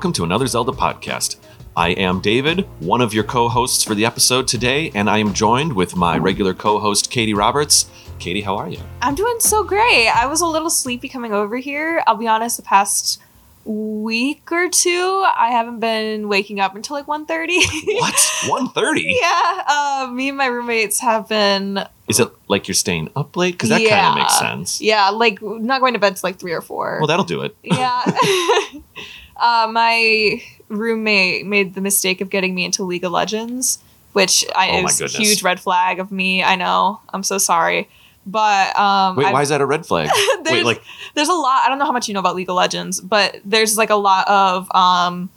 welcome to another Zelda podcast. I am David, one of your co hosts for the episode today, and I am joined with my regular co host, Kady Roberts. Kady, how are you? I'm doing so great. I was a little sleepy coming over here. I'll be honest, the past week or two, I haven't been waking up until like 1.30. What? 1.30? yeah. Uh, me and my roommates have been. Is it like you're staying up late? Because that kind of makes sense. Yeah, like not going to bed till like 3 or 4. Well, that'll do it. yeah. uh, my roommate made the mistake of getting me into League of Legends, which I, Oh was a huge red flag of me. I know. I'm so sorry. But um, Wait, I've- why is that a red flag? Wait, There's- like, there's a lot. I don't know how much you know about League of Legends, but there's like a lot of um,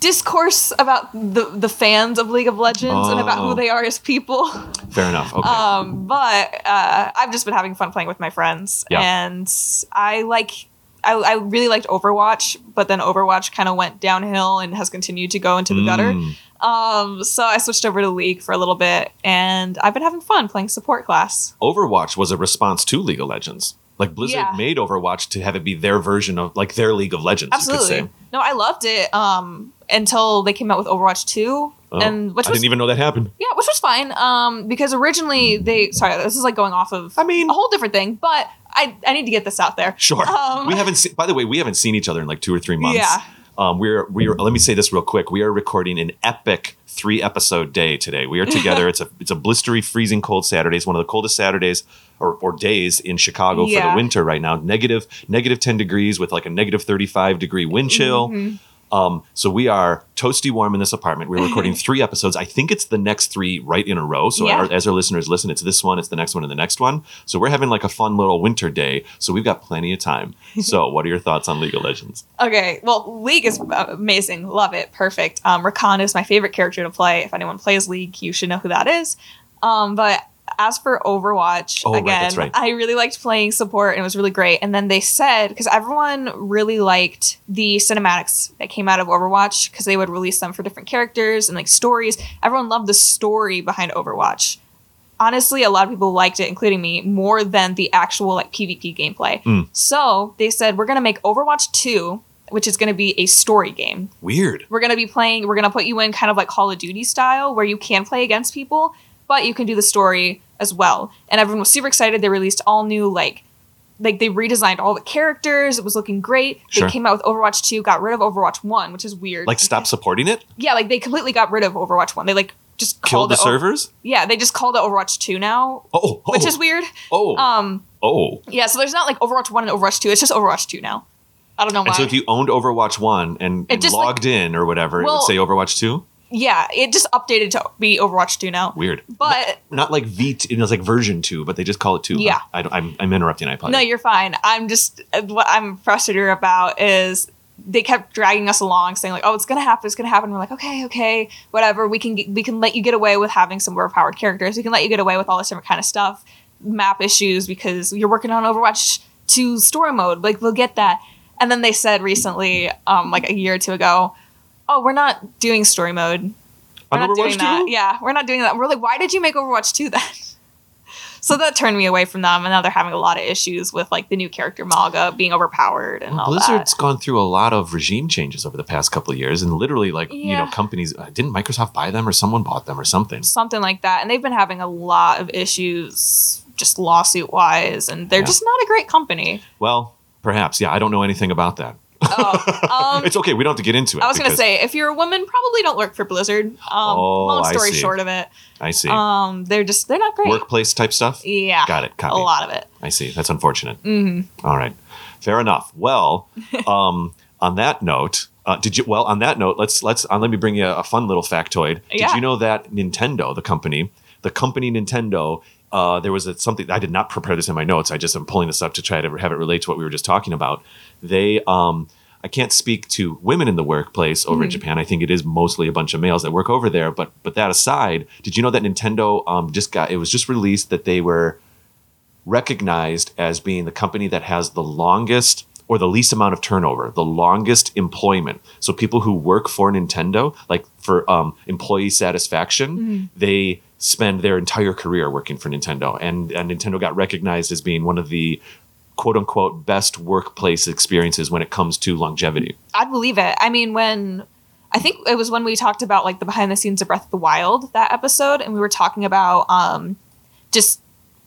discourse about the the fans of League of Legends and about Oh. who they are as people. fair enough. Okay. Um, but uh, I've just been having fun playing with my friends, Yeah. and I like. I, I really liked Overwatch, but then Overwatch kind of went downhill and has continued to go into the gutter. Mm. Um, so I switched over to League for a little bit, and I've been having fun playing support class. Overwatch was a response to League of Legends. Like Blizzard Yeah. made Overwatch to have it be their version of like their League of Legends. You could Absolutely. say. No, I loved it um, until they came out with Overwatch 2. Oh, and which I was didn't even know that happened. yeah, which was fine. Um, because originally they sorry, this is like going off of I mean- a whole different thing, but I I need to get this out there. Sure. Um, we haven't. Se- by the way, we haven't seen each other in like two or three months. Yeah. Um, we're we're. Let me say this real quick. We are recording an epic three episode day today. We are together. it's a it's a blistery, freezing cold Saturday. It's one of the coldest Saturdays or, or days in Chicago for the winter right now. Negative negative ten degrees with like a negative thirty five degree wind chill. Mm-hmm. Um, so we are toasty warm in this apartment. We're recording three episodes. I think it's the next three right in a row. So Yeah. our, as our listeners listen, it's this one, it's the next one, and the next one. So we're having like a fun little winter day. So we've got plenty of time. So what are your thoughts on League of Legends? Okay, well, League is amazing. Love it. Perfect. Um, Rakan is my favorite character to play. If anyone plays League, you should know who that is. Um, but as for Overwatch, Oh, again, that's right. I really liked playing support and it was really great. And then they said, because everyone really liked the cinematics that came out of Overwatch, because they would release them for different characters and like stories. Everyone loved the story behind Overwatch. Honestly, a lot of people liked it, including me, more than the actual like PvP gameplay. Mm. So they said, we're going to make Overwatch 2, which is going to be a story game Weird. we're going to be playing we're going to put you in kind of like call of duty style where you can play against people but you can do the story as well. And everyone was super excited. They released all new like like they redesigned all the characters. It was looking great. Sure. they came out with overwatch 2 got rid of overwatch 1 which is weird. Like stop supporting it? yeah like they completely got rid of overwatch 1 they like just Kill called the it O- servers? yeah they just called it overwatch 2 now Oh, oh, which is weird. Oh, um oh. yeah so there's not like overwatch 1 and overwatch 2 it's just overwatch 2 now. I don't know why And so if you owned Overwatch One and, and just, like- logged in or whatever, it would say Overwatch Two. Yeah it just updated to be overwatch 2 now Weird. but Not like V. It was like version two, but they just call it two. Yeah. I, am I'm interrupting. I apologize. No, you're fine. I'm just what I'm frustrated about is they kept dragging us along, saying like, "Oh, it's gonna happen. It's gonna happen." We're like, "Okay, okay, whatever. We can we can let you get away with having some more overpowered characters. We can let you get away with all this different kind of stuff, map issues because you're working on Overwatch 2 story mode. Like, we'll get that." And then they said recently, um, like a year or two ago, "Oh, we're not doing story mode. We're On not doing Overwatch that. 2? Yeah, we're not doing that." We're like, "Why did you make Overwatch 2 then?" So that turned me away from them, and now they're having a lot of issues with like the new character Mauga being overpowered and Well, all Blizzard's that. gone through a lot of regime changes over the past couple of years, and literally, like you know, companies uh, didn't Microsoft buy them or someone bought them or something. Something like that, and they've been having a lot of issues, just lawsuit wise, and they're Yeah. just not a great company. Well, perhaps, yeah. I don't know anything about that. Oh, um, it's okay. We don't have to get into it. I was gonna say if you're a woman, probably don't work for Blizzard. Um, Oh, long story short of it, I see. um, they're just they're not great. Workplace type stuff. yeah, Got it. Copy. a lot of it. I see. That's unfortunate. Mm-hmm. All right. Fair enough. Well, um, on that note, uh, did you? Well, on that note, let's let's uh, let me bring you a, fun little factoid. Did Yeah. you know that Nintendo, the company, the company Nintendo, uh, there was a, something I did not prepare this in my notes. I just am pulling this up to try to have it relate to what we were just talking about. They, um, I can't speak to women in the workplace over in Japan. I think it is mostly a bunch of males that work over there. But but that aside, did you know that Nintendo um, just got? It was just released that they were recognized as being the company that has the longest or the least amount of turnover, the longest employment. So people who work for Nintendo, like for um, employee satisfaction, they spend their entire career working for Nintendo, and, and Nintendo got recognized as being one of the quote unquote best workplace experiences when it comes to longevity. I'd believe it. I mean, when I think it was when we talked about like the behind the scenes of Breath of the Wild that episode, and we were talking about um, just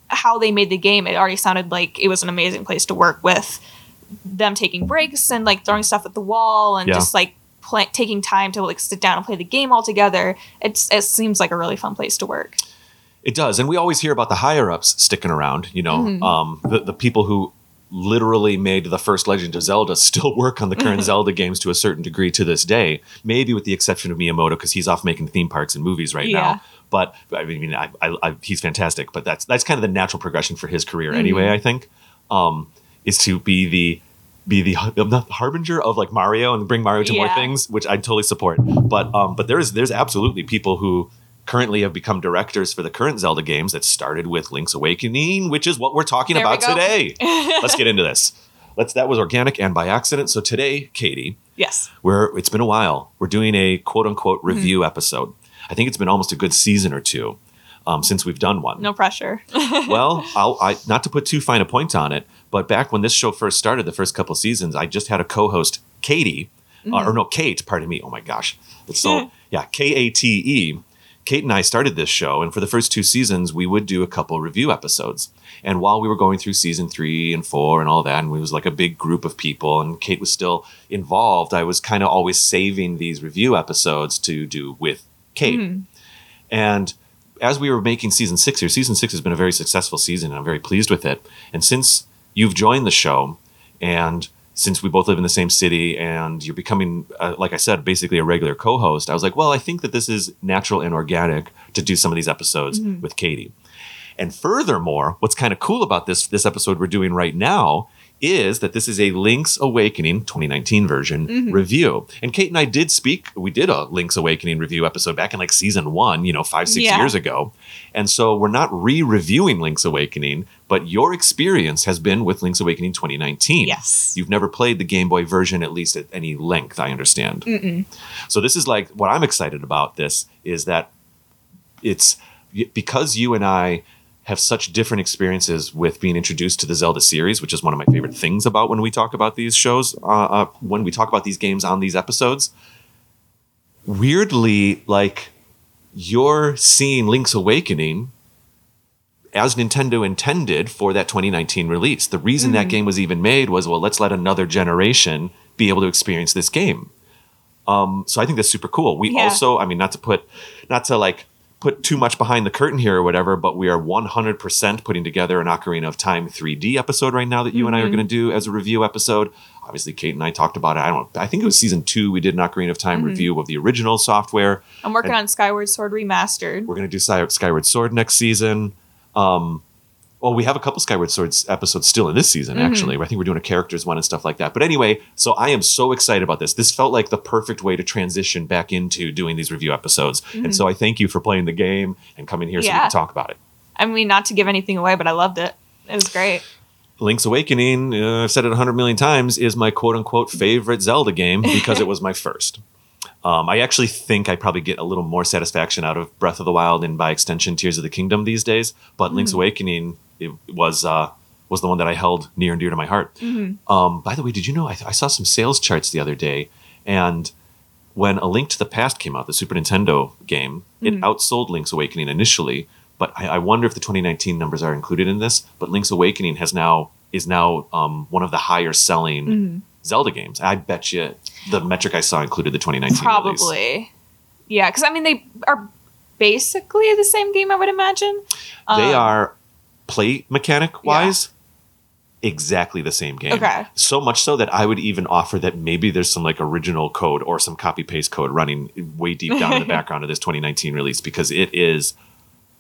how they made the game. It already sounded like it was an amazing place to work with them taking breaks and like throwing stuff at the wall and Yeah. just like pla taking time to like sit down and play the game all together. It's it seems like a really fun place to work. It does, and we always hear about the higher ups sticking around. You know, Mm-hmm. um, the the people who literally made the first Legend of Zelda still work on the current Zelda games to a certain degree to this day. Maybe with the exception of Miyamoto, because he's off making theme parks and movies right Yeah. now. But I mean, I, I, I, he's fantastic. But that's that's kind of the natural progression for his career anyway. I think um, is to be the be the, the harbinger of like Mario and bring Mario to more things, which I totally support. But um, but there's there's absolutely people who currently have become directors for the current Zelda games that started with Link's Awakening, which is what we're talking There about go. today. Let's get into this. Let's that was organic and by accident. So today, Kady, Yes. we're it's been a while. We're doing a quote unquote Mm-hmm. review episode. I think it's been almost a good season or two um, since we've done one No pressure. well, I'll, I not to put too fine a point on it, but back when this show first started, the first couple seasons, I just had a co-host, Kady, uh, or no, Kate. Pardon me. Oh my gosh, it's so yeah, K A T E. Kate and I started this show, and for the first two seasons, we would do a couple review episodes. And while we were going through season three and four and all that, and we was like a big group of people, and Kate was still involved, I was kind of always saving these review episodes to do with Kate. Mm-hmm. And as we were making season six here, season six has been a very successful season, and I'm very pleased with it. And since you've joined the show, and since we both live in the same city, and you're becoming, uh, like I said, basically a regular co-host, I was like, well, I think that this is natural and organic to do some of these episodes with Kady. And furthermore, what's kind of cool about this this episode we're doing right now is that this is a Link's Awakening 2019 version mm-hmm. review. And Kate and I did speak, we did a Link's Awakening review episode back in like season one, you know, five, six Yeah. years ago. And so we're not re-reviewing Link's Awakening, but your experience has been with Link's Awakening 2019. Yes. You've never played the Game Boy version, at least at any length, I understand. So this is like what I'm excited about this is that it's because you and I have such different experiences with being introduced to the Zelda series, which is one of my favorite things about when we talk about these shows, uh, uh, when we talk about these games on these episodes. Weirdly, like you're seeing Link's Awakening as Nintendo intended for that 2019 release. The reason that game was even made was, well, let's let another generation be able to experience this game. Um, so I think that's super cool. We Yeah. also, I mean, not to put, not to like put too much behind the curtain here or whatever, but we are 100% putting together an Ocarina of Time 3D episode right now that you and I are going to do as a review episode. Obviously, Kate and I talked about it. I don't. I think it was season two. We did an Ocarina of Time review of the original software. I'm working on Skyward Sword Remastered. We're going to do Sky- Skyward Sword next season. Um, well, we have a couple Skyward Swords episodes still in this season, actually. I think we're doing a characters one and stuff like that. But anyway, so I am so excited about this. This felt like the perfect way to transition back into doing these review episodes. And so I thank you for playing the game and coming here so we can talk about it. I mean, not to give anything away, but I loved it. It was great. Link's Awakening, uh, I've said it a hundred million times, is my quote unquote favorite Zelda game because it was my first. Um, I actually think I probably get a little more satisfaction out of Breath of the Wild and by extension Tears of the Kingdom these days. But Link's Awakening it was uh, was the one that I held near and dear to my heart. Um, by the way, did you know I, I saw some sales charts the other day, and when A Link to the Past came out, the Super Nintendo game, it outsold Link's Awakening initially. But I, I wonder if the 2019 numbers are included in this. But Link's Awakening has now is now um, one of the higher selling Zelda games. I bet you the metric I saw included the 2019 release. Probably. Yeah, because I mean, they are basically the same game, I would imagine. They Um, are play mechanic wise exactly the same game. Okay. So much so that I would even offer that maybe there's some like original code or some copy paste code running way deep down in the background of this 2019 release because it is.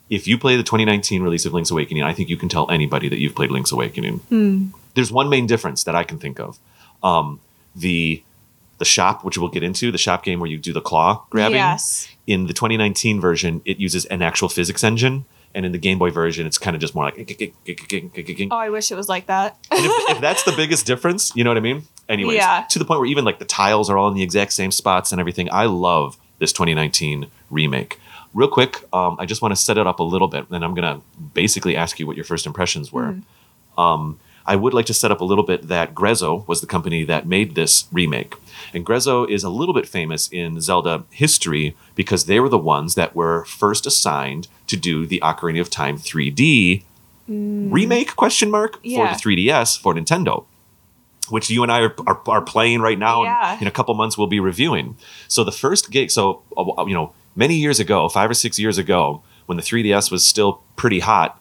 If you play the 2019 release of Link's Awakening, I think you can tell anybody that you've played Link's Awakening. Hmm. There's one main difference that I can think of. Um, the the shop, which we'll get into, the shop game where you do the claw grabbing Yes. in the 2019 version, it uses an actual physics engine, and in the Game Boy version, it's kind of just more like. Oh, I wish it was like that. if, if that's the biggest difference, you know what I mean? Anyways, Yeah. to the point where even like the tiles are all in the exact same spots and everything. I love this 2019 remake. Real quick, um, I just want to set it up a little bit, and I'm gonna basically ask you what your first impressions were. Um, I would like to set up a little bit that Grezzo was the company that made this remake. And Grezzo is a little bit famous in Zelda history because they were the ones that were first assigned to do the Ocarina of Time 3D remake question mark Yeah. for the 3DS for Nintendo. Which you and I are, are, are playing right now, Yeah. and in a couple months we'll be reviewing. So the first gig, so uh, you know, many years ago, five or six years ago, when the 3DS was still pretty hot,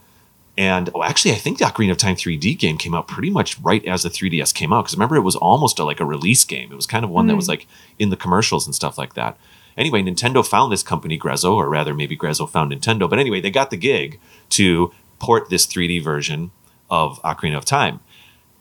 and oh, actually, I think the Ocarina of Time 3D game came out pretty much right as the 3DS came out. Because remember, it was almost a, like a release game. It was kind of one that was hmm. like in the commercials and stuff like that. Anyway, Nintendo found this company, Grezzo, or rather, maybe Grezzo found Nintendo. But anyway, they got the gig to port this 3D version of Ocarina of Time.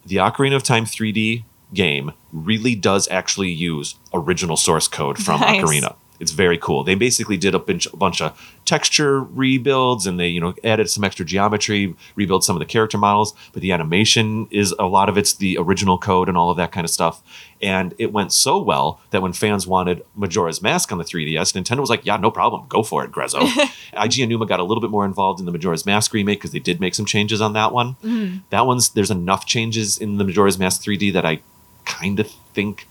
The Ocarina of Time 3D game really does actually use original source code from Nice. Ocarina. It's very cool. They basically did a bunch, a bunch of texture rebuilds and they, you know, added some extra geometry, rebuilt some of the character models, but the animation is a lot of it's the original code and all of that kind of stuff. And it went so well that when fans wanted Majora's Mask on the 3DS, Nintendo was like, "Yeah, no problem. Go for it, Grezzo." Eiji Aonuma got a little bit more involved in the Majora's Mask remake because they did make some changes on that one. Mm-hmm. That one's there's enough changes in the Majora's Mask 3D that I kind of think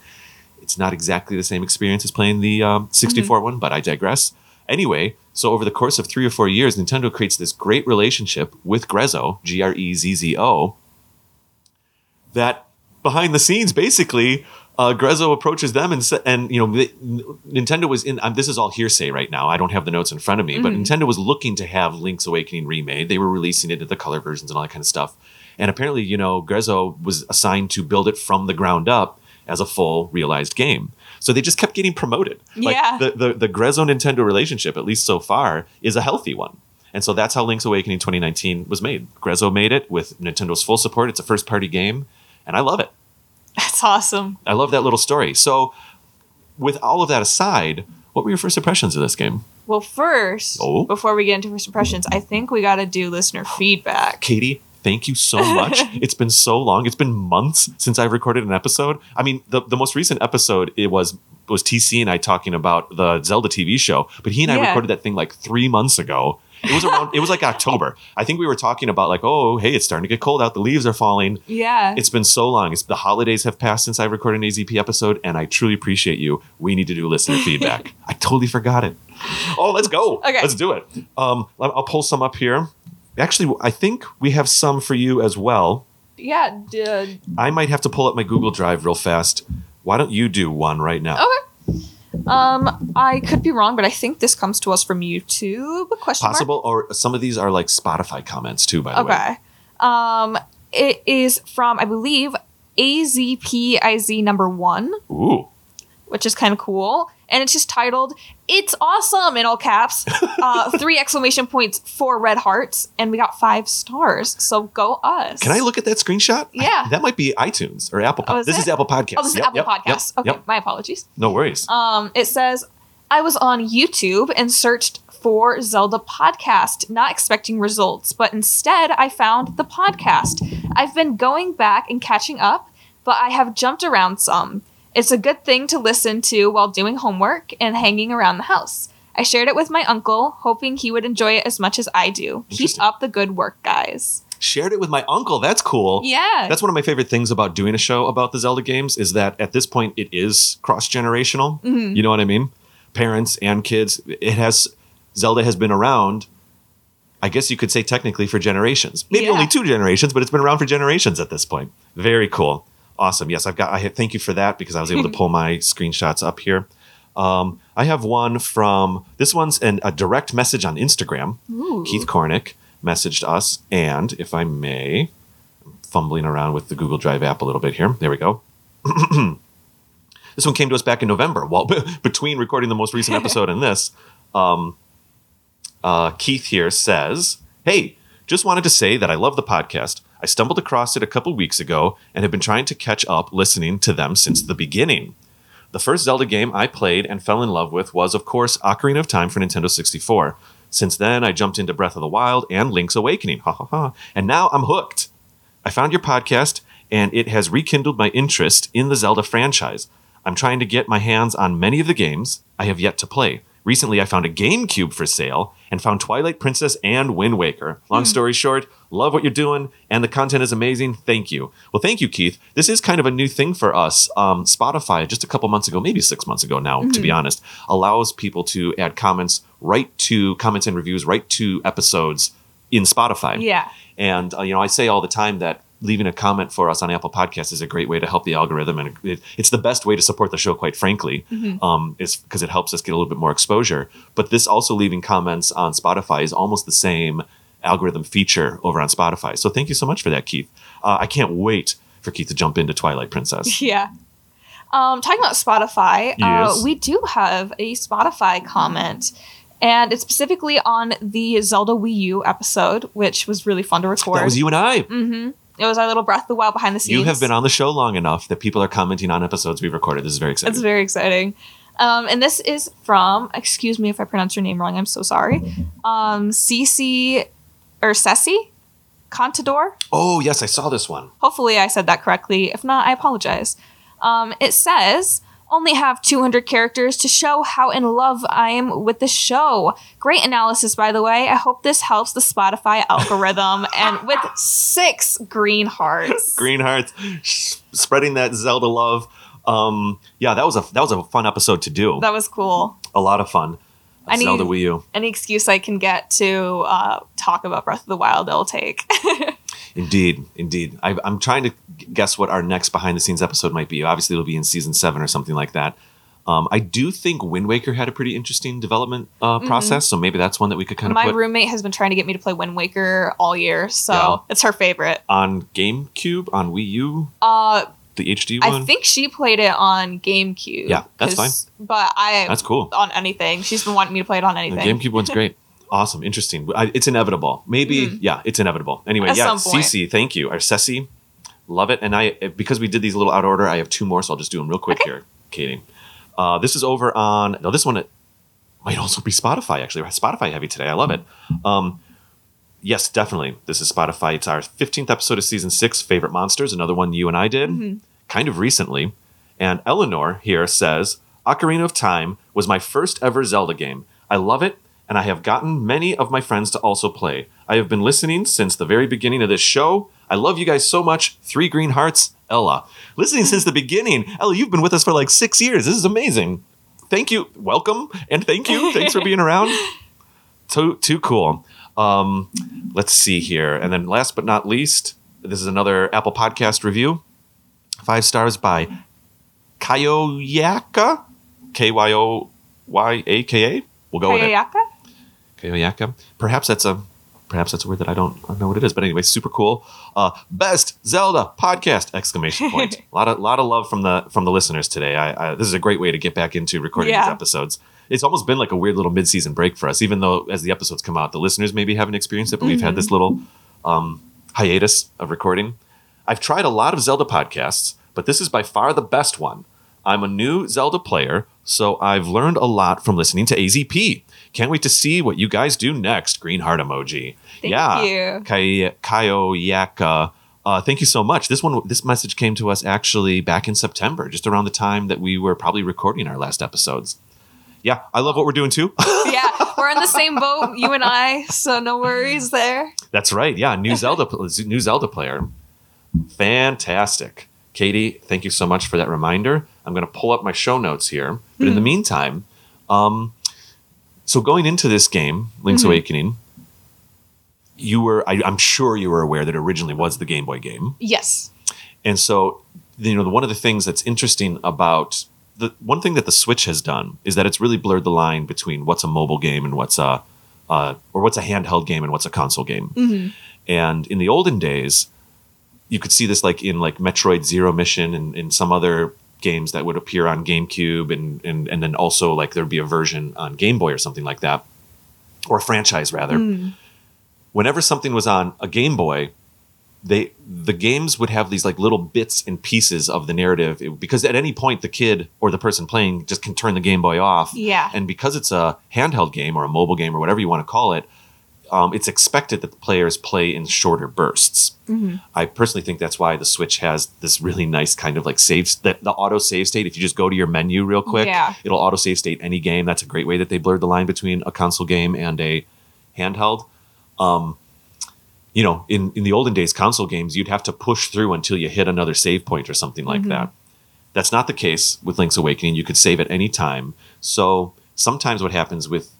it's not exactly the same experience as playing the um, 64 one, but I digress. Anyway, so over the course of three or four years, Nintendo creates this great relationship with Grezzo, G R E Z Z O, that behind the scenes, basically, uh, Grezzo approaches them and and you know the, Nintendo was in. Um, this is all hearsay right now. I don't have the notes in front of me, but Nintendo was looking to have Link's Awakening remade. They were releasing it in the color versions and all that kind of stuff. And apparently, you know, Grezzo was assigned to build it from the ground up as a full realized game. So they just kept getting promoted. Like Yeah. the, the the Grezzo Nintendo relationship, at least so far, is a healthy one. And so that's how Link's Awakening 2019 was made. Grezzo made it with Nintendo's full support. It's a first party game, and I love it. That's awesome. I love that little story. So, with all of that aside, what were your first impressions of this game? Well, first, Oh. before we get into first impressions, I think we got to do listener feedback. Kady, thank you so much. it's been so long. It's been months since I've recorded an episode. I mean, the, the most recent episode it was was TC and I talking about the Zelda TV show, but he and I Yeah. recorded that thing like three months ago. It was around. it was like October. I think we were talking about like, oh, hey, it's starting to get cold out. The leaves are falling. Yeah. It's been so long. It's the holidays have passed since I recorded an AZP episode, and I truly appreciate you. We need to do listener feedback. I totally forgot it. Oh, let's go. Okay. Let's do it. Um, I'll I'll pull some up here. Actually, I think we have some for you as well. yeah. D- I might have to pull up my Google Drive real fast. Why don't you do one right now? okay. Um, I could be wrong, but I think this comes to us from YouTube. Question mark? Possible, or some of these are like Spotify comments too. By the way, Okay. Um, it is from I believe AZPIZ number one, ooh, which is kind of cool, and it's just titled "It's awesome" in all caps. Uh, three exclamation points, four red hearts, and we got five stars. So go us. can I look at that screenshot? Yeah. that might be iTunes or Apple. Oh, is this it? is Apple Podcast. Oh, this is Apple yep, yep, okay, Yep. my apologies. No worries. Um, it says, I was on YouTube and searched for Zelda podcast, not expecting results, but instead I found the podcast. I've been going back and catching up, but I have jumped around some. It's a good thing to listen to while doing homework and hanging around the house. I shared it with my uncle, hoping he would enjoy it as much as I do. Keep up the good work, guys. Shared it with my uncle. That's cool. Yeah. That's one of my favorite things about doing a show about the Zelda games is that at this point it is cross generational. Mm-hmm. You know what I mean? Parents and kids. It has Zelda has been around. I guess you could say technically for generations. Maybe Yeah. only two generations, but it's been around for generations at this point. Very cool. Awesome. Yes, I've got. I thank you for that because I was able to pull my screenshots up here. Um, I have one from this one's an, a direct message on Instagram. Ooh. Keith Cornick messaged us, and if I may, I'm fumbling around with the Google Drive app a little bit here. There we go. this one came to us back in November. Well, between recording the most recent episode and this, um, uh, Keith here says, "Hey, just wanted to say that I love the podcast. I stumbled across it a couple weeks ago and have been trying to catch up listening to them since the beginning." The first Zelda game I played and fell in love with was, of course, Ocarina of Time for Nintendo 64. Since then, I jumped into Breath of the Wild and Link's Awakening. Ha ha ha. And now I'm hooked. I found your podcast, and it has rekindled my interest in the Zelda franchise. I'm trying to get my hands on many of the games I have yet to play. Recently, I found a GameCube for sale and found Twilight Princess and Wind Waker. Long hmm. story short, Love what you're doing, and the content is amazing. Thank you. Well, thank you, Keith. This is kind of a new thing for us. Um, Spotify, just a couple months ago, maybe six months ago now, to be honest, allows people to add comments right to comments and reviews right to episodes in Spotify. Yeah. And uh, you know, I say all the time that leaving a comment for us on Apple Podcasts is a great way to help the algorithm, and it, it's the best way to support the show. Quite frankly, um, is because it helps us get a little bit more exposure. But this also leaving comments on Spotify is almost the same algorithm feature over on Spotify. So thank you so much for that, Keith. Uh, I can't wait for Keith to jump into Twilight Princess. Yeah. Um, talking about Spotify, uh, we do have a Spotify comment, and it's specifically on the Zelda Wii U episode, which was really fun to record. That was you and I. Mm-hmm. It was our little Breath of the Wild behind the scenes. You have been on the show long enough that people are commenting on episodes we've recorded. This is very exciting. It's very exciting. Um, and this is from, excuse me if I pronounce your name wrong, I'm so sorry. Um, Cece or Ceci Contador. oh yes, I saw this one. Hopefully I said that correctly. If not, I apologize. Um, it says, only have 200 characters to show how in love I am with the show. Great analysis, by the way. I hope this helps the Spotify algorithm. and with six green hearts. Green Hearts, spreading that Zelda love. Um, yeah, that was a that was a fun episode to do. That was cool. a lot of fun. Need- Zelda Wii U. Any excuse I can get to uh, talk about Breath of the Wild, I'll take. Indeed, indeed. I, I'm trying to guess what our next behind the scenes episode might be. Obviously, it'll be in season seven or something like that. Um, I do think Wind Waker had a pretty interesting development uh, process, so maybe that's one that we could kind of Mm-hmm. My put roommate has been trying to get me to play Wind Waker all year, so Yeah. it's her favorite. on GameCube, on Wii U, Uh, the HD I think she played it on GameCube. Yeah, that's fine. But I That's cool. on anything. She's been wanting me to play it on The anything. GameCube one's great. Awesome, interesting. I, it's inevitable. Maybe, yeah, it's inevitable. Anyway, Mm. At yeah. Cece, thank you. Or Ceci, love it. And I, because we did these a little out of order, I have two more, so I'll just do them real quick here, Kady. Uh, this is over on. No, this one it might also be Spotify. Actually, We're Spotify heavy today. I love it. Um, yes, definitely. This is Spotify. It's our 15th episode of season six, Favorite Monsters. Another one you and I did, Mm-hmm. Kind of recently. And Eleanor here says, Ocarina of Time was my first ever Zelda game. I love it, and I have gotten many of my friends to also play. I have been listening since the very beginning of this show. I love you guys so much. Three green hearts, Ella. Listening since the beginning. Ella, you've been with us for like six years. This is amazing. Thank you. Welcome, and thank you. Thanks for being around. Too, too cool. Um, let's see here. And then last but not least, this is another Apple Podcast review. Five stars by Kayoyaka. K Y O Y A K A. We'll go with it. Kayoyaka. Perhaps that's a perhaps that's a word that I don't, I don't know what it is, but anyway, super cool. Uh, best Zelda podcast! Exclamation point. a lot of lot of love from the from the listeners today. I, I this is a great way to get back into recording these episodes. It's almost been like a weird little mid season break for us, even though as the episodes come out, the listeners maybe haven't experienced it, but we've had this little um, hiatus of recording. I've tried a lot of Zelda podcasts, but this is by far the best one. I'm a new Zelda player, so I've learned a lot from listening to AZP. Can't wait to see what you guys do next. Green heart emoji. Thank yeah. you. Kai- Kayoyaka. Uh, thank you so much. This one, this message came to us actually back in September, just around the time that we were probably recording our last episodes. Yeah, I love what we're doing too. yeah, we're in the same boat, you and I, so no worries there. That's right. Yeah, new Zelda, new Zelda player. Fantastic, Kady. Thank you so much for that reminder. I'm going to pull up my show notes here, but in the meantime, um, so going into this game, Link's Awakening, you were I, I'm sure you were aware that it originally was the Game Boy game, Yes. and so you know one of the things that's interesting about the one thing that the Switch has done is that it's really blurred the line between what's a mobile game and what's a uh, or what's a handheld game and what's a console game. And in the olden days, you could see this like in like Metroid Zero Mission and, and some other games that would appear on GameCube and, and and then also like there'd be a version on Game Boy or something like that. Or a franchise rather. Hmm. Whenever something was on a Game Boy, they the games would have these like little bits and pieces of the narrative It- because at any point the kid or the person playing just can turn the Game Boy off. Yeah. And because it's a handheld game or a mobile game or whatever you want to call it, um, it's expected that the players play in shorter bursts. I personally think that's why the Switch has this really nice kind of like saves that the auto save state. If you just go to your menu real quick, Yeah. it'll auto save state any game. That's a great way that they blurred the line between a console game and a handheld. Um, you know, in, in the olden days, console games, you'd have to push through until you hit another save point or something like that. That's not the case with Link's Awakening. You could save at any time. So sometimes what happens with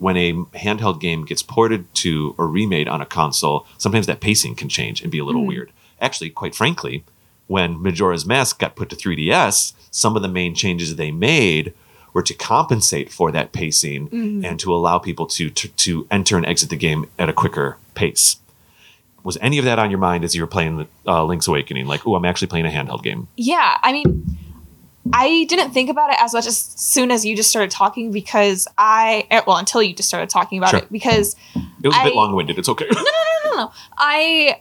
when a handheld game gets ported to or remade on a console, sometimes that pacing can change and be a little weird. Actually, quite frankly, when Majora's Mask got put to 3DS, some of the main changes they made were to compensate for that pacing and to allow people to, to to enter and exit the game at a quicker pace. Was any of that on your mind as you were playing uh, Link's Awakening? Like, oh, I'm actually playing a handheld game. Yeah, I mean, I didn't think about it as much as soon as you just started talking because I eh, well until you just started talking about Sure. it because It was a bit long winded. It's okay. No, no, no no no I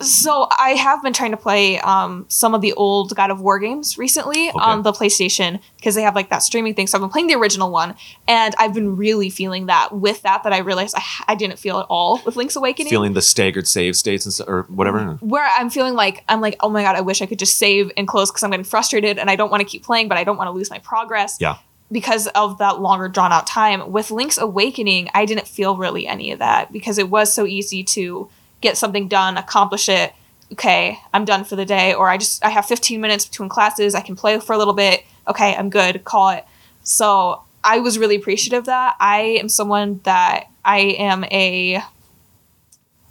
so I have been trying to play um, some of the old God of War games recently on the PlayStation because they have like that streaming thing. So I've been playing the original one, and I've been really feeling that with that that I realized I, I didn't feel at all with Link's Awakening. Feeling the staggered save states and stuff, or whatever. where I'm feeling like I'm like, oh my god, I wish I could just save and close because I'm getting frustrated and I don't want to keep playing, but I don't want to lose my progress. Yeah. Because of that longer drawn out time. With Link's Awakening, I didn't feel really any of that because it was so easy to get something done, accomplish it. Okay, I'm done for the day, or I just I have 15 minutes between classes. I can play for a little bit. Okay, I'm good. Call it. So I was really appreciative of that. I am someone that I am a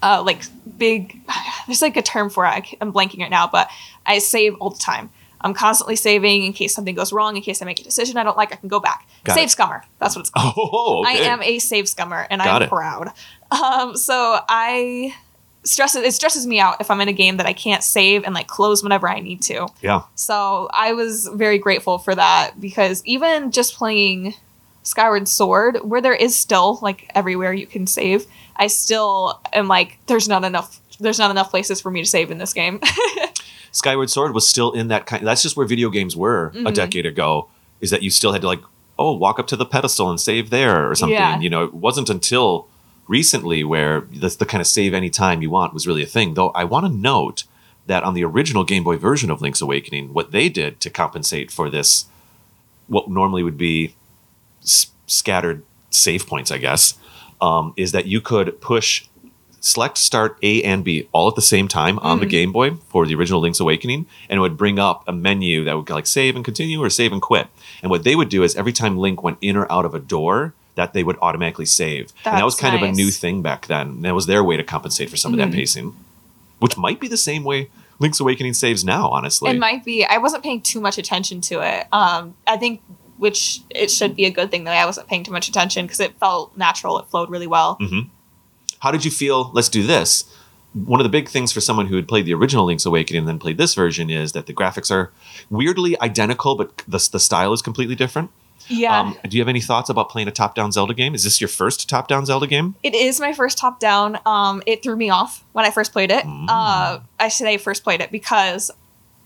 uh, like big there's like a term for it i'm blanking right now but i save all the time i'm constantly saving in case something goes wrong in case i make a decision i don't like i can go back Got save it. scummer that's what it's called Oh, okay. i am a save scummer and Got i'm it. proud um, so i stresses it stresses me out if i'm in a game that i can't save and like close whenever i need to Yeah. so I was very grateful for that because even just playing Skyward Sword, where there is still like everywhere you can save, I still am like, there's not enough. There's not enough places for me to save in this game. Skyward Sword was still in that kind. That's just where video games were a Mhm. decade ago. Is that you still had to like, oh, walk up to the pedestal and save there or something. Yeah. You know, it wasn't until recently where the, the kind of save any time you want was really a thing. Though I want to note that on the original Game Boy version of Link's Awakening, what they did to compensate for this, what normally would be s- scattered save points, I guess, um, is that you could push select start A and B all at the same time on the Game Boy for the original Link's Awakening, and it would bring up a menu that would like save and continue or save and quit. And what they would do is every time Link went in or out of a door, that they would automatically save. and that was That's kind of a new thing back then. And that was their way to compensate for some of that pacing, which might be the same way Link's Awakening saves now, honestly. it might be. I wasn't paying too much attention to it. Um, I think, which it should be a good thing that I wasn't paying too much attention because it felt natural. It flowed really well. How did you feel? Let's do this. One of the big things for someone who had played the original Link's Awakening and then played this version is that the graphics are weirdly identical, but the, the style is completely different. Yeah. Um, do you have any thoughts about playing a top-down Zelda game? Is this your first top-down Zelda game? It is my first top down. Um, it threw me off when I first played it. Uh, I say first played it because,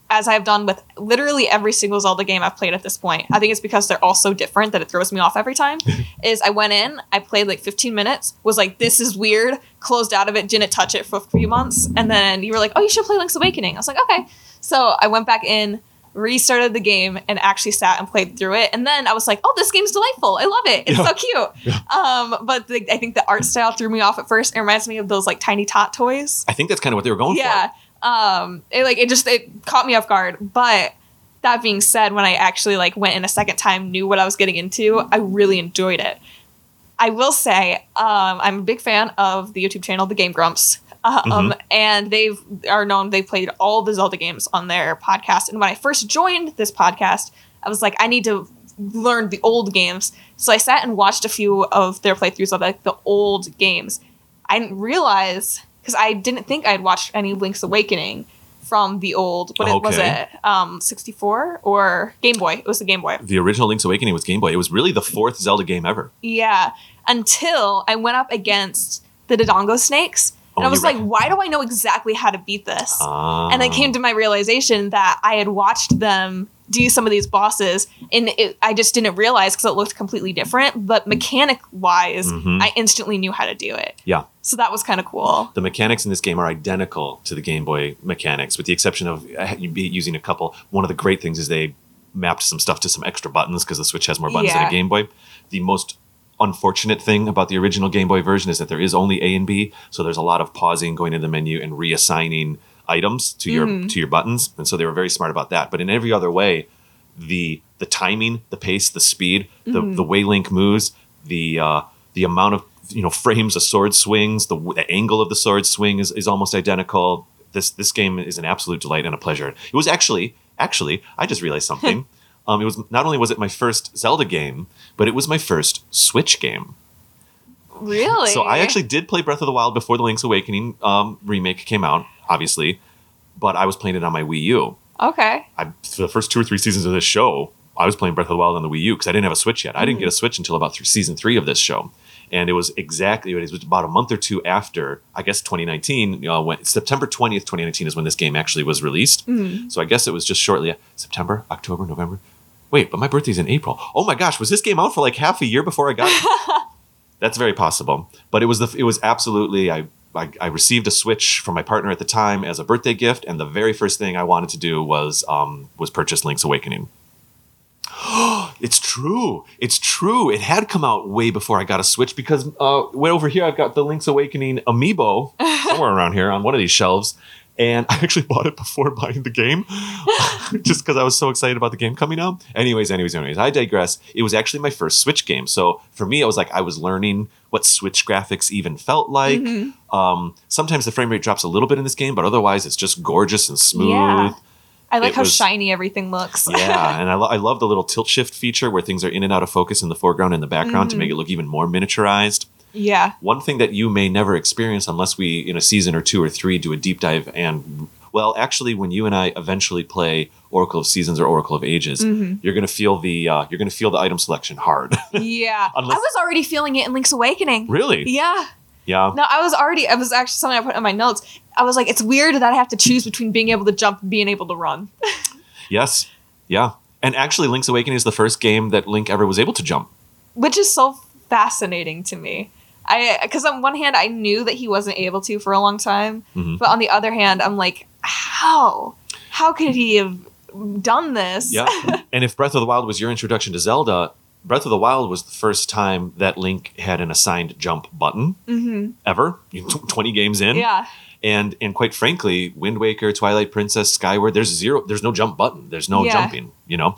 as I've done with literally every single Zelda game I've played at this point, I think it's because they're all so different that it throws me off every time. is I went in, I played like 15 minutes, was like, this is weird, closed out of it, didn't touch it for a few months, and then you were like, oh, you should play Link's Awakening. I was like, okay. So I went back in. Restarted the game and actually sat and played through it, and then I was like, "Oh, this game's delightful! I love it. It's Yeah. so cute." Um, but the, I think the art style threw me off at first. It reminds me of those like tiny tot toys. I think that's kind of what they were going for. Yeah. Um, it like it just it caught me off guard. But that being said, when I actually like went in a second time, knew what I was getting into, I really enjoyed it. I will say, um, I'm a big fan of the YouTube channel, The Game Grumps. Um, and they've are known they played all the Zelda games on their podcast. And when I first joined this podcast, I was like, I need to learn the old games. So I sat and watched a few of their playthroughs of like the old games. I didn't realize because I didn't think I'd watched any Link's Awakening from the old. What it was Okay. it? Um, 64 or Game Boy? It was the Game Boy. The original Link's Awakening was Game Boy. It was really the fourth Zelda game ever. Yeah, until I went up against the Dodongo snakes. And Oh, I was like, right. why do I know exactly how to beat this? Ah. and I came to my realization that I had watched them do some of these bosses, and it, I just didn't realize because it looked completely different. But mechanic wise, Mhm. I instantly knew how to do it. Yeah. So that was kind of cool. The mechanics in this game are identical to the Game Boy mechanics, with the exception of uh, using a couple. One of the great things is they mapped some stuff to some extra buttons because the Switch has more buttons than a Game Boy. The most unfortunate thing about the original Game Boy version is that there is only A and B, so there's a lot of pausing, going into the menu, and reassigning items to your to your buttons, and so they were very smart about that. But in every other way, the the timing, the pace, the speed, the the way Link moves, the uh, the amount of you know frames a sword swings, the, the angle of the sword swing is, is almost identical. This this game is an absolute delight and a pleasure. It was actually actually I just realized something. um, it was not only was it my first Zelda game, but it was my first Switch game. Really? So I actually did play Breath of the Wild before the Link's Awakening um, remake came out, obviously, but I was playing it on my Wii U. Okay. I, for the first two or three seasons of this show, I was playing Breath of the Wild on the Wii U because I didn't have a Switch yet. I didn't get a Switch until about th- season three of this show. And it was exactly, it was about a month or two after, I guess, 2019. Uh, when, September 20th, 2019 is when this game actually was released. So I guess it was just shortly September, October, November. Wait, but my birthday's in April. Oh my gosh, was this game out for like half a year before I got it? That's very possible. But it was the it was absolutely I, I I received a Switch from my partner at the time as a birthday gift, and the very first thing I wanted to do was um was purchase Link's Awakening. it's true. It's true. It had come out way before I got a Switch because uh, way over here I've got the Link's Awakening amiibo somewhere around here on one of these shelves, and I actually bought it before buying the game, just because I was so excited about the game coming out. Anyways, anyways, anyways, I digress. It was actually my first Switch game, so for me, it was like I was learning what Switch graphics even felt like. Um, sometimes the frame rate drops a little bit in this game, but otherwise, it's just gorgeous and smooth. Yeah. I like It how was- shiny everything looks. yeah, and I, lo- I love the little tilt shift feature where things are in and out of focus in the foreground and the background to make it look even more miniaturized. Yeah. One thing that you may never experience unless we, in a season or two or three, do a deep dive and, well, actually, when you and I eventually play Oracle of Seasons or Oracle of Ages, you're gonna feel the uh, you're gonna feel the item selection hard. Yeah. Unless- I was already feeling it in Link's Awakening. really? Yeah. Yeah. No, I was already. I was actually something I put in my notes. I was like, it's weird that I have to choose between being able to jump and being able to run. Yes. Yeah. And actually, Link's Awakening is the first game that Link ever was able to jump. which is so fascinating to me. I because on one hand I knew that he wasn't able to for a long time, Mhm. but on the other hand I'm like, how? How could he have done this? Yeah. and if Breath of the Wild was your introduction to Zelda, Breath of the Wild was the first time that Link had an assigned jump button hmm ever. Twenty games in, Yeah. and and quite frankly, Wind Waker, Twilight Princess, Skyward, there's zero, there's no jump button. There's no Yeah. jumping. You know,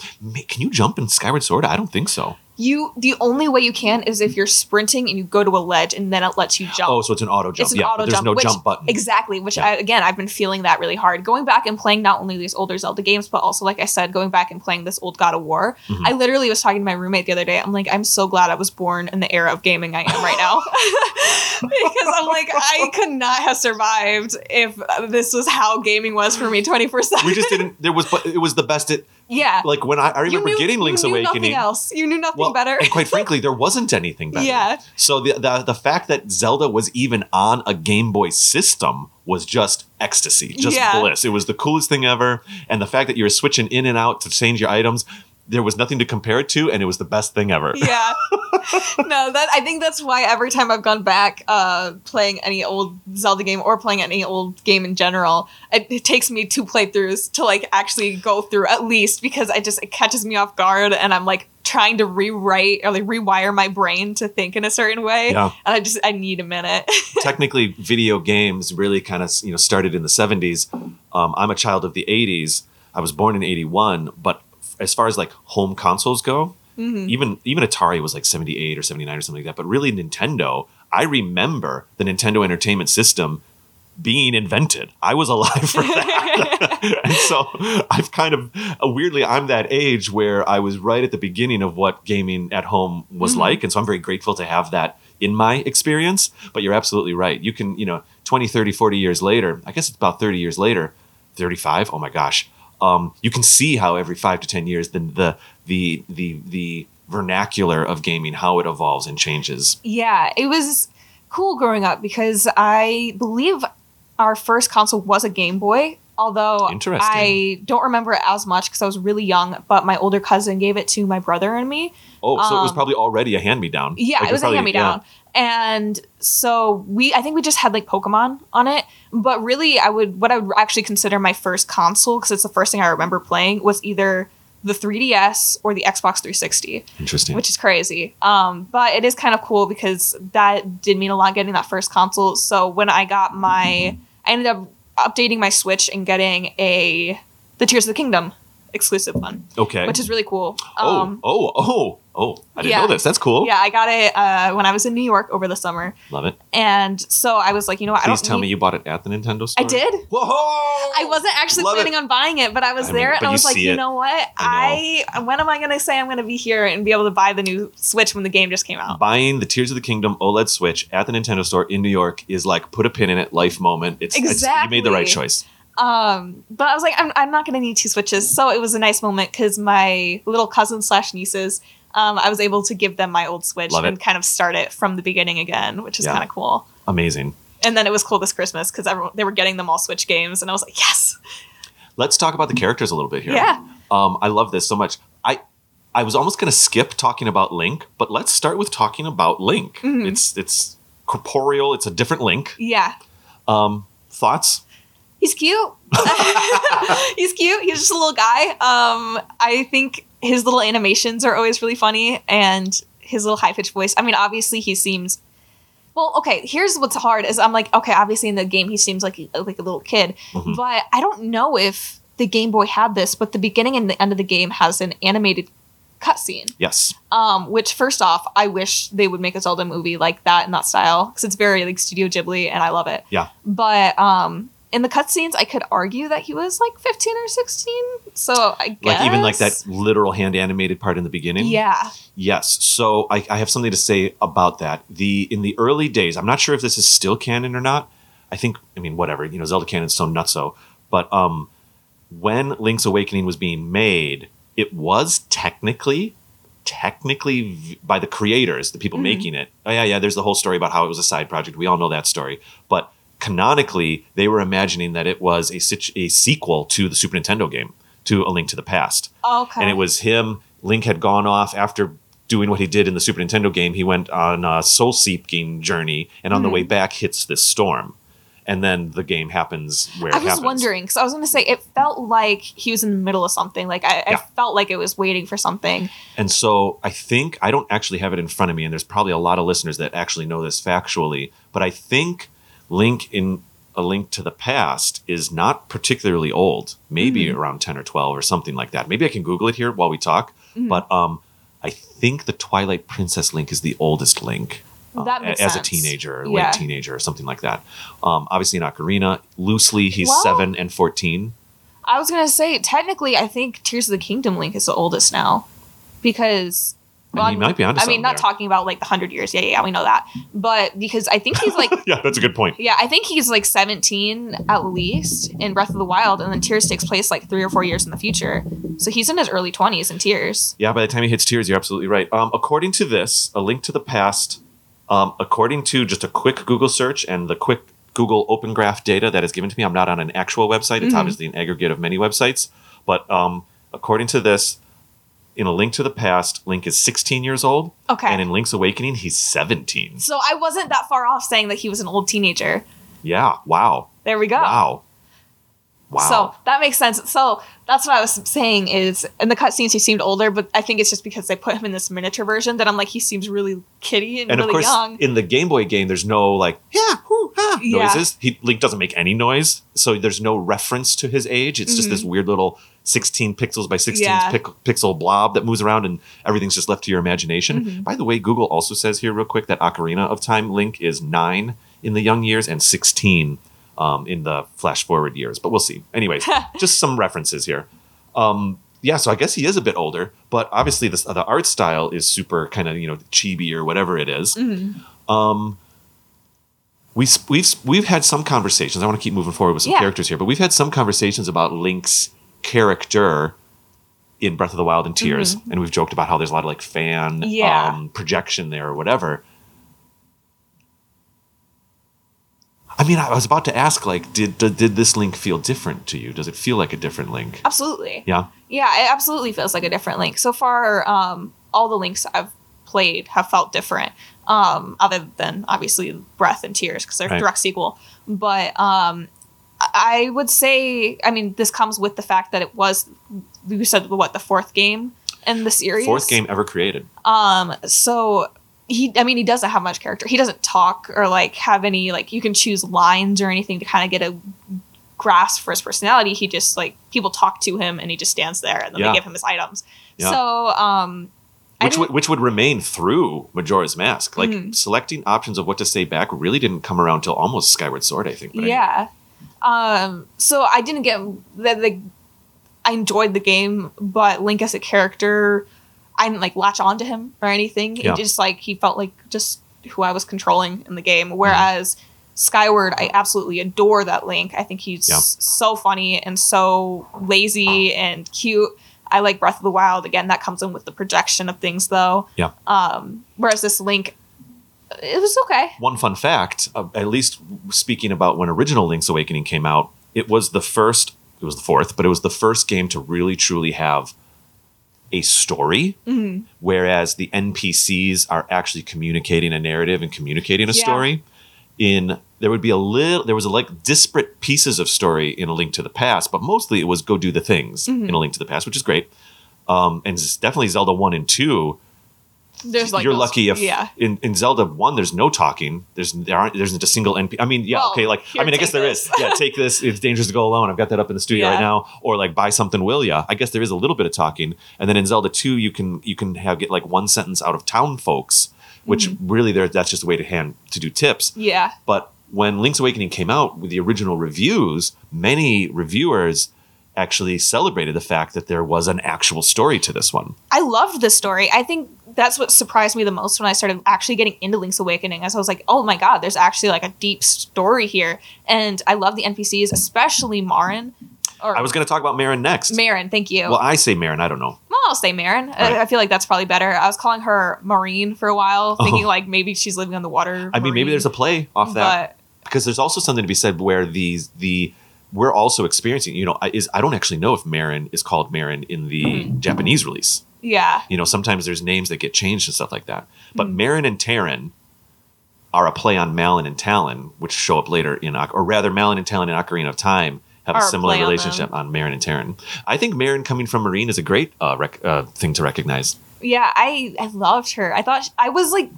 can you jump in Skyward Sword? I don't think so. You the only way you can is if you're sprinting and you go to a ledge and then it lets you jump. Oh, so it's an auto jump. It's an yeah, auto there's jump, no which- jump button. Exactly, which Yeah. I, again I've been feeling that really hard. Going back and playing not only these older Zelda games, but also like I said, going back and playing this old God of War. Mhm. I literally was talking to my roommate the other day. I'm like, I'm so glad I was born in the era of gaming I am right now, because I'm like, I could not have survived if this was how gaming was for me 24 seven. we just didn't. There was, but it was the best. It yeah. like when I, I remember knew- getting Link's you knew Awakening. Nothing else. You knew nothing Well, better. and quite frankly, there wasn't anything better. Yeah. So the, the the fact that Zelda was even on a Game Boy system was just ecstasy, just Yeah. bliss. It was the coolest thing ever. And the fact that you were switching in and out to change your items, there was nothing to compare it to, and it was the best thing ever. yeah no that i think that's why every time i've gone back uh playing any old zelda game or playing any old game in general it, it takes me two playthroughs to like actually go through at least because i just it catches me off guard and i'm like trying to rewrite or like rewire my brain to think in a certain way Yeah. and i just i need a minute Technically, video games really kind of you know started in the '70s. Um, I'm a child of the '80s. I was born in '81, but as far as like home consoles go, Mhm. even even Atari was like 78 or 79 or something like that. But really, Nintendo, I remember the Nintendo Entertainment System being invented. I was alive for that. and so I've kind of uh, weirdly, I'm that age where I was right at the beginning of what gaming at home was Mhm. like. And so I'm very grateful to have that in my experience. But you're absolutely right. You can, you know, 20, 30, 40 years later, I guess it's about 30 years later, 35, oh my gosh. Um, you can see how every five to 10 years, the, the, the, the, the vernacular of gaming, how it evolves and changes. yeah it was cool growing up because i believe our first console was a game boy although i don't remember it as much because i was really young but my older cousin gave it to my brother and me Oh, so it was Um, probably already a hand me down. yeah it was a hand me down and so we i think we just had like pokemon on it but really i would what i would actually consider my first console because it's the first thing i remember playing was either the 3DS or the Xbox 360, Interesting. which is crazy. Um, but it is kind of cool because that did mean a lot getting that first console. So when I got my, I ended up updating my Switch and getting a the Tears of the Kingdom exclusive one, okay. which is really cool. oh, Um, oh, oh, oh! I didn't yeah. know this. That's cool. yeah, I got it uh, when I was in New York over the summer, Love it. and so I was like, you know what? I Please tell need- me you bought it at the Nintendo store. I did. Whoa! I wasn't actually Love it. planning on buying it, but I was I there mean, and I was like, you it. know what? I I, when am I going to say I'm going to be here and be able to buy the new Switch when the game just came out? Buying the Tears of the Kingdom OLED Switch at the Nintendo store in New York is like put a pin in it, life moment. It's, it's you made the right choice. Um, but I was like, I'm, I'm not going to need two Switches, so it was a nice moment because my little cousin slash nieces, um, I was able to give them my old Switch Love it. and kind of start it from the beginning again, which is Yeah. kind of cool. Amazing. And then it was cool this Christmas because everyone they were getting them all Switch games, and I was like, yes, Let's talk about the characters a little bit here. yeah, Um, I love this so much. I I was almost going to skip talking about Link, but let's start with talking about Link. Mhm. It's it's corporeal. It's a different Link. yeah. Um, thoughts? He's cute. He's cute. He's just a little guy. Um, I think his little animations are always really funny, and his little high pitched voice. I mean, obviously he seems. Well, okay. Here's what's hard is I'm like, okay, obviously in the game he seems like like a little kid, Mhm. but I don't know if the Game Boy had this. But the beginning and the end of the game has an animated cutscene. Yes. Um, which first off, I wish they would make a Zelda movie like that in that style because it's very like Studio Ghibli, and I love it. Yeah. But um, in the cutscenes, I could argue that he was like fifteen or sixteen. So I guess Like even like that literal hand animated part in the beginning. Yeah. Yes. So I, I have something to say about that. The in the early days, I'm not sure if this is still canon or not. I think I mean whatever, you know, Zelda canon's so nutso. But um when Link's Awakening was being made, it was technically technically v- by the creators, the people Mhm. making it. Oh yeah, yeah, there's the whole story about how it was a side project. We all know that story. But canonically, they were imagining that it was a, a sequel to the Super Nintendo game, to A Link to the Past Okay. and it was him. Link had gone off after doing what he did in the Super Nintendo game. He went on a soul seeking journey, and on the Mhm. way back hits this storm, and then the game happens where I was happens. wondering because I was going to say it felt like he was in the middle of something. Like I, I felt like it was waiting for something. And so I think I don't actually have it in front of me, and there's probably a lot of listeners that actually know this factually, but I think Link in A Link to the Past is not particularly old, maybe Mhm. around 10 or 12 or something like that. Maybe I can Google it here while we talk, Mhm. but um, I think the Twilight Princess Link is the oldest Link. um, That a- makes as sense. a teenager or Yeah. late teenager or something like that. Um, obviously in Ocarina, loosely he's Well- seven and fourteen. I was going to say technically, I think Tears of the Kingdom Link is the oldest now because. And he might be onto I mean, not there. talking about like the hundred years. Yeah, yeah, yeah, we know that. But because I think he's like yeah, that's a good point. Yeah, I think he's like 17 at least in Breath of the Wild, and then Tears takes place like three or four years in the future. So he's in his early 20s in Tears. Yeah, by the time he hits tears, you're absolutely right. Um, according to this, a link to the past, um, according to just a quick Google search and the quick Google Open Graph data that is given to me, I'm not on an actual website. It's Mhm. obviously an aggregate of many websites. But um, according to this, in a link to the past, Link is 16 years old, Okay. and in Link's Awakening, he's 17. so I wasn't that far off saying that he was an old teenager. Yeah. Wow. There we go. Wow. Wow. So that makes sense. So that's what I was saying is in the cutscenes he seemed older, but I think it's just because they put him in this miniature version that I'm like he seems really kitty and, and of really course, young. in the Game Boy game, there's no like yeah, whoo, ah, Yeah. noises. He Link doesn't make any noise, so there's no reference to his age. It's just Mhm. this weird little 16 pixels by 16 Yeah. pic- pixel blob that moves around, and everything's just left to your imagination. Mhm. By the way, Google also says here real quick that Ocarina of Time Link is nine in the young years and 16 um, in the flash forward years, but we'll see. Anyways, just some references here. Um, yeah, so I guess he is a bit older, but obviously this, the art style is super kind of you know chibi or whatever it is. Mhm. Um, we we've we've had some conversations. I want to keep moving forward with some Yeah. characters here, but we've had some conversations about Link's character in Breath of the Wild and Tears, and we've joked about how there's a lot of like fan Mm-hmm. Yeah. um, projection there or whatever. I mean, I was about to ask, like, did, did did this link feel different to you? Does it feel like a different link? Absolutely. Yeah. Yeah, it absolutely feels like a different link. So far, um, all the links I've played have felt different, um, other than obviously Breath and Tears because they're Right. direct sequel. But um, I would say, I mean, this comes with the fact that it was, you said, what, the fourth game in the series? Fourth game ever created. Um, so he, I mean, he doesn't have much character. He doesn't talk or like have any, like, you can choose lines or anything to kind of get a grasp for his personality. He just, like, people talk to him and he just stands there and then Yeah. they give him his items. Yeah. So, um, which would, which would remain through Majora's Mask. Like Mhm. selecting options of what to say back really didn't come around till almost Skyward Sword, I think. but anyway. Um, so I didn't get that the I enjoyed the game, but Link as a character, I didn't like latch onto him or anything. Yeah. It just like he felt like just who I was controlling in the game. Whereas Skyward, I absolutely adore that Link. I think he's Yeah. so funny and so lazy and cute. I like Breath of the Wild. Again, that comes in with the projection of things though. Yeah. Um, whereas this Link, it was okay. One fun fact, uh, at least speaking about when original Link's Awakening came out, it was the first, it was the fourth, but it was the first game to really truly have a story, Mhm. whereas the NPCs are actually communicating a narrative and communicating a Yeah. story. In there would be a little, there was a, like disparate pieces of story in A Link to the Past, but mostly it was go do the things Mhm. in A Link to the Past, which is great. Um, and definitely Zelda one and two There's like you're those- lucky if yeah. in, in Zelda one there's no talking. There's there aren't there's not a single NP. I mean, yeah, Well, okay, like here, I mean, I guess there this. is. Yeah, take this. It's dangerous to go alone. I've got that up in the studio Yeah. right now. Or like buy something, will ya? I guess there is a little bit of talking. And then in Zelda two, you can you can have get like one sentence out of town folks, which Mm-hmm. really there that's just a way to hand to do tips. Yeah. But when Link's Awakening came out with the original reviews, many reviewers actually celebrated the fact that there was an actual story to this one. I loved the story. I think that's what surprised me the most when I started actually getting into Link's Awakening. As I was like, oh my god, there's actually like a deep story here, and I love the NPCs, especially Marin. Or I was going to talk about Marin next. Marin. Thank you. Well, I say Marin. I don't know. well, I'll say Marin. Right. I, I feel like that's probably better. I was calling her Marine for a while, thinking Oh. like maybe she's living on the water. I mean, maybe there's a play off that but, because there's also something to be said where these the we're also experiencing. You know, I- is I don't actually know if Marin is called Marin in the Mm-hmm. Japanese release. Yeah, You know, sometimes there's names that get changed and stuff like that. But Mhm. Marin and Tarin are a play on Malon and Talon, which show up later in, or rather, Malon and Talon in Ocarina of Time have Are a a similar on relationship on, Marin and Tarin. I think Marin coming from Marine is a great uh, rec- uh, thing to recognize. yeah. I I loved her. I thought I was like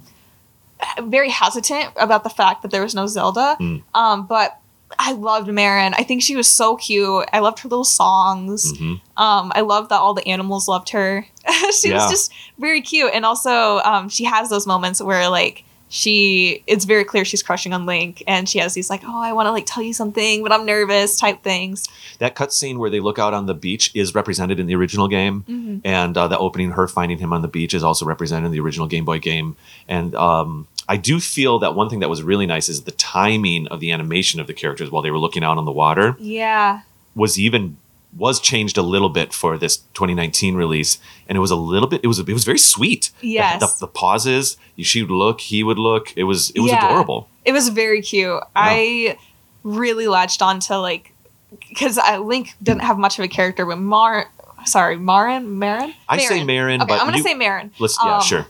very hesitant about the fact that there was no Zelda. Mm. Um, but I loved Marin. I think she was so cute. I loved her little songs. hmm Um, I love that all the animals loved her. she Yeah. was just very cute, and also um, she has those moments where like she, it's very clear she's crushing on Link, and she has these like, oh, I want to like tell you something, but I'm nervous type things. That cutscene where they look out on the beach is represented in the original game. Mm-hmm. and uh, the opening, her finding him on the beach, is also represented in the original Game Boy game. And um, I do feel that one thing that was really nice is the timing of the animation of the characters while they were looking out on the water Yeah, was even was changed a little bit for this 2019 release, and it was a little bit. It was it was very sweet. The- Yes. the, the pauses. She would look, he would look. It was it was Yeah. adorable. it was very cute. I really latched onto like because Link didn't have much of a character, but Mar, sorry, Marin, Marin. I say Marin, Okay, but I'm gonna you- say Marin. Let's yeah, Um, sure.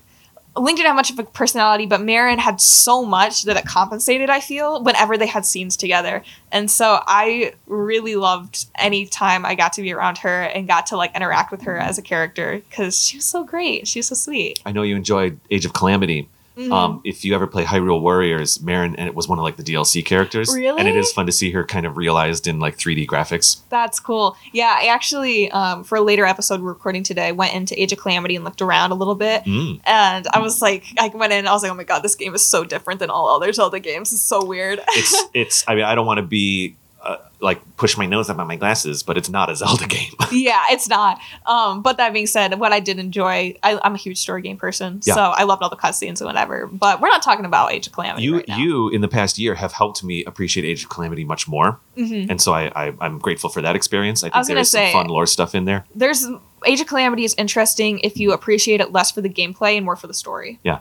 Link didn't have much of a personality, but Marin had so much that it compensated, I feel, whenever they had scenes together. And so I really loved any time I got to be around her and got to like interact with her as a character because she was so great. She was so sweet. I know you enjoyed Age of Calamity. Mhm. Um, if you ever play Hyrule Warriors, Marin, and it was one of like the DLC characters, Really? and it is fun to see her kind of realized in like 3D graphics. That's cool. Yeah, I actually, um, for a later episode we're recording today, went into Age of Calamity and looked around a little bit. Mm. And I was like, I went in, and I was like, oh my god, this game is so different than all other Zelda games. It's so weird. It's it's. I mean, I don't want to be uh, like push my nose up on my glasses, but it's not a Zelda game. yeah, it's not. Um, but that being said, what I did enjoy, I, I'm a huge story game person, Yeah. so I loved all the cutscenes and whatever. But we're not talking about Age of Calamity. you right now. you in the past year have helped me appreciate Age of Calamity much more, Mhm. and so I, I I'm grateful for that experience. I think was gonna there's some say- fun lore stuff in there. There's Age of Calamity is interesting if you appreciate it less for the gameplay and more for the story. Yeah.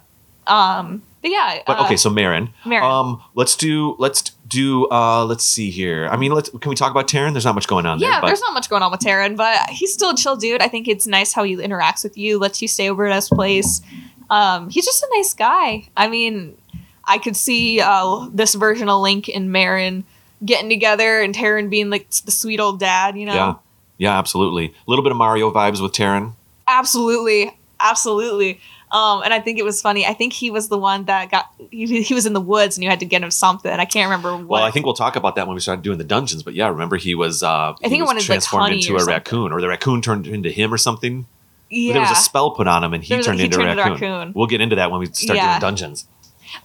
Um. But yeah. But uh, okay, so Marin. Marin. Um, let's do let's do uh let's see here. I mean, let's can we talk about Tarin? There's not much going on yeah, there, there's not much going on with Tarin, but he's still a chill dude. I think it's nice how he interacts with you, lets you stay over at his place. Um, he's just a nice guy. I mean, I could see uh, this version of Link and Marin getting together and Tarin being like the sweet old dad, you know? Yeah. Yeah, absolutely. A little bit of Mario vibes with Tarin. Absolutely. Absolutely. Um, and I think it was funny. I think he was the one that got he, he was in the woods and you had to get him something. I can't remember what. Well, I think we'll talk about that when we started doing the dungeons. But yeah, remember he was. Uh, I think he was wanted, like, transformed honey into a something. raccoon, or the raccoon turned into him or something. yeah. There was a spell put on him, and he There was a- turned he into turned a raccoon. raccoon. We'll get into that when we start Yeah. doing dungeons.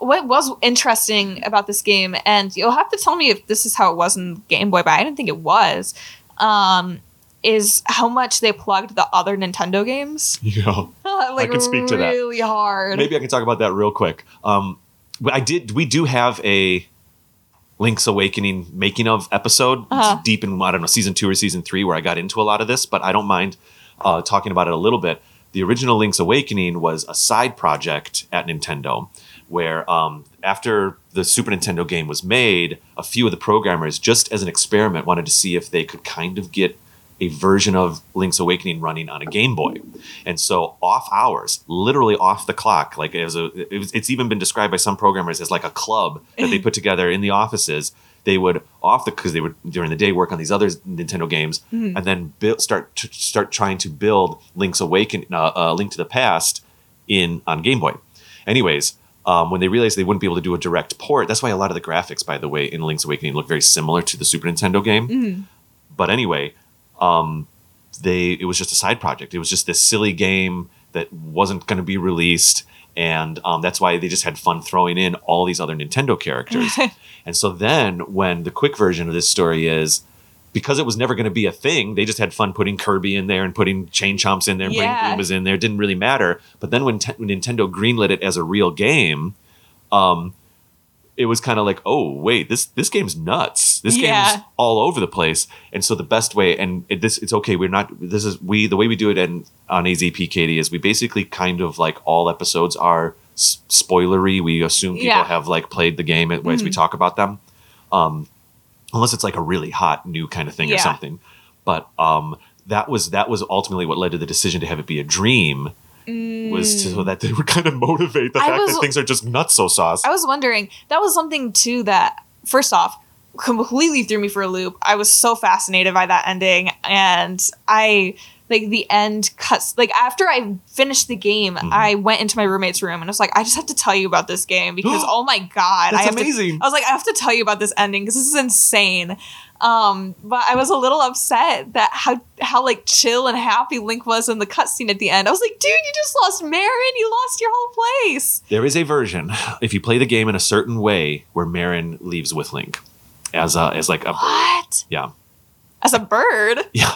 what was interesting about this game, and you'll have to tell me if this is how it was in Game Boy, but I didn't think it was, um, is how much they plugged the other Nintendo games. Yeah. like I can speak to that. really hard. Maybe I can talk about that real quick. Um, I did. We do have a Link's Awakening making of episode Uh-huh. deep in I don't know season two or season three where I got into a lot of this, but I don't mind uh, talking about it a little bit. The original Link's Awakening was a side project at Nintendo, where um, after the Super Nintendo game was made, a few of the programmers, just as an experiment, wanted to see if they could kind of get a version of Link's Awakening running on a Game Boy. And so off hours, literally off the clock, like as a, it was, it's even been described by some programmers as like a club that they put together in the offices. They would off the because they would during the day work on these other Nintendo games, and then build, start to start trying to build Link's Awakening, uh, uh, Link to the Past, in on Game Boy. Anyways, um, when they realized they wouldn't be able to do a direct port, that's why a lot of the graphics, by the way, in Link's Awakening look very similar to the Super Nintendo game. But anyway, um, they it was just a side project. It was just this silly game that wasn't going to be released, and um, that's why they just had fun throwing in all these other Nintendo characters. and so then, when the quick version of this story is. Because it was never going to be a thing, they just had fun putting Kirby in there and putting Chain Chomps in there and Yeah. Goombas in there. It didn't really matter. But then when, te- when Nintendo greenlit it as a real game, um, it was kind of like, oh wait, this this game's nuts. This Yeah. game's all over the place. And so the best way, and it, this it's okay. We're not. This is we the way we do it in, on AZP Kady is we basically kind of like all episodes are s- spoilery. We assume people Yeah. have like played the game as we talk about them, um, unless it's like a really hot new kind of thing or something. But um, that was that was ultimately what led to the decision to have it be a dream. Was to, so that they would kind of motivate the I fact was- that things are just nuts so sauce. I was wondering, that was something too that, first off, completely threw me for a loop. I was so fascinated by that ending. And I, like, the end cuts, like, after I finished the game, Mm-hmm. I went into my roommate's room and I was like, I just have to tell you about this game because, oh my God. That's I have to- amazing. I was like, I have to tell you about this ending because this is insane. Um, but I was a little upset that how how like chill and happy Link was in the cutscene at the end. I was like, dude, you just lost Marin. You lost your whole place. There is a version, if you play the game in a certain way, where Marin leaves with Link as a, as like a bird. What? Yeah, As a bird? yeah.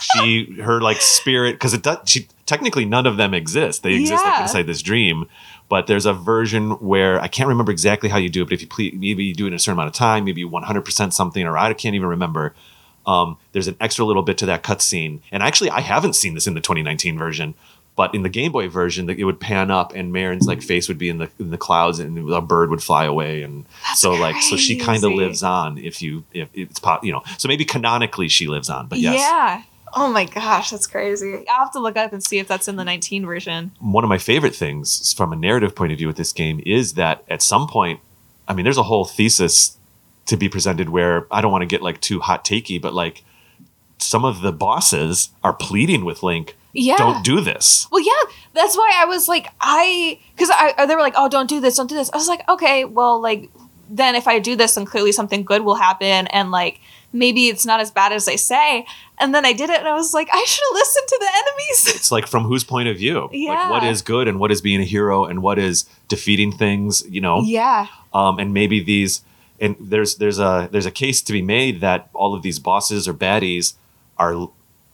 she her like spirit because it does. She technically none of them exist. They exist like inside this dream. But there's a version where I can't remember exactly how you do it. But if you maybe you do it in a certain amount of time, maybe you 100% something, or I can't even remember. Um, there's an extra little bit to that cutscene, and actually I haven't seen this in the 2019 version. But in the Game Boy version, it would pan up, and Marin's like face would be in the in the clouds, and a bird would fly away, and That's so like so she kind of lives on if you if it's po- you know so maybe canonically she lives on, but yes, Yeah. Oh my gosh, that's crazy. I'll have to look up and see if that's in the 19 version. one of my favorite things from a narrative point of view with this game is that at some point, I mean, there's a whole thesis to be presented where I don't want to get like too hot takey, but like some of the bosses are pleading with Link, Yeah. don't do this. Well, yeah, that's why I was like, I, because I, they were like, oh, don't do this, don't do this. I was like, okay, well, like, then if I do this, then clearly something good will happen, and like, maybe it's not as bad as they say. And then I did it, and I was like, I should have listened to the enemies. It's like from whose point of view? Like what Yeah. is good and what is being a hero and what is defeating things, you know? yeah. um, and maybe these and there's there's a there's a case to be made that all of these bosses or baddies are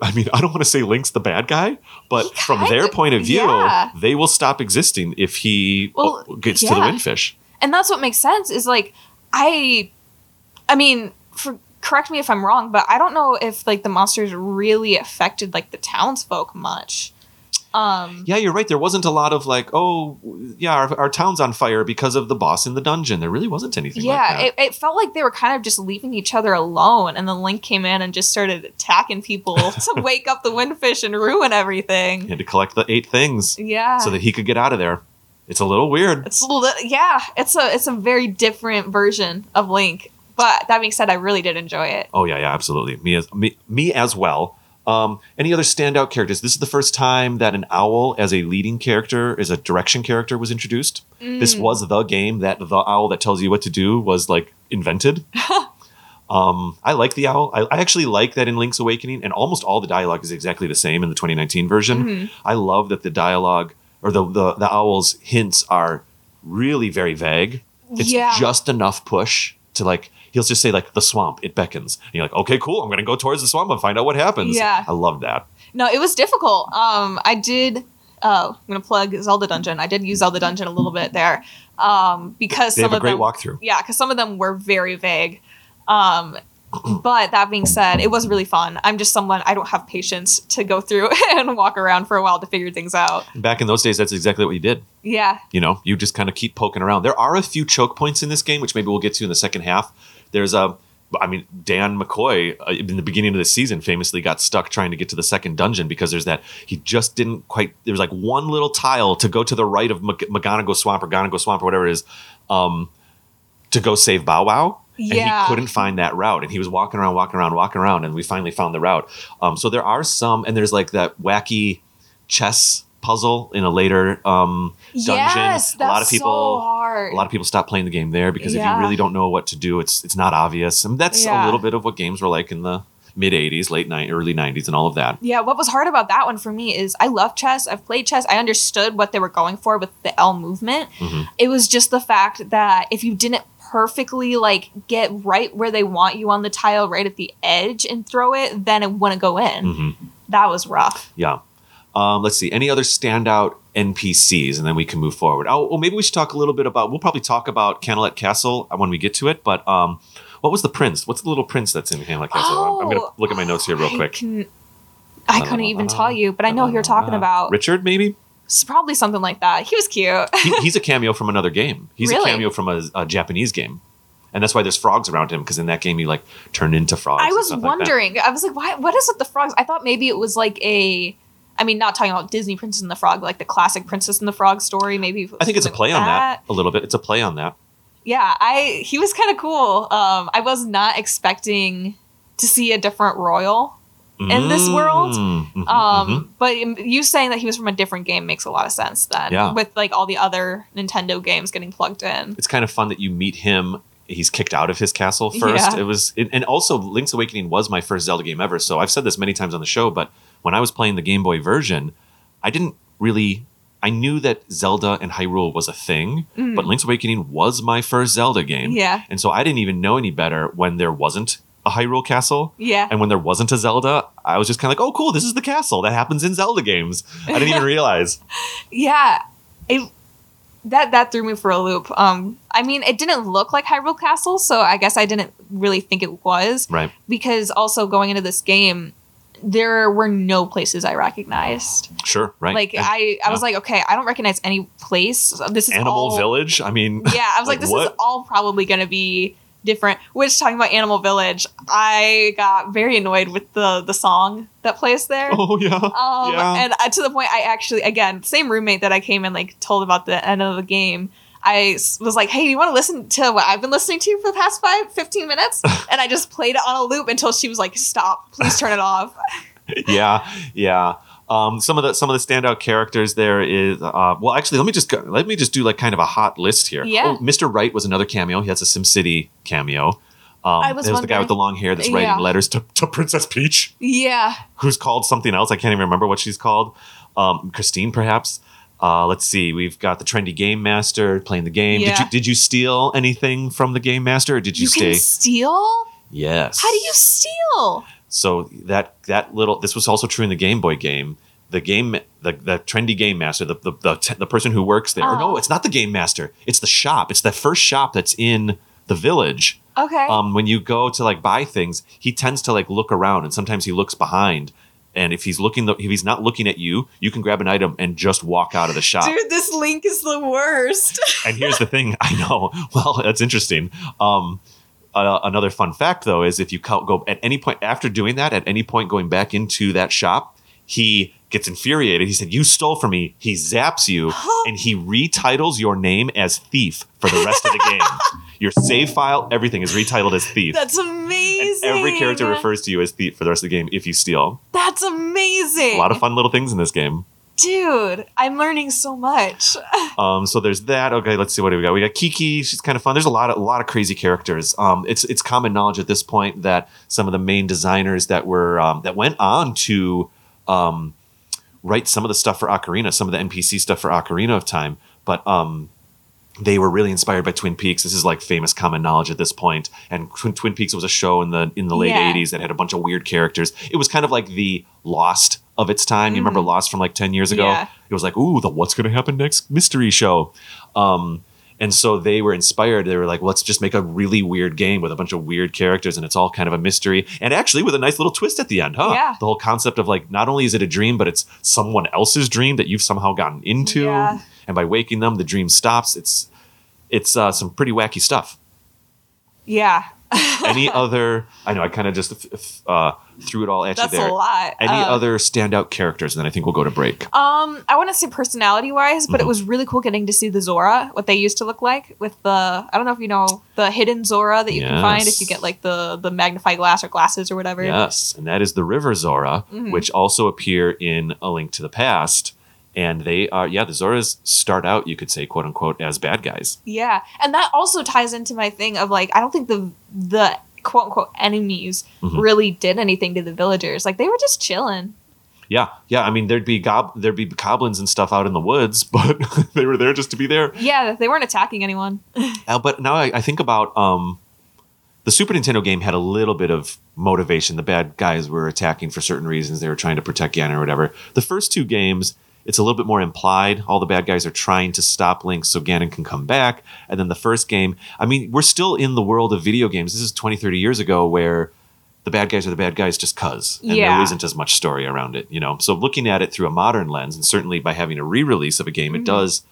I mean I don't want to say Link's the bad guy, but from their point of view, yeah. they will stop existing if he Well, oh, gets to the yeah. windfish. and that's what makes sense is like i i mean for correct me if i'm wrong but i don't know if like the monsters really affected like the townsfolk much um Yeah, you're right. There wasn't a lot of like, oh, yeah, our, our town's on fire because of the boss in the dungeon. There really wasn't anything like yeah that. it, it felt like they were kind of just leaving each other alone and then link came in and just started attacking people to wake up the windfish and ruin everything. he had to collect the eight things yeah so that he could get out of there. It's a little weird. it's a little yeah it's a it's a very different version of link But that being said, I really did enjoy it. Oh yeah, yeah, absolutely. Me as me, me as well. Um, any other standout characters? This is the first time that an owl as a leading character, as a direction character, was introduced. This Mm. was the game that the owl that tells you what to do was like invented. um, I like the owl. I, I actually like that in Link's Awakening, and almost all the dialogue is exactly the same in the 2019 version. Mhm. I love that the dialogue or the, the the owl's hints are really very vague. It's Yeah. just enough push to like he'll just say like the swamp it beckons and you're like okay cool i'm gonna go towards the swamp and find out what happens Yeah. i love that No, it was difficult. Um, I did. Oh, I'm gonna plug Zelda Dungeon. I did use Zelda Dungeon a little bit there, um, because they some have a of great them, walkthrough yeah, because some of them were very vague. Um, but that being said, it was really fun. I'm just someone I don't have patience to go through and walk around for a while to figure things out. back in those days that's exactly what you did Yeah, you know you just kind of keep poking around there are a few choke points in this game which maybe we'll get to in the second half there's a I mean, Dan McCoy uh, in the beginning of the season famously got stuck trying to get to the second dungeon because there's that he just didn't quite. There was like one little tile to go to the right of Mag- McGonagall Swamp or Gonago Swamp or whatever it is, um, to go save Bow Wow. And he couldn't find that route, and he was walking around, walking around, walking around, and we finally found the route. Um, so there are some, and there's like that wacky chess puzzle in a later um, dungeon. yes, a that's lot of people, so hard. a lot of people stop playing the game there because if you really don't know what to do, it's it's not obvious, and that's Yeah. a little bit of what games were like in the mid '80s, late '90s, early '90s, and all of that. Yeah, what was hard about that one for me is I love chess. I've played chess. I understood what they were going for with the L movement. Mhm. It was just the fact that if you didn't perfectly like get right where they want you on the tile right at the edge and throw it, then it wouldn't go in. hmm That was rough. Yeah. Um, let's see. Any other standout NPCs, and then we can move forward. Oh, well, maybe we should talk a little bit about. We'll probably talk about Kanalet Castle when we get to it. But um, what was the prince? What's the little prince that's in Kanalet Castle? I'm- I'm going to Oh, look at my notes here real I quick. can- I couldn't even tell you, but I know who you're talking about. Richard, maybe. It's probably something like that. He was cute. He, he's a cameo from another game. He's Really? a cameo from a, a Japanese game, and that's why there's frogs around him because in that game he like turned into frogs. I was stuff like wondering. I was like, why? What is with the frogs? I thought maybe it was like a. I mean, not talking about Disney Princess and the Frog, like the classic Princess and the Frog story. Maybe I think it's a play like on that a little bit. It's a play on that. Yeah, I he was kind of cool. Um, I was not expecting to see a different royal, In this world, Mm, mhm, um, mhm. but you saying that he was from a different game makes a lot of sense. Then, Yeah. with like all the other Nintendo games getting plugged in. it's kind of fun that you meet him. He's kicked out of his castle first. Yeah. It was, it, and also Link's Awakening was my first Zelda game ever. So I've said this many times on the show, but when I was playing the Game Boy version, I didn't really. I knew that Zelda and Hyrule was a thing, Mhm. but Link's Awakening was my first Zelda game. Yeah, And so I didn't even know any better when there wasn't a Hyrule castle. yeah. And when there wasn't a Zelda, I was just kind of like, oh, cool, this is the castle. That happens in Zelda games. I didn't even realize. Yeah, it that that threw me for a loop. Um, I mean, it didn't look like Hyrule Castle, so I guess I didn't really think it was Right. because also going into this game, there were no places I recognized. Sure. Right. Like And I, I was like, okay, I don't recognize any place. This is Animal all, Village. I mean, Yeah, I was like, Like, this is all probably going to be different. Which talking about Animal Village, I got very annoyed with the the song that plays there. oh yeah. Um, yeah. and uh, to the point, I actually, again, same roommate that I came and like told about the end of the game. I was like, hey, do you want to listen to what I've been listening to for the past five, 15 minutes? and I just played it on a loop until she was like, stop, please turn it off. yeah, yeah. Um, some of the some of the standout characters there is uh, well, actually, let me just go, let me just do like kind of a hot list here. Yeah. Oh, Mr. Wright was another cameo. He has a SimCity cameo. Um, I was there's the guy with the long hair that's Yeah. writing letters to, to Princess Peach, Yeah. who's called something else. I can't even remember what she's called. Um, Christine, perhaps. Uh, let's see. We've got the trendy game master playing the game. Did you did you steal anything from the game master, or did you, You, stay? can steal? yes. How do you steal? So that that little this was also true in the Game Boy game. The game the, the trendy game master, the the, the, t- the person who works there. No, Oh. it's not the game master. It's the shop. It's the first shop that's in the village. Okay. Um, when you go to like buy things, he tends to like look around, and sometimes he looks behind. And if he's looking, if he's not looking at you, you can grab an item and just walk out of the shop. Dude, this link is the worst. And here's the thing, I know. Well, that's interesting. Um, uh, another fun fact, though, is if you go at any point after doing that, at any point going back into that shop, he gets infuriated. He said, "You stole from me." He zaps you, and he retitles your name as thief for the rest of the game. Your save file, everything is retitled as thief. That's amazing. Every character refers to you as thief for the rest of the game if you steal. That's amazing. A lot of fun little things in this game. Dude, I'm learning so much. Um, so there's that. Okay, let's see what do we got. We got Kiki. She's kind of fun. There's a lot of a lot of crazy characters. Um, it's it's common knowledge at this point that some of the main designers that were um, that went on to um, write some of the stuff for Ocarina, some of the NPC stuff for Ocarina of Time, but um, they were really inspired by Twin Peaks. This is like famous common knowledge at this point. And Twin, Twin Peaks was a show in the in the late Yeah. '80s that had a bunch of weird characters. It was kind of like the Lost of its time. You remember Lost from like ten years ago? Yeah. It was like, ooh, the what's going to happen next mystery show. Um, and so they were inspired. They were like, let's just make a really weird game with a bunch of weird characters, and it's all kind of a mystery, and actually with a nice little twist at the end, huh? Yeah. The whole concept of like, not only is it a dream, but it's someone else's dream that you've somehow gotten into, Yeah. And by waking them, the dream stops. It's it's uh, some pretty wacky stuff. yeah. Any other? I know I kind of just uh, threw it all at That's you there. a lot. Any Um, other standout characters? And then I think we'll go to break. Um, I want to say personality wise, but Mhm. it was really cool getting to see the Zora, what they used to look like with the I don't know if you know the hidden Zora that you can find if you get like the the magnify glass or glasses or whatever. Yes, and that is the River Zora, Mhm. which also appear in A Link to the Past. And they are, yeah, the Zoras start out, you could say, quote unquote, as bad guys. Yeah, and that also ties into my thing of like I don't think the the quote unquote enemies Mhm. really did anything to the villagers. Like they were just chilling. Yeah, yeah. I mean, there'd be gob- there'd be goblins and stuff out in the woods, but they were there just to be there. Yeah, they weren't attacking anyone. Uh, but now I, I think about um, the Super Nintendo game had a little bit of motivation. The bad guys were attacking for certain reasons. They were trying to protect Ganon or whatever. The first two games, it's a little bit more implied. All the bad guys are trying to stop Link so Ganon can come back. And then the first game, I mean, we're still in the world of video games. This is 20, 30 years ago where the bad guys are the bad guys just cuz. And Yeah. there isn't as much story around it, you know? So looking at it through a modern lens, and certainly by having a re-release of a game, it Mhm. does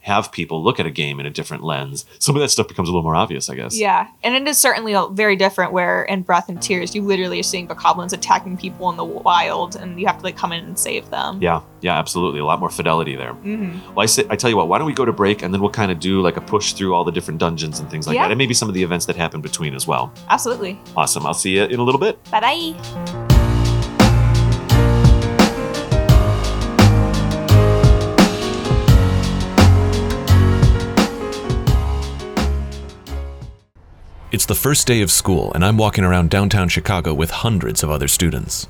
have people look at a game in a different lens. Some of that stuff becomes a little more obvious, I guess. Yeah, and it is certainly a- very different. Where in Breath and Tears, you literally are seeing bokoblins attacking people in the wild, and you have to like come in and save them. Yeah, yeah, absolutely. A lot more fidelity there. hmm Well, I, say, I tell you what, why don't we go to break and then we'll kind of do like a push through all the different dungeons and things like Yeah. that, and maybe some of the events that happen between as well. Absolutely. Awesome. I'll see you in a little bit. Bye bye. It's the first day of school, and I'm walking around downtown Chicago with hundreds of other students.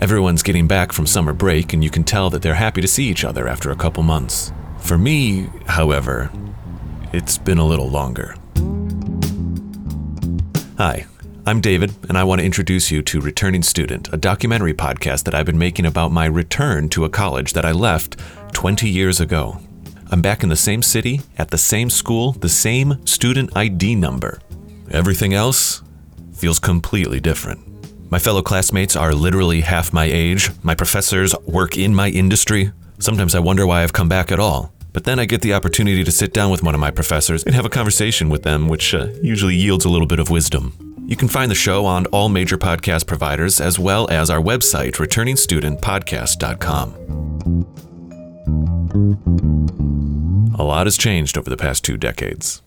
Everyone's getting back from summer break, and you can tell that they're happy to see each other after a couple months. For me, however, it's been a little longer. Hi, I'm David, and I want to introduce you to Returning Student, a documentary podcast that I've been making about my return to a college that I left 20 years ago. I'm back in the same city, at the same school, the same student ID number. Everything else feels completely different. My fellow classmates are literally half my age. My professors work in my industry. Sometimes I wonder why I've come back at all. But then I get the opportunity to sit down with one of my professors and have a conversation with them, which uh, usually yields a little bit of wisdom. You can find the show on all major podcast providers as well as our website, returningstudentpodcast.com. A lot has changed over the past two decades.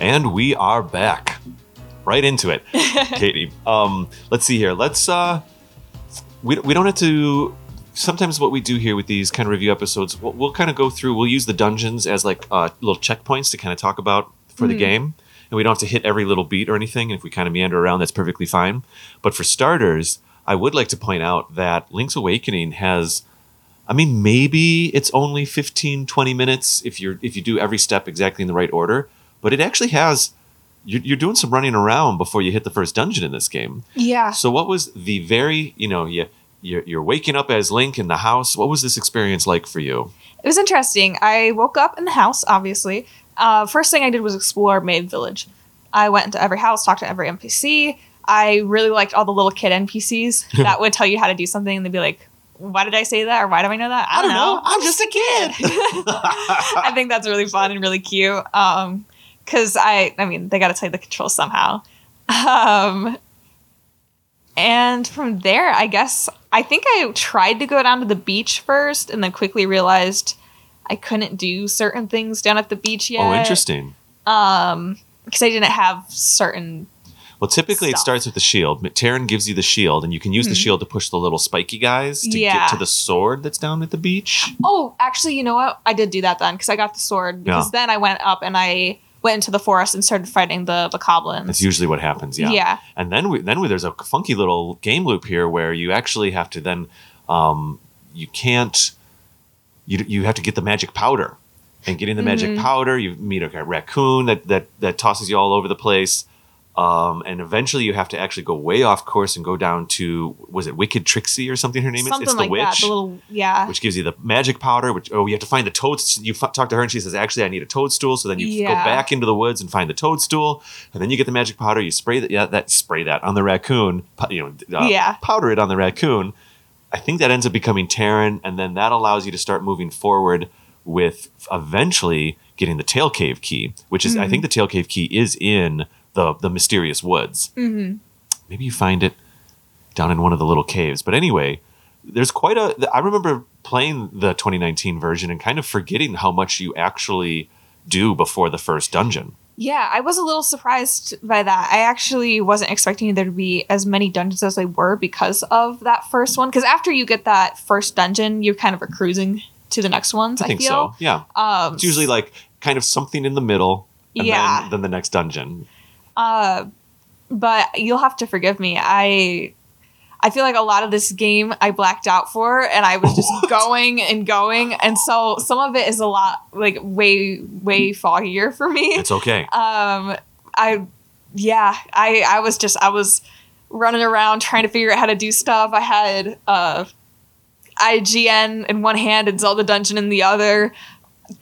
And we are back. Right into it, Kady. Um, let's see here. Let's. Uh, we, we don't have to. Sometimes what we do here with these kind of review episodes, we'll, we'll kind of go through. We'll use the dungeons as like uh, little checkpoints to kind of talk about for the hmm. game, and we don't have to hit every little beat or anything. And if we kind of meander around, that's perfectly fine. But for starters, I would like to point out that Link's Awakening has I mean, maybe it's only 15, 20 minutes if you're if you do every step exactly in the right order. But it actually has you're, you're doing some running around before you hit the first dungeon in this game. Yeah. So what was the very you know you you're, you're waking up as Link in the house. What was this experience like for you? It was interesting. I woke up in the house, obviously. Uh, first thing I did was explore Mabe Village. I went into every house, talked to every NPC. I really liked all the little kid NPCs that would tell you how to do something and they'd be like, why did I say that or why do I know that? I don't, know. I'm just a kid. I think that's really fun and really cute. Um, cause I, I mean, they got to tell you the controls somehow. Um, and from there, I guess I think I tried to go down to the beach first, and then quickly realized I couldn't do certain things down at the beach yet. oh, interesting. Um, because I didn't have certain. Well, typically it starts with the shield. Tarin gives you the shield, and you can use the Mhm. shield to push the little spiky guys to Yeah. get to the sword that's down at the beach. Oh, actually, you know what? I did do that then because I got the sword. Because Yeah. then I went up and I went into the forest and started fighting the the goblins. That's usually what happens. Yeah. Yeah. And then we, then we, there's a funky little game loop here where you actually have to then um, you can't you you have to get the magic powder. And getting the magic Mhm. powder, you meet a raccoon that that that tosses you all over the place. Um, and eventually you have to actually go way off course and go down to was it Wicked Trixie or something her name Something is? It's the like witch. that. The little yeah. which gives you the magic powder. Which oh, you have to find the toad. You f- talk to her and she says, "Actually, I need a toadstool." So then you Yeah. go back into the woods and find the toadstool, and then you get the magic powder. You spray that, yeah, that spray that on the raccoon. You know, uh, Yeah. powder it on the raccoon. I think that ends up becoming Tarin, and then that allows you to start moving forward with eventually getting the tail cave key, which is I Mm-hmm. think the tail cave key is in the the mysterious woods hmm maybe you find it down in one of the little caves. But anyway, there's quite a. I remember playing the 2019 version and kind of forgetting how much you actually do before the first dungeon. Yeah, I was a little surprised by that. I actually wasn't expecting there to be as many dungeons as they were because of that first one. Because after you get that first dungeon, you're kind of a cruising to the next ones. I, I think feel. so. Yeah, Um, it's usually like kind of something in the middle, and Yeah. then, then the next dungeon. Uh, but you'll have to forgive me. I I feel like a lot of this game I blacked out for, and I was just What? going and going, and so some of it is a lot like way way foggier for me. It's okay. um, I yeah, I I was just I was running around trying to figure out how to do stuff. I had uh IGN in one hand and Zelda Dungeon in the other,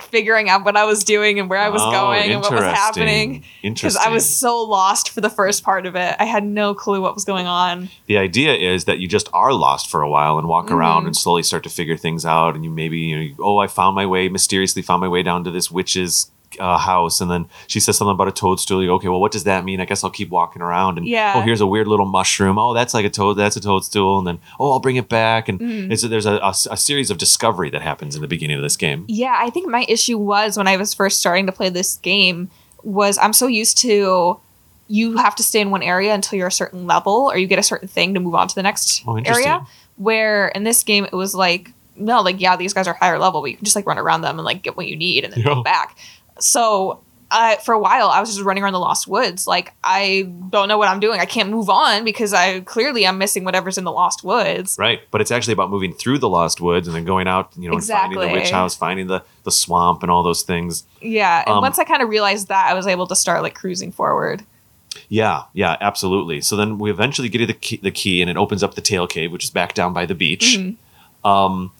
figuring out what I was doing and where I was Oh, going and what was happening because I was so lost for the first part of it. I had no clue what was going on. the idea is that you just are lost for a while and walk around Mhm. and slowly start to figure things out and you maybe you know you- oh i found my way mysteriously found my way down to this witch's uh, house and then she says something about a toadstool. You go, okay well what does that mean? I guess i'll keep walking around and Yeah. oh here's a weird little mushroom. Oh that's like a toad that's a toadstool. And then oh i'll bring it back. And it's, there's a, series of discovery that happens in the beginning of this game. Yeah, I think my issue was when I was first starting to play this game was I'm so used to you have to stay in one area until you're a certain level or you get a certain thing to move on to the next Oh, area. Where in this game it was like no, like yeah, these guys are higher level, but you can just like run around them and like get what you need and then go back. So I, for a while, I was just running around the Lost Woods. Like I don't know what I'm doing. I can't move on because I clearly I'm missing whatever's in the Lost Woods. right but it's actually about moving through the lost woods and then going out you know and finding the witch house finding the, the swamp and all those things Yeah, and Um, once I kind of realized that, I was able to start like cruising forward. Yeah, yeah, absolutely. So then we eventually get the key, the key, and it opens up the tail cave, which is back down by the beach. Mhm. Um,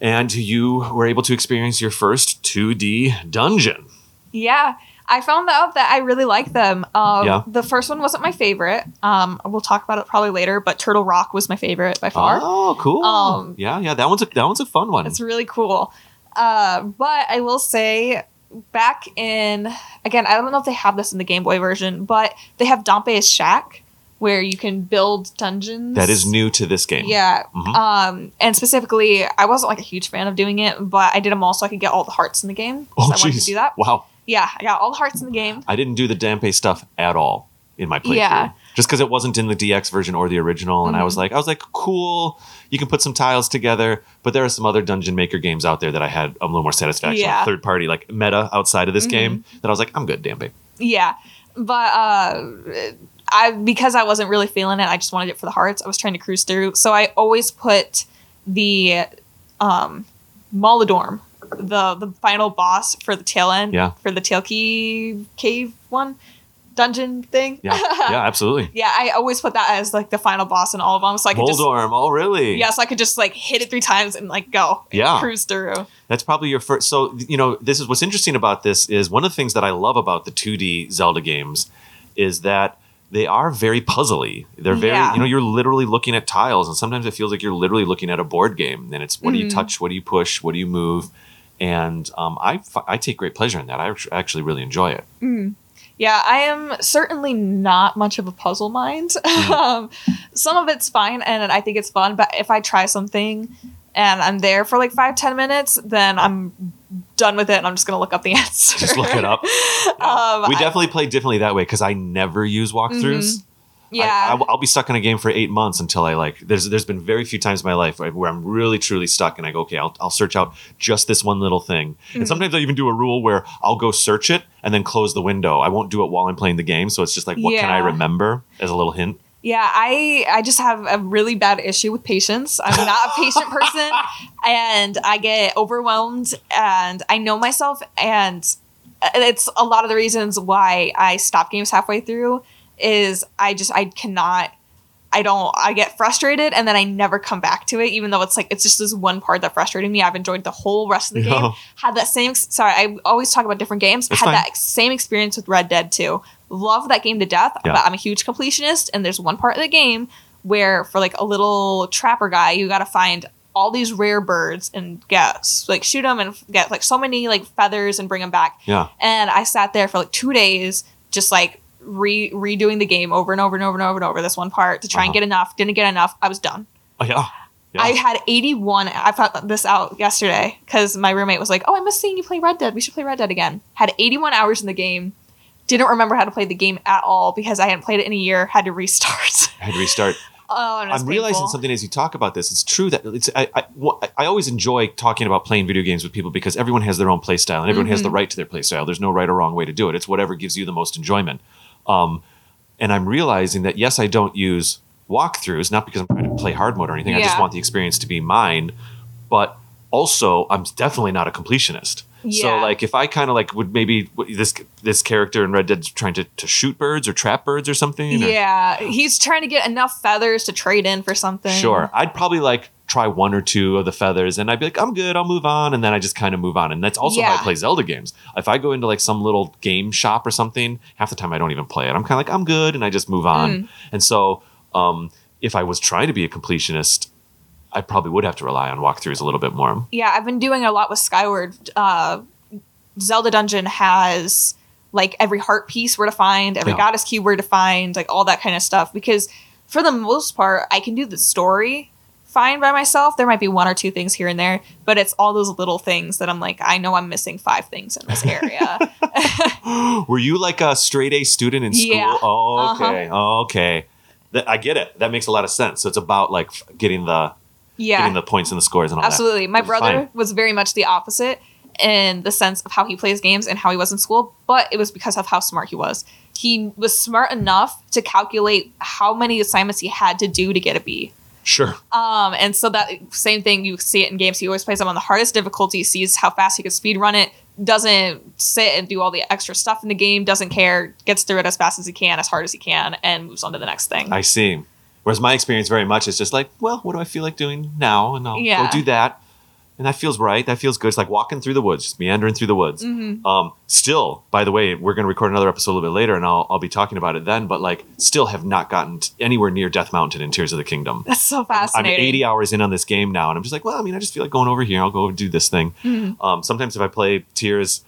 and you were able to experience your first 2D dungeon. Yeah, I found out that I really like them. Um, Yeah. The first one wasn't my favorite. Um, we'll talk about it probably later, but Turtle Rock was my favorite by far. Oh, cool. Um, yeah, yeah, that one's a that one's a fun one. It's really cool. Uh, but I will say, back in again, I don't know if they have this in the Game Boy version, but they have Dampe's Shack where you can build dungeons. that is new to this game. Yeah. Mhm. Um, and specifically, I wasn't like a huge fan of doing it, but I did them all so I could get all the hearts in the game. Oh, I wanted to do that. Wow. Yeah, I got all the hearts in the game. I didn't do the Dampe stuff at all in my playthrough. Yeah. Just because it wasn't in the DX version or the original, and I was Mhm. like, I was like, cool. You can put some tiles together, but there are some other Dungeon Maker games out there that I had a little more satisfaction. Yeah. Third party, like meta outside of this Mhm. game, that I was like, I'm good, Dampe. Yeah, but uh, I because I wasn't really feeling it, I just wanted it for the hearts. I was trying to cruise through, so I always put the um, Moldorm, the the final boss for the tail end, Yeah. for the tail key cave one dungeon thing. Yeah, yeah, absolutely. yeah. I always put that as like the final boss in all of them, so I could just Moldorm, oh really? yeah, so I could just like hit it three times and like go Yeah. cruise through. That's probably your first. So, you know, this is what's interesting about this is one of the things that I love about the 2D Zelda games is that they are very puzzly. They're very, Yeah. you know, you're literally looking at tiles, and sometimes it feels like you're literally looking at a board game. And it's what do you Mhm. touch, what do you push, what do you move, and um, I I take great pleasure in that. I actually really enjoy it. Yeah, I am certainly not much of a puzzle mind. Mm. um, some of it's fine and I think it's fun, but if I try something and I'm there for like five, ten minutes, then I'm done with it and I'm just gonna look up the answer. Just look it up. Um, we I- definitely play differently that way because I never use walkthroughs. yeah. I, will be stuck in a game for eight months until I like. There's there's been very few times in my life where where I'm really truly stuck, and I go, okay, I'll, I'll search out just this one little thing. Mm. And sometimes I even do a rule where I'll go search it and then close the window. I won't do it while I'm playing the game, so it's just like, what can I remember as a little hint? Yeah, I I just have a really bad issue with patience. I'm not a patient person and I get overwhelmed and I know myself and uh, it's a lot of the reasons why I stop games halfway through is I just I cannot I don't I get frustrated and then I never come back to it even though it's like it's just this one part that frustrated me. I've enjoyed the whole rest of the game. No. Had that same sorry, I always talk about different games. That's Had fine. that same experience with Red Dead 2. Love that game to death, Yeah. but I'm a huge completionist and there's one part of the game where for like a little trapper guy, you got to find all these rare birds and get like shoot them and get like so many like feathers and bring them back. Yeah. And I sat there for like two days, just like re redoing the game over and over and over and over and over this one part to try Uh-huh. and get enough. Didn't get enough. I was done. Oh, yeah. Yeah. I had 81. I found this out yesterday because my roommate was like, "Oh, I miss seeing you play Red Dead. We should play Red Dead again." Had 81 hours in the game. Didn't remember how to play the game at all because I hadn't played it in a year. Had to restart. I had to restart. oh, and I'm realizing something as you talk about this. It's true that it's. I, I, I always enjoy talking about playing video games with people because everyone has their own play style and everyone has Mm-hmm. the right to their play style. There's no right or wrong way to do it. It's whatever gives you the most enjoyment. Um, and I'm realizing that yes, I don't use walkthroughs, not because I'm trying to play hard mode or anything. I just want the experience to be mine. But also, I'm definitely not a completionist. So like if I kind of like would maybe this this character in Red Dead's trying to, to shoot birds or trap birds or something. or- Yeah, he's trying to get enough feathers to trade in for something. Sure. I'd probably like try one or two of the feathers and I'd be like, I'm good, I'll move on. And then I just kind of move on. And that's also how I play Zelda games. If I go into like some little game shop or something, half the time I don't even play it. I'm kind of like, I'm good. And I just move on. Mm. And so um, if I was trying to be a completionist, I probably would have to rely on walkthroughs a little bit more. Yeah, I've been doing a lot with Skyward. Uh, Zelda Dungeon has like every heart piece where to find, every Yeah. goddess key where to find, like all that kind of stuff. Because for the most part, I can do the story fine by myself. There might be one or two things here and there, but it's all those little things that I'm like, I know I'm missing five things in this area. Were you like a straight A student in school? Yeah. Oh, Uh-huh. okay. Oh, okay. That, I get it. That makes a lot of sense. So it's about like getting the yeah. getting the points and the scores and all Absolutely. My brother fine. was very much the opposite in the sense of how he plays games and how he was in school, but it was because of how smart he was. He was smart enough to calculate how many assignments he had to do to get a B. Sure. Um, and so that same thing you see it in games. He always plays them on the hardest difficulty, sees how fast he can speed run it, doesn't sit and do all the extra stuff in the game, doesn't care, gets through it as fast as he can, as hard as he can, and moves on to the next thing. I see. Whereas my experience very much is just like, well, what do I feel like doing now? And I'll Yeah. go do that. And that feels right. That feels good. It's like walking through the woods, just meandering through the woods. Mm-hmm. Um, still, by the way, we're going to record another episode a little bit later, and I'll, I'll be talking about it then. But like, still have not gotten anywhere near Death Mountain in Tears of the Kingdom. That's so fascinating. I'm fascinating. 80 hours in on this game now, and I'm just like, well, I mean, I just feel like going over here. I'll go do this thing. Mm-hmm. Um, sometimes if I play Tears,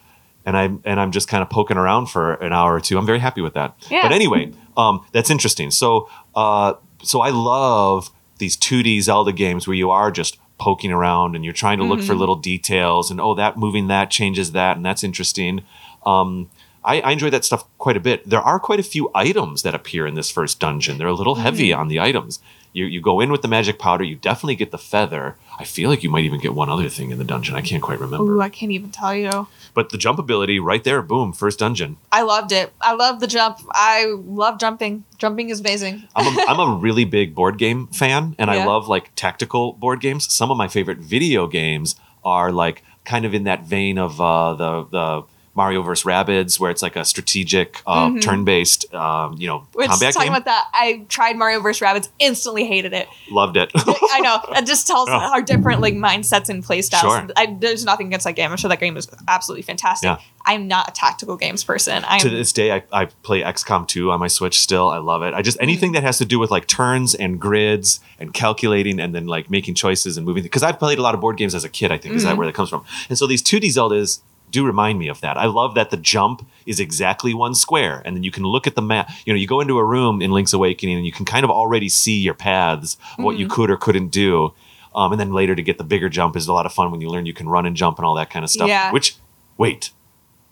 and I'm and I'm just kind of poking around for an hour or two, I'm very happy with that. Yeah. But anyway, um, that's interesting. So, uh, so I love these 2D Zelda games where you are just poking around and you're trying to look for little details and oh, that moving that changes that, and that's interesting. Um, I, I enjoy that stuff quite a bit. There are quite a few items that appear in this first dungeon. They're a little heavy on the items. You you go in with the magic powder. You definitely get the feather. I feel like you might even get one other thing in the dungeon. I can't quite remember. Ooh, I can't even tell you. But the jump ability right there, boom, first dungeon. I loved it. I love the jump. I love jumping. Jumping is amazing. I'm a, I'm a really big board game fan, and I love like tactical board games. Some of my favorite video games are like kind of in that vein of uh, the the Mario vs. Rabbids, where it's like a strategic, uh, turn-based, um, you know, Mm-hmm. Which combat talking game. about that, I tried Mario vs. Rabbids, instantly hated it. Loved it. I know. It just tells Oh. our different like mindsets and playstyles. Sure. I, there's nothing against that game. I'm sure that game is absolutely fantastic. Yeah. I'm not a tactical games person. I'm to this day, I, I play XCOM 2 on my Switch still. I love it. I just anything that has to do with like turns and grids and calculating and then like making choices and moving. Because I've played a lot of board games as a kid. I think is that where that comes from. And so these 2D Zeldas do remind me of that. I love that the jump is exactly one square, and then you can look at the map. You know, you go into a room in Link's Awakening, and you can kind of already see your paths, of what you could or couldn't do. Um, and then later to get the bigger jump is a lot of fun when you learn you can run and jump and all that kind of stuff. Yeah. Which, wait,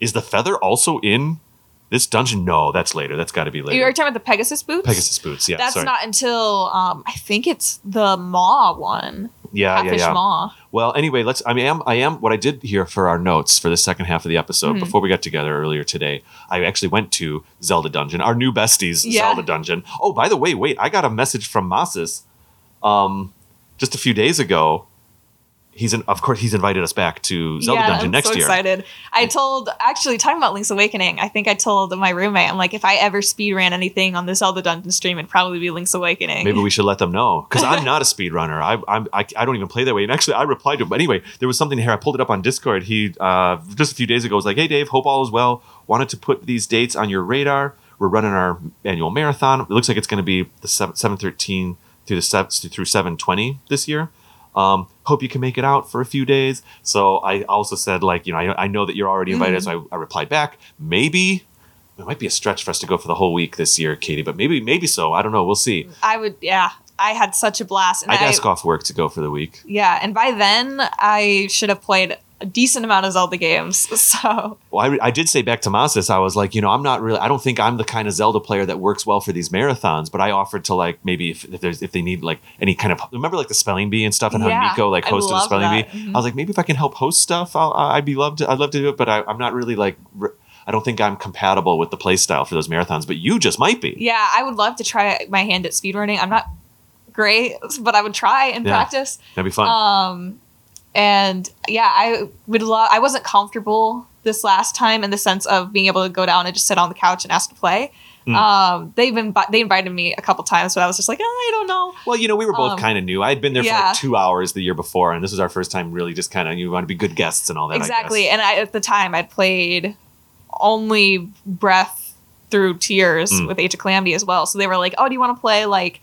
is the feather also in this dungeon? No, that's later. That's got to be later. you were talking about the Pegasus boots. Pegasus boots. Yeah, That's sorry. not until um, I think it's the Maw one. Yeah, yeah, yeah. Maw. Well, anyway, let's. I mean, I am, I am. What I did here for our notes for the second half of the episode, Mm-hmm. before we got together earlier today, I actually went to Zelda Dungeon, our new besties, Yeah. Zelda Dungeon. Oh, by the way, wait, I got a message from Masis, um, just a few days ago. He's in, of course, he's invited us back to Zelda Dungeon next year. yeah, Dungeon I'm next so year. excited. I told actually talking about Link's Awakening. I think I told my roommate, I'm like, if I ever speed ran anything on the Zelda Dungeon stream, it'd probably be Link's Awakening. Maybe we should let them know because I'm not a speedrunner. I, I'm, I, I don't even play that way. And actually, I replied to him. But anyway, there was something here. I pulled it up on Discord. He uh, just a few days ago was like, "Hey, Dave, hope all is well. Wanted to put these dates on your radar. We're running our annual marathon. It looks like it's going to be the seven thirteen through the seven through seven twenty this year." Um, hope you can make it out for a few days. So I also said, like, you know, I, I know that you're already invited. Mm. So I, I replied back, maybe it might be a stretch for us to go for the whole week this year, Kady, but maybe, maybe so. I don't know. We'll see. I would, yeah. I had such a blast. And I'd I, ask off work to go for the week. Yeah, and by then I should have played a decent amount of Zelda games. So Well, I, I did say back to Masis, I was like, you know, I'm not really, I don't think I'm the kind of Zelda player that works well for these marathons, but I offered to like maybe if, if there's if they need like any kind of remember like the spelling bee and stuff and Yeah, how Nico like hosted the spelling that. bee. Mhm. I was like, maybe if I can help host stuff, I'll, I'd be loved. to, I'd love to do it, but I, I'm not really like. I don't think I'm compatible with the play style for those marathons, but you just might be. yeah, I would love to try my hand at speedrunning. I'm not great, but I would try and Yeah. practice. That'd be fun. Um, and yeah, I would love. I wasn't comfortable this last time in the sense of being able to go down and just sit on the couch and ask to play. Mm. Um, they've been they invited me a couple times, but I was just like, "Oh, I don't know. Well, you know, we were both Um, kind of new. I had been there for like two hours the year before, and this was our first time really just kind of you want to be good guests and all that. Exactly. guess. And I, at the time, I'd played only Breath through Tears Mm. with Age of Calamity as well. So they were like, "Oh, do you want to play like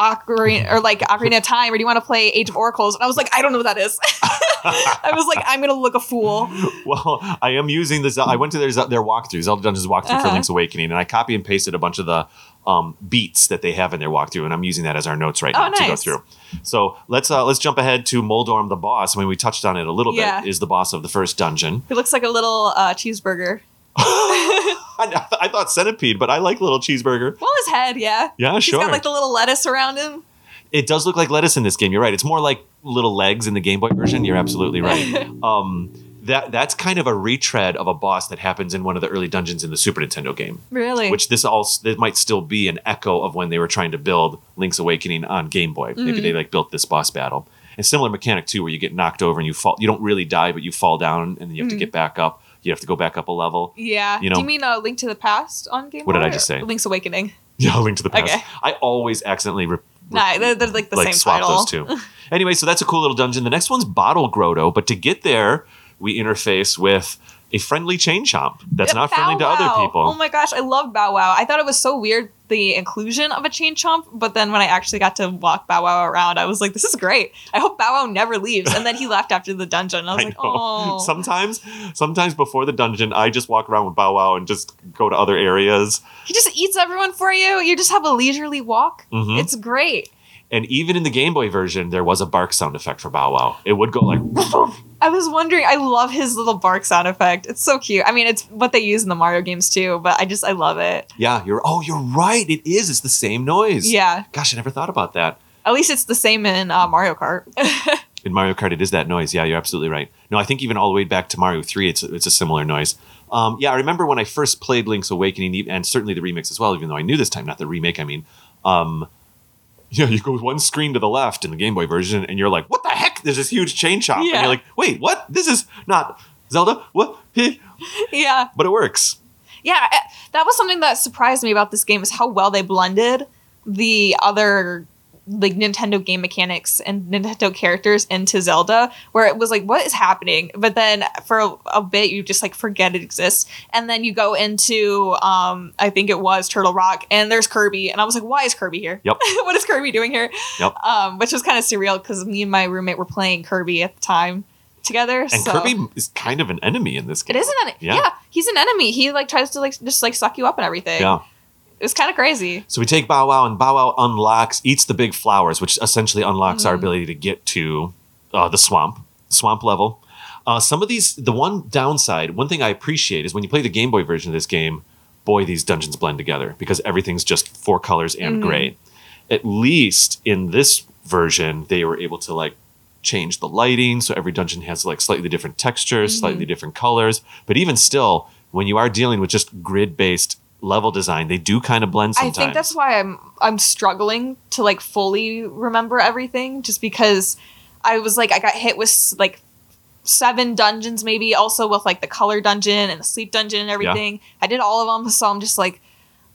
Ocarina or like Ocarina of Time, or do you want to play Age of Oracles?" And I was like, "I don't know what that is." I was like, "I'm gonna look a fool." Well, I am using the. I went to their their walkthrough, Zelda Dungeons walkthrough for Uh-huh. Link's Awakening, and I copy and pasted a bunch of the um, beats that they have in their walkthrough, and I'm using that as our notes right Oh, now to go through. So let's uh, let's jump ahead to Moldorm, the boss. I mean, we touched on it a little Yeah. bit. Is the boss of the first dungeon? He looks like a little uh, cheeseburger. I, I thought centipede, but I like little cheeseburger. Well, his head, yeah. Yeah, He's sure. He's got like the little lettuce around him. it does look like lettuce in this game. You're right. It's more like little legs in the Game Boy version. You're absolutely right. um, that that's kind of a retread of a boss that happens in one of the early dungeons in the Super Nintendo game. Really? which this also this might still be an echo of when they were trying to build Link's Awakening on Game Boy. Mm-hmm. Maybe they like built this boss battle. And similar mechanic too, where you get knocked over and you fall. You don't really die, but you fall down and then you have to get back up. You have to go back up a level. yeah. you know- Do you mean uh, Link to the Past on Game What did I just say? Link's Awakening. Yeah, Link to the Past. Okay. I always accidentally re- Nah, they're, they're like the like same swap title. those two. anyway, so that's a cool little dungeon. The next one's Bottle Grotto, but to get there, we interface with a friendly chain chomp that's not friendly to other Wow. people. Oh my gosh, I love Bow Wow. I thought it was so weird the inclusion of a chain chomp, but then when I actually got to walk Bow Wow around, I was like, this is great. I hope Bow Wow never leaves. And then he left after the dungeon. I was like, know. oh. Sometimes, sometimes before the dungeon, I just walk around with Bow Wow and just go to other areas. he just eats everyone for you. You just have a leisurely walk. Mhm. It's great. And even in the Game Boy version, there was a bark sound effect for Bow Wow. It would go like, I was wondering, I love his little bark sound effect. It's so cute. I mean, it's what they use in the Mario games too, but I just, I love it. yeah, you're. Oh, you're right. It is. It's the same noise. Yeah. Gosh, I never thought about that. At least it's the same in uh, Mario Kart. In Mario Kart, it is that noise. Yeah, you're absolutely right. No, I think even all the way back to Mario Three, it's it's a similar noise. Um, yeah, I remember when I first played Link's Awakening, and certainly the remix as well. Even though I knew this time, not the remake. I mean, um, yeah, you go one screen to the left in the Game Boy version, and you're like, "What the heck?" There's this huge chain chomp, and you're like, "Wait, what? This is not." Zelda, what? Yeah. But it works. Yeah, eh, that was something that surprised me about this game is how well they blended the other like Nintendo game mechanics and Nintendo characters into Zelda, where it was like, what is happening? But then for a, a bit, you just like forget it exists, and then you go into, um, I think it was Turtle Rock, and there's Kirby, and I was like, why is Kirby here? Yep. what is Kirby doing here? Yep. Um, which was kind of surreal because me and my roommate were playing Kirby at the time together. And so. Kirby is kind of an enemy in this game. It is an enemy. Yeah. Yeah. he's an enemy. He like tries to like just like suck you up and everything. Yeah. It's kind of crazy. So we take Bow Wow, and Bow Wow unlocks, eats the big flowers, which essentially unlocks Mm-hmm. our ability to get to uh, the swamp, swamp level. Uh, some of these, the one downside, one thing I appreciate is when you play the Game Boy version of this game, boy, these dungeons blend together because everything's just four colors and Mm-hmm. gray. At least in this version, they were able to like change the lighting, so every dungeon has like slightly different textures, Mm-hmm. slightly different colors. But even still, when you are dealing with just grid-based level design, they do kind of blend sometimes. I think that's why I'm I'm struggling to like fully remember everything, just because I was like I got hit with like seven dungeons, maybe also with like the color dungeon and the sleep dungeon and everything. I did all of them, so I'm just like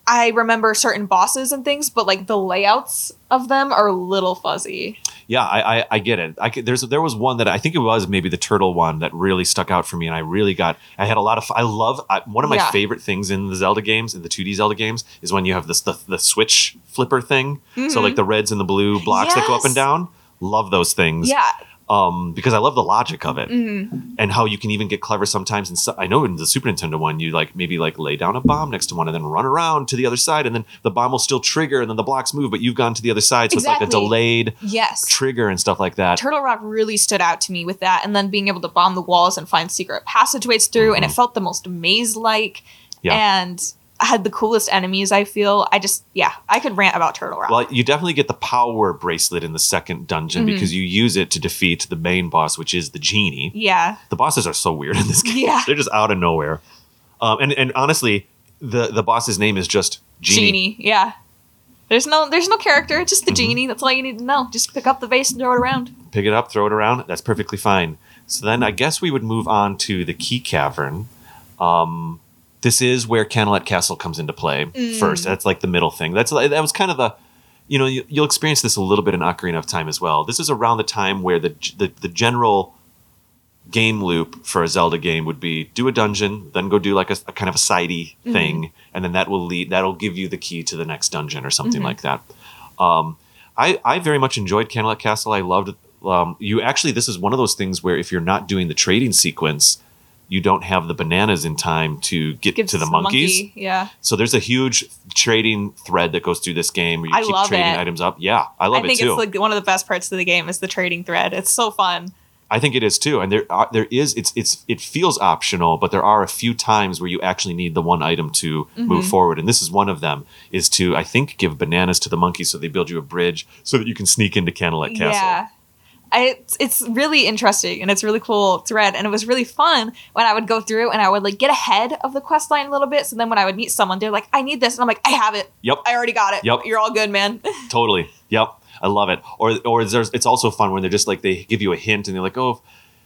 I remember certain bosses and things, but like the layouts of them are a little fuzzy. Yeah, I, I, I get it. I could, there's there was one that I think it was maybe the turtle one that really stuck out for me, and I really got. I had a lot of. I love I, one of my Yeah. favorite things in the Zelda games, in the 2D Zelda games, is when you have this the, the switch flipper thing. So like mm-hmm. the reds and the blue blocks that go up and down. Love those things. Yeah, Um, because I love the logic of it, Mm-hmm. and how you can even get clever sometimes. And so, I know in the Super Nintendo one, you like maybe like lay down a bomb next to one, and then run around to the other side, and then the bomb will still trigger, and then the blocks move, but you've gone to the other side, so it's like a delayed yes. trigger and stuff like that. Turtle Rock really stood out to me with that, and then being able to bomb the walls and find secret passageways through, and it felt the most maze like, Mm-hmm. Yeah. and had the coolest enemies. I feel. I just yeah, I could rant about Turtle Rock. Well, you definitely get the power bracelet in the second dungeon Mm-hmm. because you use it to defeat the main boss, which is the genie. yeah, The bosses are so weird in this game. Yeah. They're just out of nowhere. Um, and, and honestly, the, the boss's name is just Genie. genie. Yeah. There's no there's no character. It's just the Mm-hmm. genie. That's all you need to know. Just pick up the vase and throw it around. Pick it up, throw it around. That's perfectly fine. So then I guess we would move on to the key cavern. Um, this is where Kanalet Castle comes into play Mm. first. That's like the middle thing. That's that was kind of the, you know, you, you'll experience this a little bit in Ocarina of Time as well. This is around the time where the the, the general game loop for a Zelda game would be do a dungeon, then go do like a, a kind of a sidey Mm-hmm. thing, and then that will lead that'll give you the key to the next dungeon or something Mm-hmm. like that. Um, I I very much enjoyed Kanalet Castle. I loved um, you. Actually, this is one of those things where if you're not doing the trading sequence, you don't have the bananas in time to get Gives to the monkeys. monkey. Yeah. So there's a huge trading thread that goes through this game where you I keep love trading it. items up. Yeah, I love I think it too. it's like one of the best parts of the game is the trading thread. It's so fun. I think it is too, and there are, there is it's it's it feels optional, but there are a few times where you actually need the one item to Mm-hmm. move forward, and this is one of them. Is to I think give bananas to the monkeys so they build you a bridge so that you can sneak into Kanalet Castle. Yeah. I, it's, it's really interesting and it's really cool thread and it was really fun when I would go through and I would like get ahead of the quest line a little bit. So then when I would meet someone, they're like, "I need this," and I'm like, "I have it. Yep, I already got it. Yep. You're all good, man." totally. Yep, I love it. Or or there's it's also fun when they're just like they give you a hint and they're like, oh.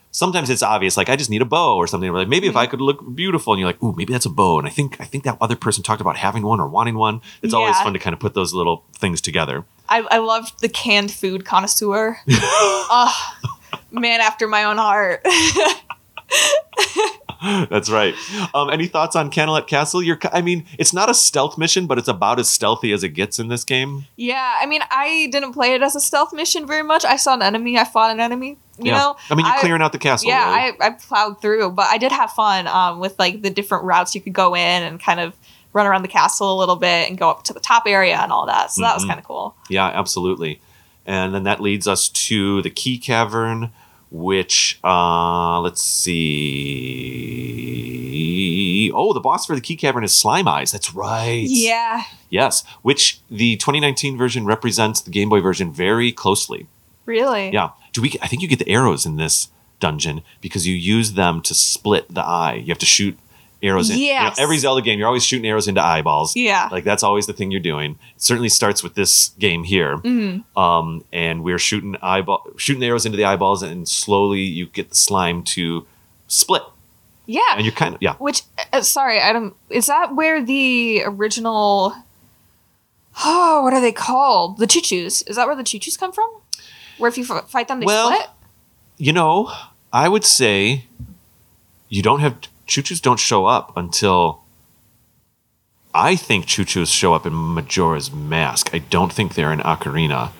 Sometimes it's obvious, like I just need a bow or something. Or like maybe if I Mm-hmm. could look beautiful, and you're like, "Ooh, maybe that's a bow." And I think I think that other person talked about having one or wanting one. It's always fun to kind of put those little things together. I, I loved the canned food connoisseur. oh, man after my own heart. That's right. Um, any thoughts on Kanalet Castle? You're, I mean, it's not a stealth mission, but it's about as stealthy as it gets in this game. yeah, I mean, I didn't play it as a stealth mission very much. I saw an enemy, I fought an enemy. You yeah. know, I mean, you're clearing out the castle. yeah really. I, I plowed through but i did have fun um, with like the different routes you could go in and kind of run around the castle a little bit and go up to the top area and all that so that was Mhm. kind of cool yeah, absolutely. And then that leads us to the Key Cavern, which, uh, let's see. Oh, the boss for the Key Cavern is Slime Eyes. That's right. yeah Yes, which the 2019 version represents the Game Boy version very closely. really Yeah. Do we? I think you get the arrows in this dungeon because you use them to split the eye. You have to shoot arrows in. you know, every Zelda game, you're always shooting arrows into eyeballs. yeah Like that's always the thing you're doing. It certainly starts with this game here. Mhm. Um, and we're shooting eyeball, shooting arrows into the eyeballs, and slowly you get the slime to split. Yeah. and you're kind of yeah. Which, uh, sorry, I don't. Is that where the original? Oh, what are they called? The ChuChus. Is that where the ChuChus come from? Where if you f- fight them, they Well, split. You know, I would say you don't have ChuChus don't show up until I think ChuChus show up in Majora's Mask. I don't think they're in Ocarina.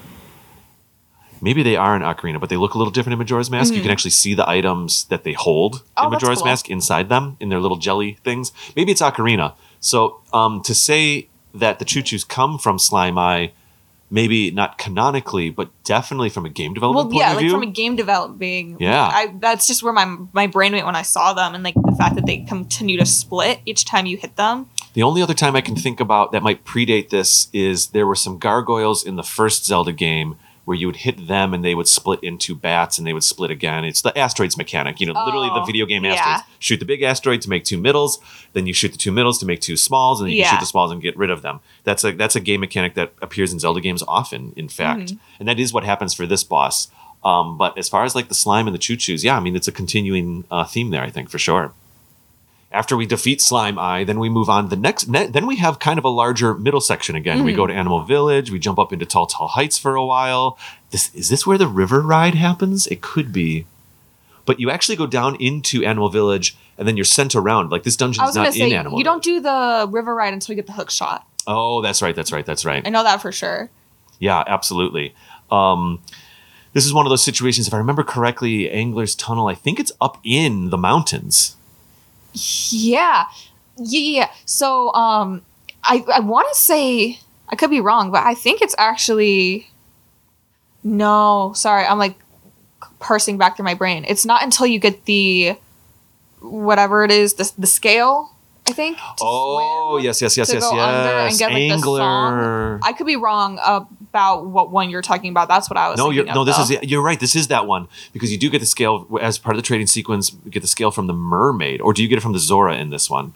Maybe they are in Ocarina, but they look a little different in Majora's Mask. You can actually see the items that they hold Mm-hmm. Oh, in Majora's cool. Mask inside them in their little jelly things. Maybe it's Ocarina. So um, to say that the ChuChus come from Slime Eye, maybe not canonically, but definitely from a game development Well, yeah, like view. from a game developing. Yeah. I, that's just where my my brain went when I saw them, and like the fact that they continue to split each time you hit them. The only other time I can think about that might predate this is there were some gargoyles in the first Zelda game where you would hit them and they would split into bats and they would split again. It's the asteroids mechanic, you know, literally the Oh, video game yeah. asteroids. Shoot the big asteroid to make two middles, then you shoot the two middles to make two smalls, and then you can Yeah. shoot the smalls and get rid of them. That's a that's a game mechanic that appears in Zelda games often, in fact, Mm-hmm. and that is what happens for this boss. Um, but as far as like the slime and the ChuChus, yeah, I mean it's a continuing uh, theme there, I think for sure after we defeat Slime Eye, then we move on. The next, ne- then we have kind of a larger middle section again. We go to Animal Village. We jump up into Tall Tall Heights for a while. This is this where the river ride happens? It could be, but you actually go down into Animal Village, and then you're sent around. Like this dungeon's I is was gonna not in Animal. you don't do the river ride until you get the hook shot. Oh, that's right. That's right. That's right. I know that for sure. Yeah, absolutely. Um, this is one of those situations. If I remember correctly, Angler's Tunnel. I think it's up in the mountains. Yeah. Yeah, yeah. So um I I want to say I could be wrong, but I think it's actually No, sorry. I'm like parsing back through my brain. It's not until you get the whatever it is, the the scale, I think. Oh yes, yes, yes, yes, under and yes. get, like, Angler. I could be wrong about what one you're talking about. That's what I was No, you're, no. This though. is you're right. This is that one because you do get the scale as part of the trading sequence. You get the scale from the mermaid, or do you get it from the Zora in this one?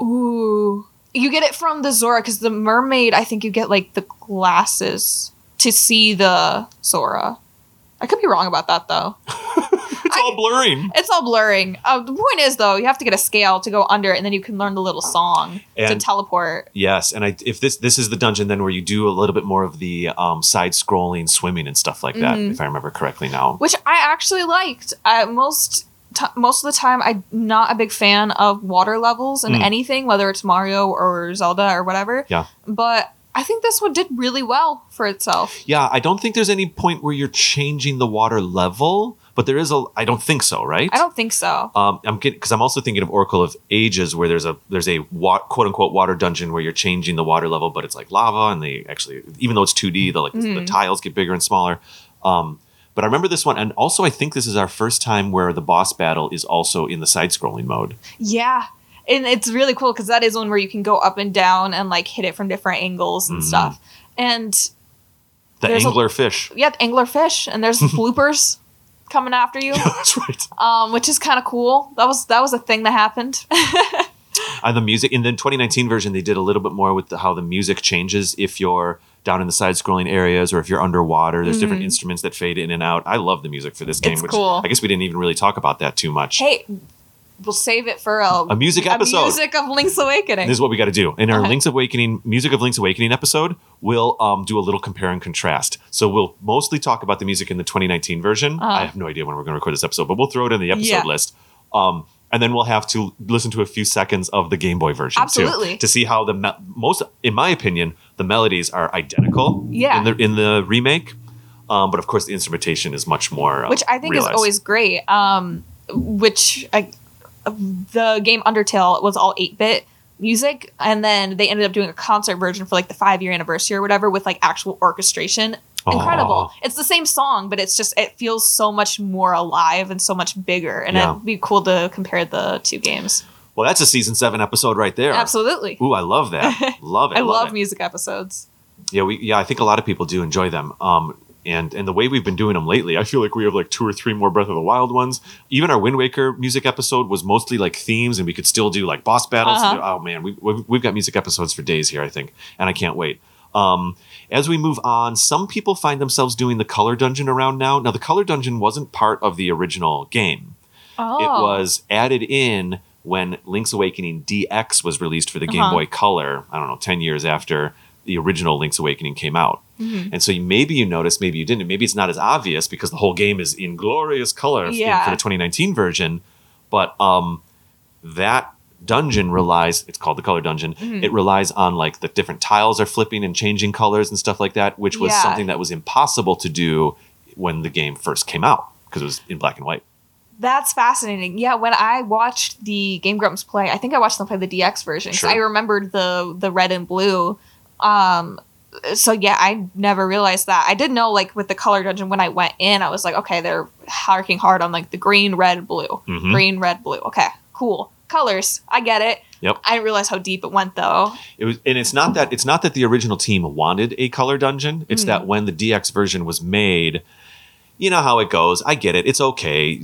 Ooh. You get it from the Zora because the mermaid, I think you get like the glasses to see the Zora. I could be wrong about that though. It's all blurring. It's all blurring. Uh, the point is though, you have to get a scale to go under, and then you can learn the little song to teleport. Yes, and I, if this this is the dungeon then where you do a little bit more of the um, side scrolling swimming and stuff like that, Mm-hmm. if I remember correctly now. which I actually liked. I, most t- most of the time, I'm not a big fan of water levels in Mm. anything, whether it's Mario or Zelda or whatever. Yeah. But I think this one did really well for itself. Yeah, I don't think there's any point where you're changing the water level, but there is a. I don't think so, right? I don't think so. Um, I'm getting because I'm also thinking of Oracle of Ages, where there's a there's a wa- quote unquote water dungeon where you're changing the water level, but it's like lava, and they actually even though it's 2D, the like Mm-hmm. the tiles get bigger and smaller. Um, but I remember this one, and also I think this is our first time where the boss battle is also in the side scrolling mode. Yeah. And it's really cool because that is one where you can go up and down and like hit it from different angles and Mhm. stuff. And The There's a- angler fish. yeah, angler fish and there's bloopers coming after you, Yeah, That's right. um, which is kind of cool. That was that was a thing that happened. And the music in the 2019 version, they did a little bit more with the, how the music changes if you're down in the side scrolling areas or if you're underwater. There's different instruments that fade in and out. I love the music for this game, Mm-hmm. It's which cool. I guess we didn't even really talk about that too much. hey, we'll save it for a, A music episode. music of Link's Awakening. This is what we got to do in our Okay. Link's Awakening music of Link's Awakening episode. We'll um, do a little compare and contrast. So we'll mostly talk about the music in the 2019 version. Uh-huh. I have no idea when we're going to record this episode, but we'll throw it in the episode Yeah. list. Um, and then we'll have to listen to a few seconds of the Game Boy version Absolutely. too, to see how the me- most, in my opinion, the melodies are identical. Yeah. In the in the remake, um, but of course the instrumentation is much more. Uh, which I think realized. is always great. Um, which I, the game Undertale was all eight bit music, and then they ended up doing a concert version for like the five year anniversary or whatever with like actual orchestration. Incredible! Aw. It's the same song, but it's just it feels so much more alive and so much bigger, and Yeah. it'd be cool to compare the two games. Well, that's a season seven episode right there. Absolutely, Ooh, I love that. Love it. I love it. music episodes. Yeah, we yeah, I think a lot of people do enjoy them. Um, and and the way we've been doing them lately, I feel like we have like two or three more Breath of the Wild ones. Even our Wind Waker music episode was mostly like themes, and we could still do like boss battles. Uh-huh. Oh man, we, we've we've got music episodes for days here, I think, and I can't wait. Um, as we move on, some people find themselves doing the color dungeon around now. Now, the color dungeon wasn't part of the original game. Oh. It was added in when Link's Awakening DX was released for the Game Uh-huh. Boy Color, I don't know, 10 years after the original Link's Awakening came out. Mm-hmm. And so you, maybe you noticed, maybe you didn't. Maybe it's not as obvious because the whole game is in glorious color Yeah. for the 2019 version. But um, that dungeon relies, it's called the color dungeon, Mm-hmm. it relies on like the different tiles are flipping and changing colors and stuff like that, which was Yeah. something that was impossible to do when the game first came out because it was in black and white. That's fascinating. Yeah, when I watched the Game Grumps play, I think I watched them play the DX version. Sure. I remembered the the red and blue. Um, so yeah, I never realized that. I did know like with the color dungeon when I went in, I was like, okay, they're harking hard on like the green, red, blue, Mhm. green, red, blue. Okay, cool colors. I get it. Yep. I didn't realize how deep it went though. It was, and it's not that it's not that the original team wanted a color dungeon. It's that when the DX version was made, you know how it goes. I get it. It's okay.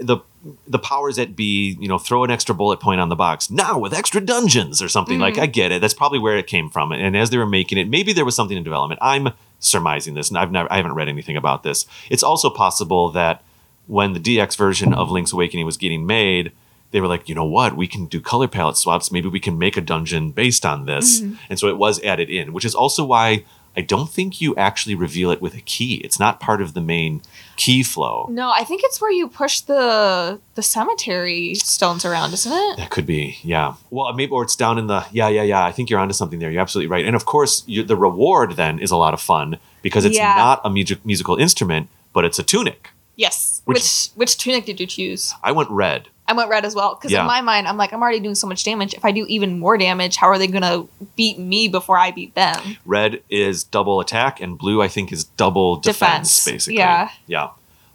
The the powers that be, you know, throw an extra bullet point on the box now with extra dungeons or something like. Mm-hmm. I get it. That's probably where it came from. And as they were making it, maybe there was something in development. I'm surmising this, and I've never, I haven't read anything about this. It's also possible that when the DX version of Link's Awakening was getting made, they were like, you know what, we can do color palette swaps. Maybe we can make a dungeon based on this. Mm-hmm. And so it was added in, which is also why I don't think you actually reveal it with a key. It's not part of the main key flow. No, I think it's where you push the the cemetery stones around, isn't it? That could be, yeah. Well, maybe, or it's down in the, yeah, yeah, yeah. I think you're onto something there. You're absolutely right. And of course, the reward then is a lot of fun because it's Yeah. not a music, musical instrument, but it's a tunic. Yes. Which- Which which tunic did you choose? I went red. I went red as well because Yeah. in my mind, I'm like, I'm already doing so much damage. If I do even more damage, how are they gonna beat me before I beat them? Red is double attack, and blue, I think, is double defense, Defense, basically. yeah. Yeah.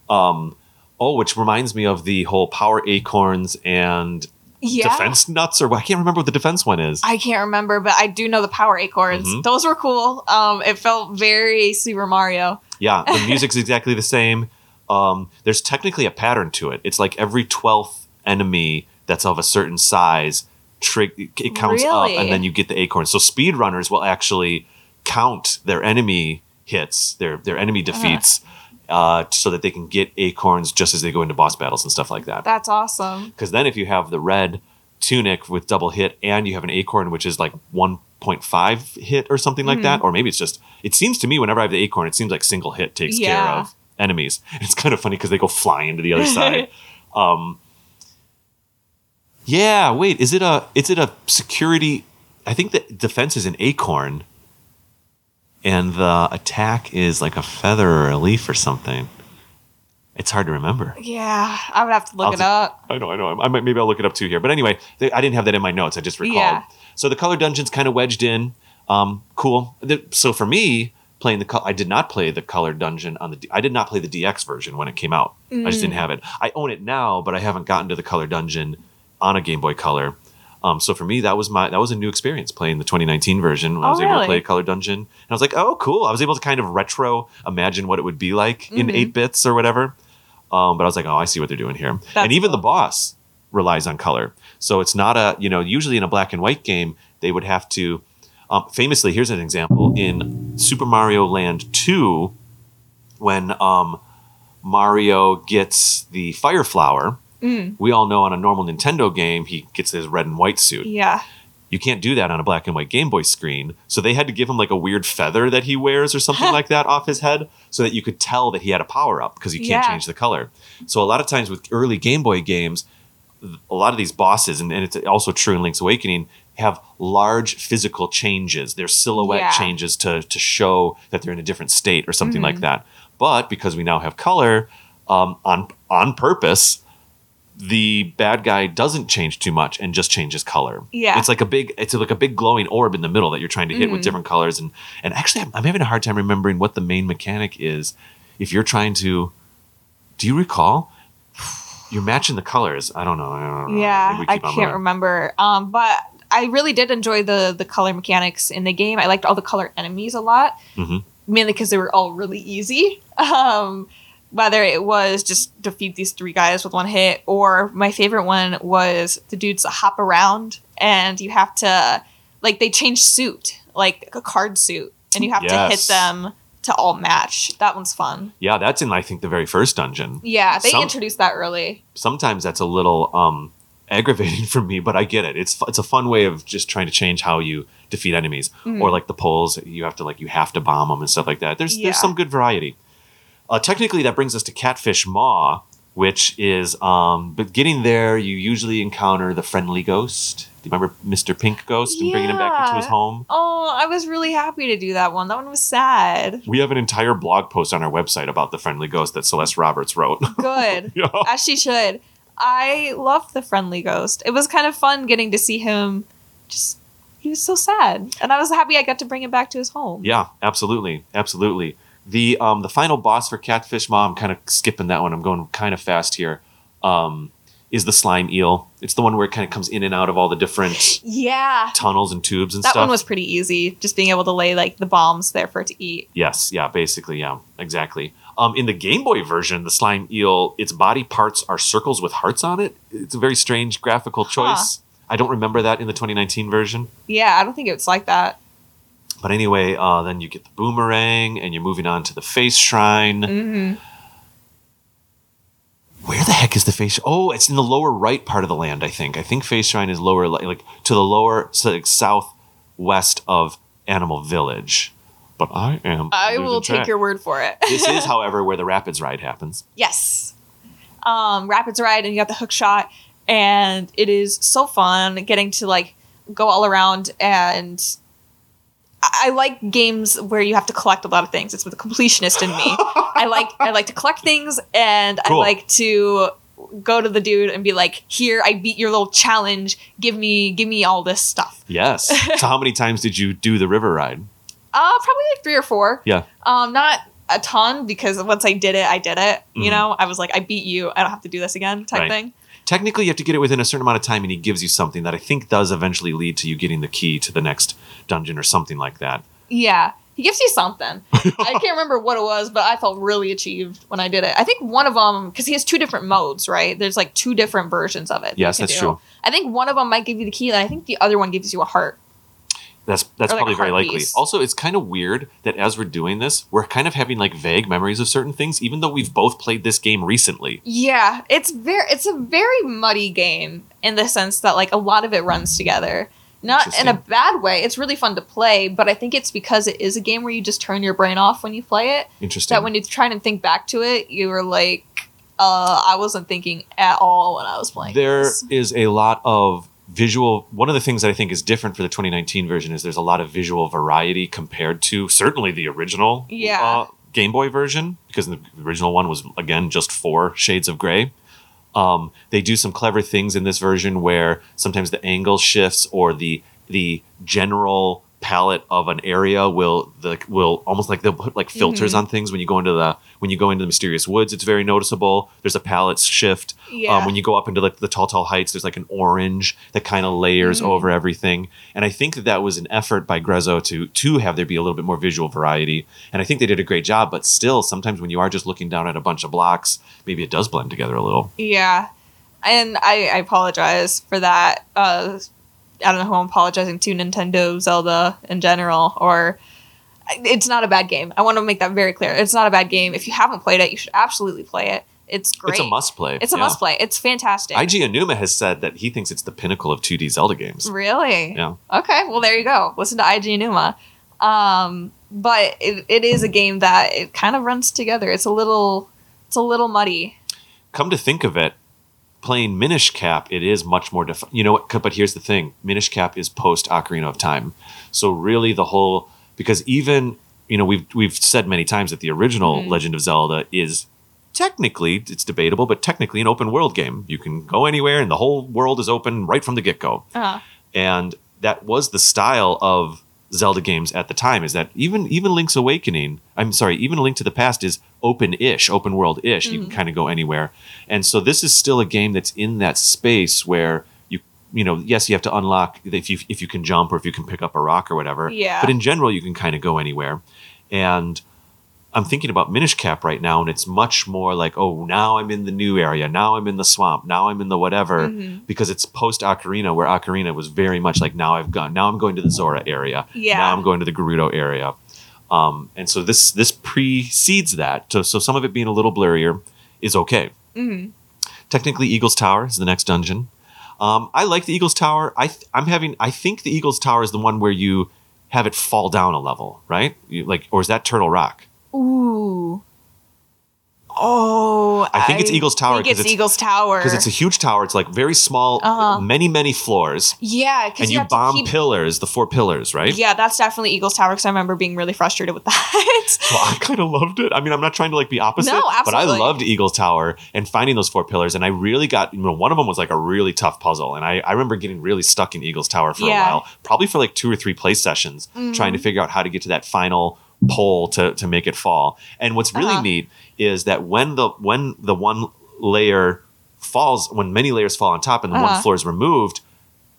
Um, oh, which reminds me of the whole power acorns and Yeah. defense nuts, or I can't remember what the defense one is. I can't remember, but I do know the power acorns. Mhm. Those were cool. Um, it felt very Super Mario. Yeah, the music's exactly the same. Um, there's technically a pattern to it. It's like every twelfth enemy that's of a certain size, trig- it counts up, and then you get the acorns. So speedrunners will actually count their enemy hits, their their enemy Uh-huh. defeats, uh, so that they can get acorns just as they go into boss battles and stuff like that. That's awesome. Because then if you have the red tunic with double hit and you have an acorn which is like 1.5 hit or something like Mm-hmm. that, or maybe it's just, it seems to me whenever I have the acorn, it seems like single hit takes care of enemies. It's kind of funny because they go flying to the other side. Um, yeah, wait, is it a, is it a security? I think the defense is an acorn and the attack is like a feather or a leaf or something. It's hard to remember. Yeah, I would have to look I'll it ju- up. I know, I know. I might, maybe I'll look it up too here. But anyway, they, I didn't have that in my notes. I just recalled. Yeah. So the color dungeon's kind of wedged in. Um, cool. The- so for me, playing the col- I did not play the color dungeon on the. D- I did not play the DX version when it came out. I just Mm. didn't have it. I own it now, but I haven't gotten to the color dungeon on a Game Boy Color. Um, so for me, that was my that was a new experience playing the 2019 version. When I Oh, was able to really? play Color Dungeon, and I was like, oh, cool. I was able to kind of retro imagine what it would be like in Mhm. eight bits or whatever. Um, but I was like, oh, I see what they're doing here. That's and even the boss relies on color. So it's not a, you know, usually in a black and white game, they would have to, um, famously, here's an example in Super Mario Land 2, when um, Mario gets the fire flower, Mm, we all know on a normal Nintendo game, he gets his red and white suit. yeah. You can't do that on a black and white Game Boy screen. So they had to give him like a weird feather that he wears or something like that off his head so that you could tell that he had a power up because you can't Yeah. change the color. So a lot of times with early Game Boy games, a lot of these bosses, and, and it's also true in Link's Awakening, have large physical changes. Their silhouette Yeah. changes to, to show that they're in a different state or something Mm-hmm. like that. But because we now have color um, on on purpose, the bad guy doesn't change too much and just changes color. Yeah. It's like a big it's like a big glowing orb in the middle that you're trying to hit with Mhm. different colors and and actually I'm, I'm having a hard time remembering what the main mechanic is if you're trying to do you recall you're matching the colors I don't know, I don't know. Yeah, I can't remember. Um, but I really did enjoy the the color mechanics in the game. I liked all the color enemies a lot, Mhm. mainly because they were all really easy. Um, whether it was just defeat these three guys with one hit, or my favorite one was the dudes that hop around and you have to like they change suit, like a card suit, and you have to hit them to all match. That one's fun. Yeah, that's in I think the very first dungeon. Yeah, they Some- introduced that early. Sometimes that's a little um aggravating for me, but I get it. It's it's a fun way of just trying to change how you defeat enemies, Mm-hmm. or like the poles, you have to like you have to bomb them and stuff like that. There's Yeah. there's some good variety. Uh, technically, that brings us to Catfish Maw, which is um, but getting there, you usually encounter the friendly ghost. Do you remember Mr. Pink Ghost and bringing him back into his home? Oh, I was really happy to do that one. That one was sad. We have an entire blog post on our website about the friendly ghost that Celeste Roberts wrote. Good. Yeah. As she should. I loved the friendly ghost. It was kind of fun getting to see him just he was so sad. And I was happy I got to bring him back to his home. Yeah, absolutely, absolutely. The um the final boss for Catfish Maw, I'm kind of skipping that one. I'm going kind of fast here. Um, is the slime eel? It's the one where it kind of comes in and out of all the different Yeah. tunnels and tubes and That stuff. That one was pretty easy, just being able to lay like the bombs there for it to eat. yes, yeah, basically, yeah, exactly. Um, in the Game Boy version, the slime eel, its body parts are circles with hearts on it. It's a very strange graphical choice. I don't remember that in the 2019 version. Yeah, I don't think it's like that. But anyway, uh, then you get the boomerang, and you're moving on to the face shrine. hmm Where the heck is the face? Oh, it's in the lower right part of the land. I think. I think face shrine is lower, li- like to the lower, so like southwest of Animal Village. But I am. I will track. take your word for it. this is, however, where the rapids ride happens. Yes. Um, Rapids Ride, and you got the hook shot, and it is so fun getting to like go all around. And I, like games where you have to collect a lot of things. It's the completionist in me. I like I like to collect things, and Cool. I like to go to the dude and be like, "Here, I beat your little challenge. Give me give me all this stuff." Yes. so how many times did you do the river ride? Uh, probably like three or four. Yeah. Um, not a ton because once I did it, I did it. You Mhm. know, I was like, I beat you. I don't have to do this again, type Right. thing. Technically, you have to get it within a certain amount of time, and he gives you something that I think does eventually lead to you getting the key to the next dungeon or something like that. Yeah, he gives you something. I can't remember what it was, but I felt really achieved when I did it. I think one of them because he has two different modes, right? There's like two different versions of it. Yes, that's do. true. I think one of them might give you the key, and I think the other one gives you a heart. That's that's like probably very likely. piece. Also, it's kind of weird that as we're doing this, we're kind of having like vague memories of certain things, even though we've both played this game recently. Yeah, it's very it's a very muddy game in the sense that like a lot of it runs together. Not in a bad way. It's really fun to play, but I think it's because it is a game where you just turn your brain off when you play it. Interesting. That when you try to think back to it, you were like, uh, I wasn't thinking at all when I was playing. there this. is a lot of visual one of the things that i think is different for the 2019 version is there's a lot of visual variety compared to certainly the original Yeah. uh, game boy version because the original one was again just four shades of gray um, they do some clever things in this version where sometimes the angle shifts or the the general palette of an area will the will almost like they'll put like filters Mm-hmm. on things when you go into the when you go into the mysterious woods it's very noticeable there's a palette shift Yeah. um, when you go up into like the tall tall heights there's like an orange that kind of layers Mhm. over everything and i think that that was an effort by grezzo to to have there be a little bit more visual variety and i think they did a great job but still sometimes when you are just looking down at a bunch of blocks maybe it does blend together a little Yeah. And I, I apologize for that. Uh, I don't know who I'm apologizing to, Nintendo, Zelda in general, or it's not a bad game. I want to make that very clear. It's not a bad game. If you haven't played it, you should absolutely play it. It's great. it's a must play It's a yeah. must play. It's fantastic. Eiji Aonuma has said that he thinks it's the pinnacle of 2d zelda games Really? yeah Okay, well there you go. Listen to Eiji Aonuma. Um, but it, it is a game that it kind of runs together. It's a little it's a little muddy. come to think of it, playing Minish Cap, it is much more def- You know what? But here's the thing: Minish Cap is post Ocarina of Time, so really the whole because even you know we've we've said many times that the original Mhm. Legend of Zelda is technically it's debatable, but technically an open world game. You can go anywhere, and the whole world is open right from the get go Uh, and that was the style of Zelda games at the time. Is that even even Link's Awakening? I'm sorry, even Link to the Past is open-ish, open world-ish. You can Mhm. kind of go anywhere, and so this is still a game that's in that space where you you know yes you have to unlock if you if you can jump or if you can pick up a rock or whatever. Yeah. But in general, you can kind of go anywhere, and I'm thinking about Minish Cap right now, and it's much more like, oh, now I'm in the new area. Now I'm in the swamp. Now I'm in the whatever mhm. because it's post Ocarina, where Ocarina was very much like now I've gone now I'm going to the Zora area. Yeah. Now I'm going to the Gerudo area. Um, and so this this precedes that. So, so some of it being a little blurrier is okay. Mhm. Technically, Eagles Tower is the next dungeon. Um, I like the Eagles Tower. I th- I'm having. I think the Eagles Tower is the one where you have it fall down a level, right? You, like, or is that Turtle Rock? Ooh. Oh, I think it's Eagles Tower think it's, it's- Eagles Tower Because it's a huge tower. It's like very small, Uh-huh. many many floors, yeah, because and you, have bomb keep, pillars, the four pillars, right? Yeah, that's definitely Eagles Tower because I remember being really frustrated with that. Well, I kind of loved it. I mean, I'm not trying to like be opposite, No, but I loved Eagles Tower and finding those four pillars. And I really got, you know, one of them was like a really tough puzzle. And I, I remember getting really stuck in Eagles Tower for Yeah. a while, probably for like two or three play sessions, trying Mm-hmm. to figure out how to get to that final pole to, to make it fall. And what's really Uh-huh. neat is that when the when the one layer falls, when many layers fall on top and the one Uh-huh. floor is removed,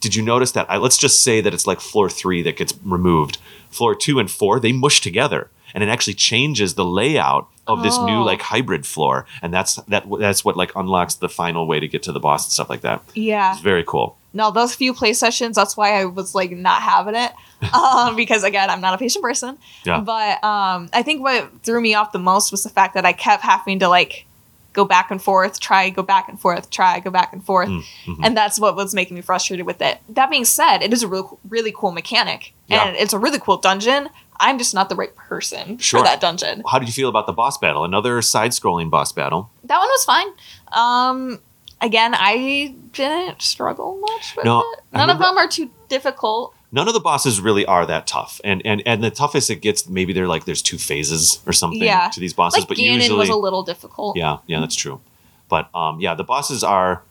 did you notice that? I, let's just say that it's like floor three that gets removed. Floor two and four they mush together, and it actually changes the layout of this new Oh. like hybrid floor, and that's that that's what like unlocks the final way to get to the boss and stuff like that. yeah. It's very cool. No, those few play sessions, that's why I was like not having it. Um, because again, I'm not a patient person. Yeah. But um, I think what threw me off the most was the fact that I kept having to like go back and forth, try, go back and forth, try, go back and forth. Mm-hmm. And that's what was making me frustrated with it. That being said, it is a really, really cool mechanic. Yeah. And it's a really cool dungeon. I'm just not the right person Sure. for that dungeon. How did you feel about the boss battle? Another side-scrolling boss battle. That one was fine. Um, again, I didn't struggle much with No, it. None of them are too difficult. None of the bosses really are that tough, and and and the toughest it gets, maybe they're like there's two phases or something Yeah. to these bosses, Like but Ganon usually was a little difficult. Yeah, yeah, that's true. But um, yeah, the bosses are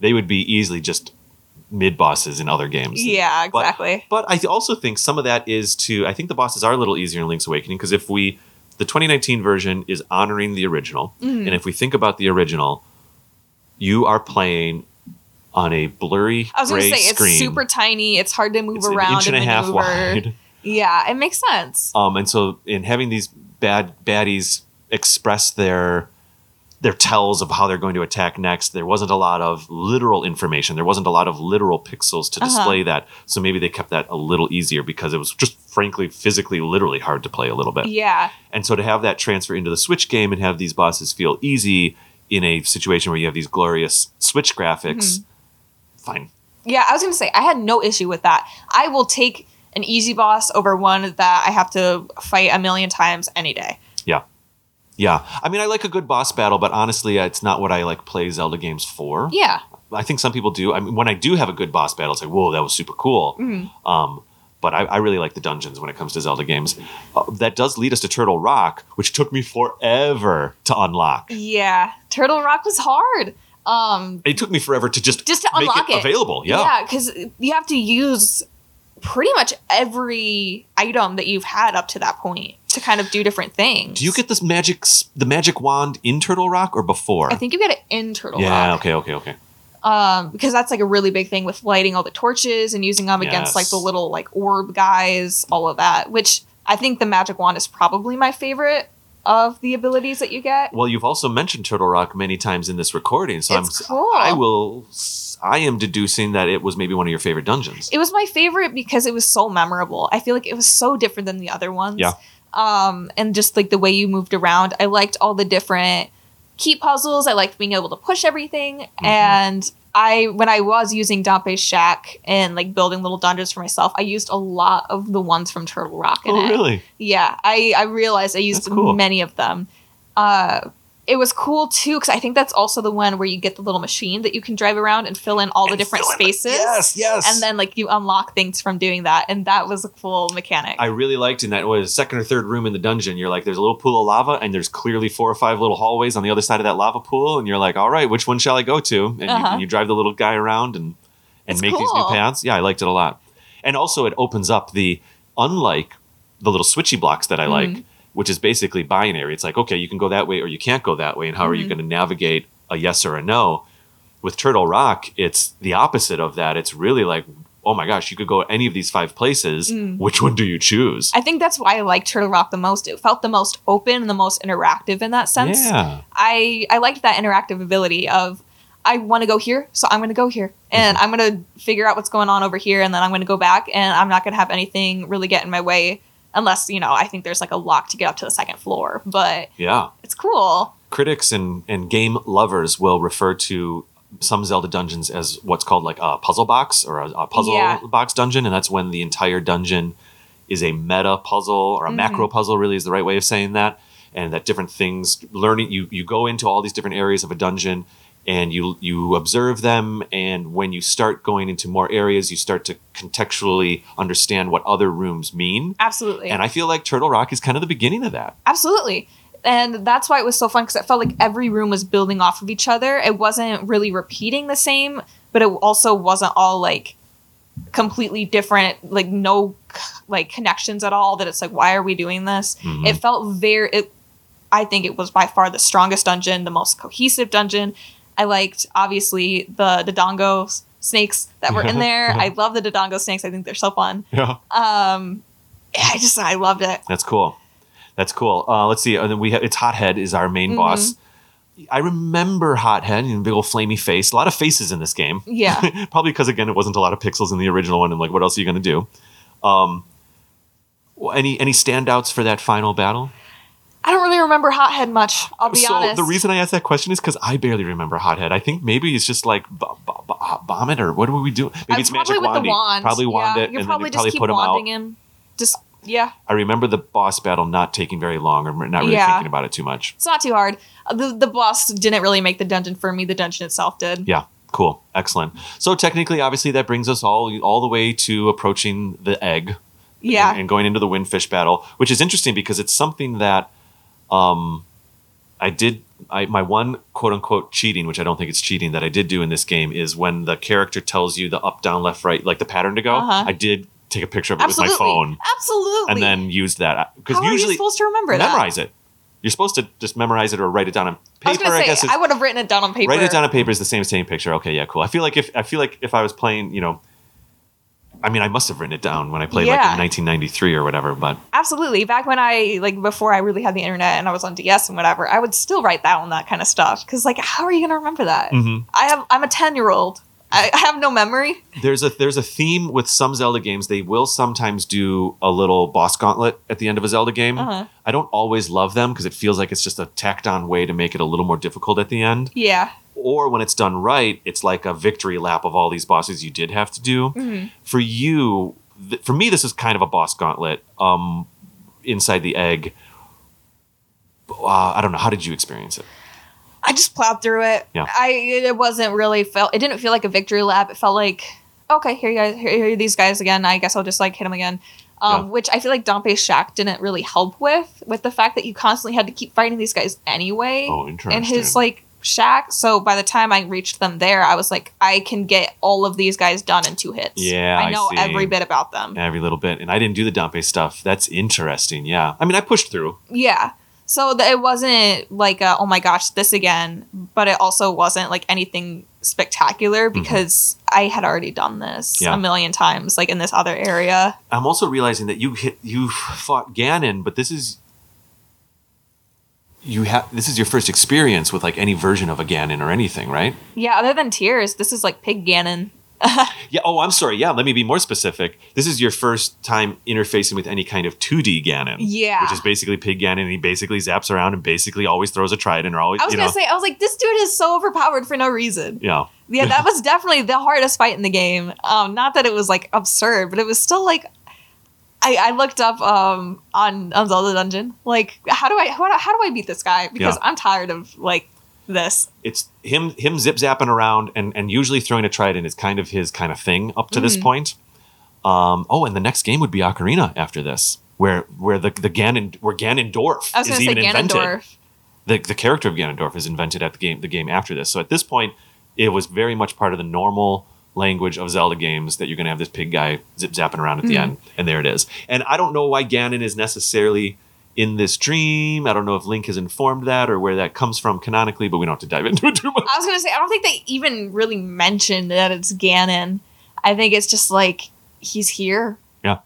they would be easily just mid bosses in other games. Yeah, But- exactly. But I also think some of that is to I think the bosses are a little easier in Link's Awakening because if we the 2019 version is honoring the original, Mm-hmm. and if we think about the original, you are playing on a blurry I was to say screen. it's super tiny. It's hard to move It's an around inch and a half wide. Yeah, it makes sense. Um, and so in having these bad baddies express their their tells of how they're going to attack next, there wasn't a lot of literal information. There wasn't a lot of literal pixels to Uh-huh. display that. So maybe they kept that a little easier because it was just frankly physically literally hard to play a little bit. Yeah, And so to have that transfer into the Switch game and have these bosses feel easy in a situation where you have these glorious Switch graphics, fine. yeah. I was going to say I had no issue with that. I will take an easy boss over one that I have to fight a million times any day. Yeah. Yeah. I mean, I like a good boss battle, but honestly, it's not what I like play Zelda games for. Yeah, I think some people do. I mean, when I do have a good boss battle, it's like, whoa, that was super cool. Um, but I, I really like the dungeons when it comes to Zelda games. Uh, that does lead us to Turtle Rock, which took me forever to unlock. yeah. Turtle Rock was hard. Um, It took me forever to just, Just to make unlock it. available. Yeah. Yeah, because you have to use pretty much every item that you've had up to that point to kind of do different things. Do you get this magic, the magic wand in Turtle Rock or before? I think you get it in Turtle yeah. Rock. Okay. Okay. Okay. Um, because that's like a really big thing with lighting all the torches and using them against like the little like orb guys, all of that. Which I think the magic wand is probably my favorite of the abilities that you get. Well, you've also mentioned Turtle Rock many times in this recording, so It's I'm cool. I will I am deducing that it was maybe one of your favorite dungeons. It was my favorite because it was so memorable. I feel like it was so different than the other ones. Yeah. Um, and just like the way you moved around, I liked all the different key puzzles. I liked being able to push everything. Mm-hmm. And I, when I was using Dampe's Shack and like building little dungeons for myself, I used a lot of the ones from Turtle Rock. Oh, it. really? Yeah, I, I realized I used cool. many of them. Uh, it was cool too because I think that's also the one where you get the little machine that you can drive around and fill in all the And different fill in the- spaces. yes, yes. And then like you unlock things from doing that, and that was a cool mechanic. I really liked in that was second or third room in the dungeon. You're like, there's a little pool of lava, and there's clearly four or five little hallways on the other side of that lava pool, and you're like, all right, which one shall I go to? And, you, Uh-huh. and you drive the little guy around and and It's make these new cool. paths. Yeah, I liked it a lot. And also, it opens up the unlike the little switchy blocks that I like, Mm-hmm. Which is basically binary. It's like, okay, you can go that way or you can't go that way, and how are you Mm-hmm. going to navigate a yes or a no? With Turtle Rock, it's the opposite of that. It's really like, oh my gosh, you could go any of these five places. Mm. Which one do you choose? I think that's why I liked Turtle Rock the most. It felt the most open and the most interactive in that sense. Yeah. I I liked that interactive ability of I want to go here, so I'm going to go here, and I'm going to figure out what's going on over here, and then I'm going to go back, and I'm not going to have anything really get in my way unless you know I think there's like a lock to get up to the second floor. But Yeah. it's cool. Critics and, and game lovers will refer to some Zelda dungeons as what's called like a puzzle box or a, a puzzle Yeah. box dungeon, and that's when the entire dungeon is a meta puzzle or a Mm-hmm. macro puzzle. Really, is the right way of saying that. And that different things, learning you you go into all these different areas of a dungeon, and you you observe them. And when you start going into more areas, you start to contextually understand what other rooms mean. Absolutely. And I feel like Turtle Rock is kind of the beginning of that. Absolutely. And that's why it was so fun because it felt like every room was building off of each other. It wasn't really repeating the same, but it also wasn't all like completely different, like no like connections at all. That it's like, why are we doing this? Mhm. It felt very. It, I think it was by far the strongest dungeon, the most cohesive dungeon. I liked obviously the the Dodongo snakes that were in there. I love the Dodongo snakes. I think they're so fun. Yeah. Um, I just I loved it. That's cool. That's cool. Uh, let's see. And then we have it's Hothead is our main Mhm. boss. I remember Hothead and big old flamey face. A lot of faces in this game. Yeah. Probably because again it wasn't a lot of pixels in the original one, and like what else are you going to do? Um, any any standouts for that final battle? I don't really remember Hothead much. I'll be so honest. the reason I asked that question is because I barely remember Hothead. I think maybe it's just like b- b- b- bomb it or what do we do? Maybe it's magic with wandy. the wand. Probably wand yeah, it, and probably then you just probably keep put him out. wanding him. Just yeah, I remember the boss battle not taking very long, or not really Yeah. thinking about it too much. it's not too hard. Uh, The the boss didn't really make the dungeon for me. The dungeon itself did. Yeah, cool, excellent. So technically, obviously, that brings us all all the way to approaching the egg. Yeah. and, and going into the windfish battle, which is interesting because it's something that um, I did. I, my one quote unquote cheating, which I don't think it's cheating, that I did do in this game is when the character tells you the up, down, left, right, like the pattern to go. Uh-huh. I did take a picture of it Absolutely. with my phone Absolutely. and then used that because you usually supposed to remember that? memorize it. You're supposed to just memorize it or write it down on I was paper. I, say guess. I would have written it down on paper. Write it down on paper is the same as taking a picture. Okay, yeah, cool. I feel like if I feel like if I was playing, you know, I mean, I must have written it down when I played like in 1993 or whatever. But Absolutely. Back when I like before I really had the internet and I was on DS and whatever, I would still write down that kind of stuff because like, how are you gonna remember that? Mhm. I have I'm a ten year old. I, I have no memory. there's a there's a theme with some Zelda games. They will sometimes do a little boss gauntlet at the end of a Zelda game. Uh-huh. I don't always love them because it feels like it's just a tacked on way to make it a little more difficult at the end. Yeah. Or when it's done right, it's like a victory lap of all these bosses you did have to do. Mhm. For you, th- for me, this is kind of a boss gauntlet. Um, inside the egg. Uh, I don't know. How did you experience it? I just plowed through it. Yeah. I it wasn't really felt. It didn't feel like a victory lap. It felt like okay, here you guys, here, are these guys again. I guess I'll just like hit them again. Um, Yeah. Which I feel like Dampe's Shack didn't really help with, with the fact that you constantly had to keep fighting these guys anyway. Oh, interesting. in his like shack. So by the time I reached them there, I was like, I can get all of these guys done in two hits. Yeah, I I know see. every bit about them. every little bit, and I didn't do the Dampe stuff. That's interesting. Yeah, I mean, I pushed through. Yeah. So that it wasn't like, a, oh my gosh, this again, but it also wasn't like anything spectacular because I had already done this Mm-hmm. Yeah. a million times, like in this other area. I'm also realizing that you hit you fought Ganon, but this is you have this is your first experience with like any version of a Ganon or anything, right? Yeah, other than tears, this is like Pig Ganon. Yeah. Oh, I'm sorry. Yeah. Let me be more specific. This is your first time interfacing with any kind of 2D Ganon. Yeah. Which is basically Pig Ganon, and he basically zaps around and basically always throws a trident or always. I was gonna know, say, I was like, this dude is so overpowered for no reason. Yeah. Yeah, that was definitely the hardest fight in the game. Um, not that it was like absurd, but it was still like I, I looked up um on on Zelda Dungeon, like how do I how, do- how do I beat this guy? Because Yeah. I'm tired of like this. it's him him zip zapping around and and usually throwing a trident is kind of his kind of thing up to Mm-hmm. this point. Um, oh, and the next game would be Ocarina after this, where where the the Ganon where Ganondorf I was is even invented. Ganondorf. The the character of Ganondorf is invented at the game the game after this. So at this point, it was very much part of the normal language of Zelda games that you're going to have this pig guy zip zapping around at Mm-hmm. the end, and there it is. And I don't know why Ganon is necessarily in this dream. I don't know if Link has informed that or where that comes from canonically, but we don't have to dive into it too much. I was gonna say I don't think they even really mentioned that it's Ganon. I think it's just like he's here. Yeah.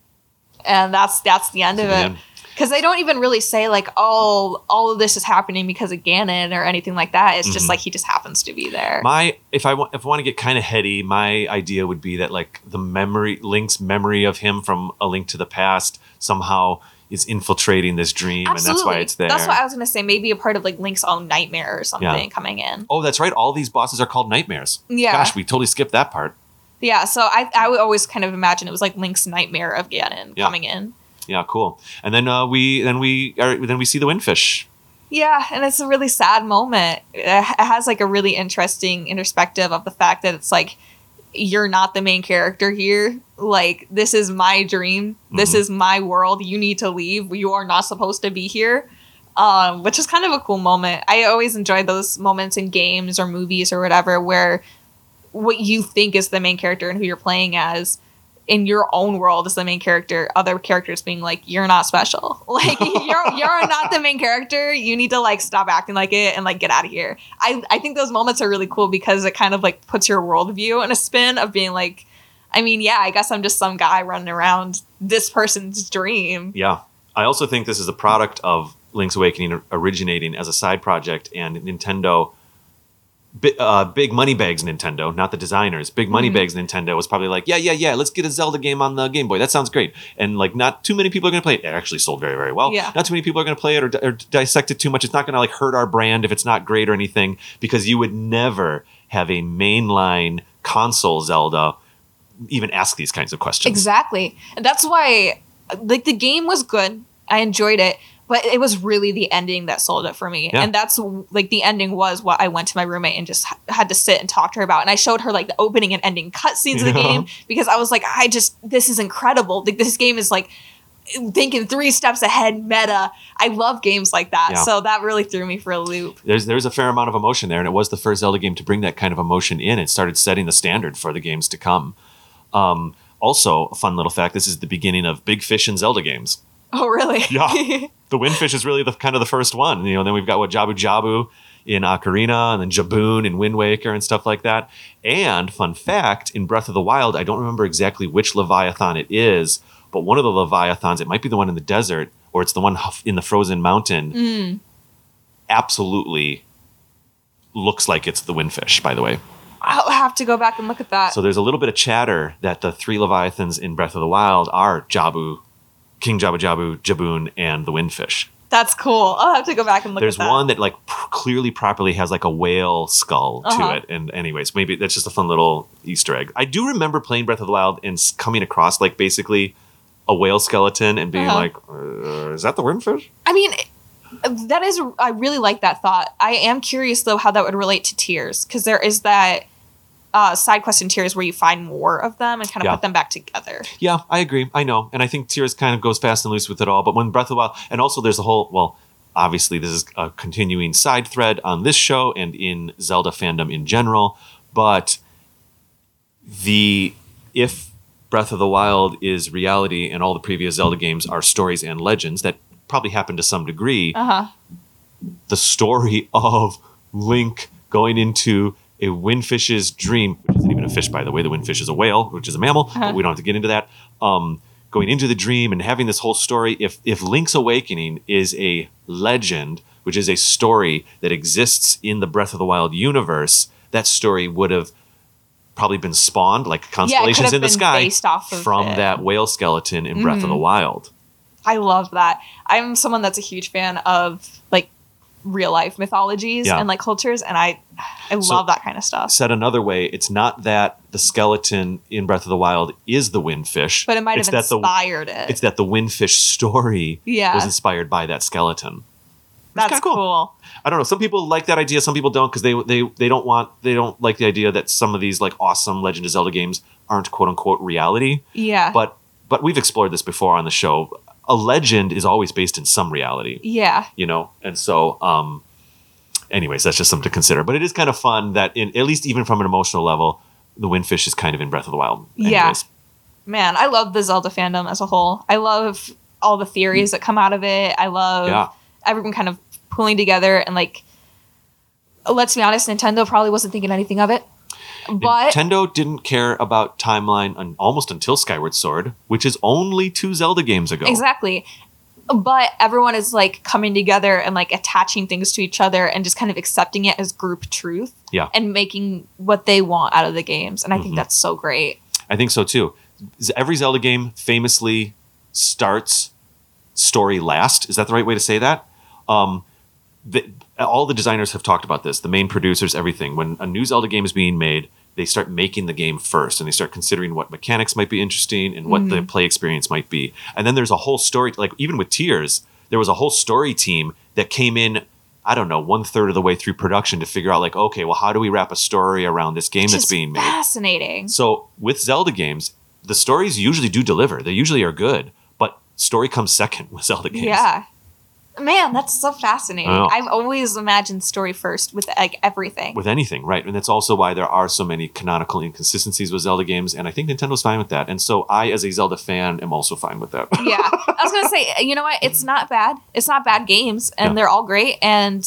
And that's that's the end of the it. end. Because they don't even really say like, oh, all of this is happening because of Ganon or anything like that. It's just Mhm. like he just happens to be there. My if I want if I want to get kind of heady, my idea would be that like the memory Link's memory of him from A Link to the Past somehow is infiltrating this dream, and that's why it's there. That's what I was gonna say maybe a part of like Link's own nightmare or something Yeah. coming in. oh, that's right. All these bosses are called nightmares. Yeah. Gosh, we totally skipped that part. Yeah, so I I would always kind of imagine it was like Link's nightmare of Ganon Yeah. coming in. Yeah, cool. And then uh, we then we are, then we see the windfish. Yeah, and it's a really sad moment. It has like a really interesting introspective of the fact that it's like you're not the main character here. Like this is my dream. This Mhm. is my world. You need to leave. You are not supposed to be here. Um, which is kind of a cool moment. I always enjoy those moments in games or movies or whatever where what you think is the main character and who you're playing as in your own world as the main character other characters being like you're not special like you're you're not the main character you need to like stop acting like it and like get out of here i i think those moments are really cool because it kind of like puts your worldview in a spin of being like i mean yeah i guess i'm just some guy running around this person's dream Yeah. I also think this is a product of Link's Awakening originating as a side project and Nintendo. Bi- uh, big money bags Nintendo, not the designers. Big money Mhm. bags Nintendo was probably like, yeah, yeah, yeah, let's get a Zelda game on the Game Boy. That sounds great. And like, not too many people are going to play it. It actually sold very, very well. Yeah. Not too many people are going to play it or, di- or dissect it too much. It's not going to like hurt our brand if it's not great or anything because you would never have a mainline console Zelda even ask these kinds of questions. Exactly. And that's why like the game was good. I enjoyed it, but it was really the ending that sold it for me. Yeah. And that's like the ending was what I went to my roommate and just had to sit and talk to her about. And I showed her like the opening and ending cutscenes of the game because I was like, I just this is incredible. Like this game is like thinking three steps ahead meta. I love games like that. Yeah. So that really threw me for a loop. there's there's a fair amount of emotion there, and it was the first Zelda game to bring that kind of emotion in. It started setting the standard for the games to come. Um, also, a fun little fact: this is the beginning of Big Fish and Zelda games. Oh really? Yeah. The Windfish is really the kind of the first one. You know, then we've got what Jabu Jabu in Ocarina, and then Jabun in Wind Waker and stuff like that. And fun fact: in Breath of the Wild, I don't remember exactly which Leviathan it is, but one of the Leviathans, it might be the one in the desert, or it's the one in the frozen mountain. Mm. Absolutely looks like it's the Windfish. By the way. I'll have to go back and look at that. So there's a little bit of chatter that the three Leviathans in Breath of the Wild are Jabu, King Jabu Jabu, Jabun, and the Windfish. That's cool. I'll have to go back and look There's at that. one that like pr- clearly properly has like a whale skull Uh-huh. to it. And anyways, maybe that's just a fun little Easter egg. I do remember playing Breath of the Wild and coming across like basically a whale skeleton and being Uh-huh. like, uh, is that the Windfish? I mean, that is. I really like that thought. I am curious though how that would relate to Tears because there is that uh, side quest in Tears where you find more of them and kind of Yeah. put them back together. Yeah, I agree. I know. And I think Tears kind of goes fast and loose with it all. But when Breath of the Wild, and also there's a whole, well, obviously this is a continuing side thread on this show and in Zelda fandom in general. But the, if Breath of the Wild is reality and all the previous Zelda games are stories and legends that probably happen to some degree, Uh huh. the story of Link going into a windfish's dream, which isn't even a fish, by the way. The windfish is a whale, which is a mammal, Uh-huh. but we don't have to get into that. Um, going into the dream and having this whole story. If if Link's Awakening is a legend, which is a story that exists in the Breath of the Wild universe, that story would have probably been spawned like constellations have in the sky based off of from it. that whale skeleton in Breath of the Mhm. Wild. I love that. I'm someone that's a huge fan of like real life mythologies Yeah. and like cultures, and I I So- love that kind of stuff. Said another way, it's not that the skeleton in Breath of the Wild is the windfish, But it might it's have that the inspired it. it's that the windfish story Yeah. was inspired by that skeleton. That's cool. cool. I don't know. Some people like that idea. Some people don't because they they they don't want they don't like the idea that some of these like awesome Legend of Zelda games aren't quote unquote reality. Yeah. But but we've explored this before on the show. A legend is always based in some reality, yeah. you know. And so, um, anyways, that's just something to consider. But it is kind of fun that in at least even from an emotional level, the windfish is kind of in Breath of the Wild. Yeah. Man, I love the Zelda fandom as a whole. I love all the theories that come out of it. I love Yeah. everyone kind of pulling together and like let's be honest, Nintendo probably wasn't thinking anything of it. But Nintendo didn't care about timeline un- almost until Skyward Sword, which is only two Zelda games ago. exactly. But everyone is like coming together and like attaching things to each other and just kind of accepting it as group truth Yeah. and making what they want out of the games. And I Mhm. think that's so great. I think so too. Every Zelda game famously starts story last. Is that the right way to say that? Um, the, all the designers have talked about this. The main producers, everything. When a new Zelda game is being made, they start making the game first, and they start considering what mechanics might be interesting and what the mm-hmm. play experience might be. And then there's a whole story. Like even with Tears, there was a whole story team that came in. I don't know, one third of the way through production to figure out, like, okay, well, how do we wrap a story around this game Which that's being made? fascinating. So with Zelda games, the stories usually do deliver. They usually are good, but story comes second with Zelda games. Yeah. Man, that's so fascinating. I i've always imagined story first with like everything. With anything, right? And that's also why there are so many canonical inconsistencies with Zelda games, and I think Nintendo's fine with that. And so I, as a Zelda fan, am also fine with that. yeah. I was gonna say, you know what? It's not bad. It's not bad games, and Yeah. they're all great, and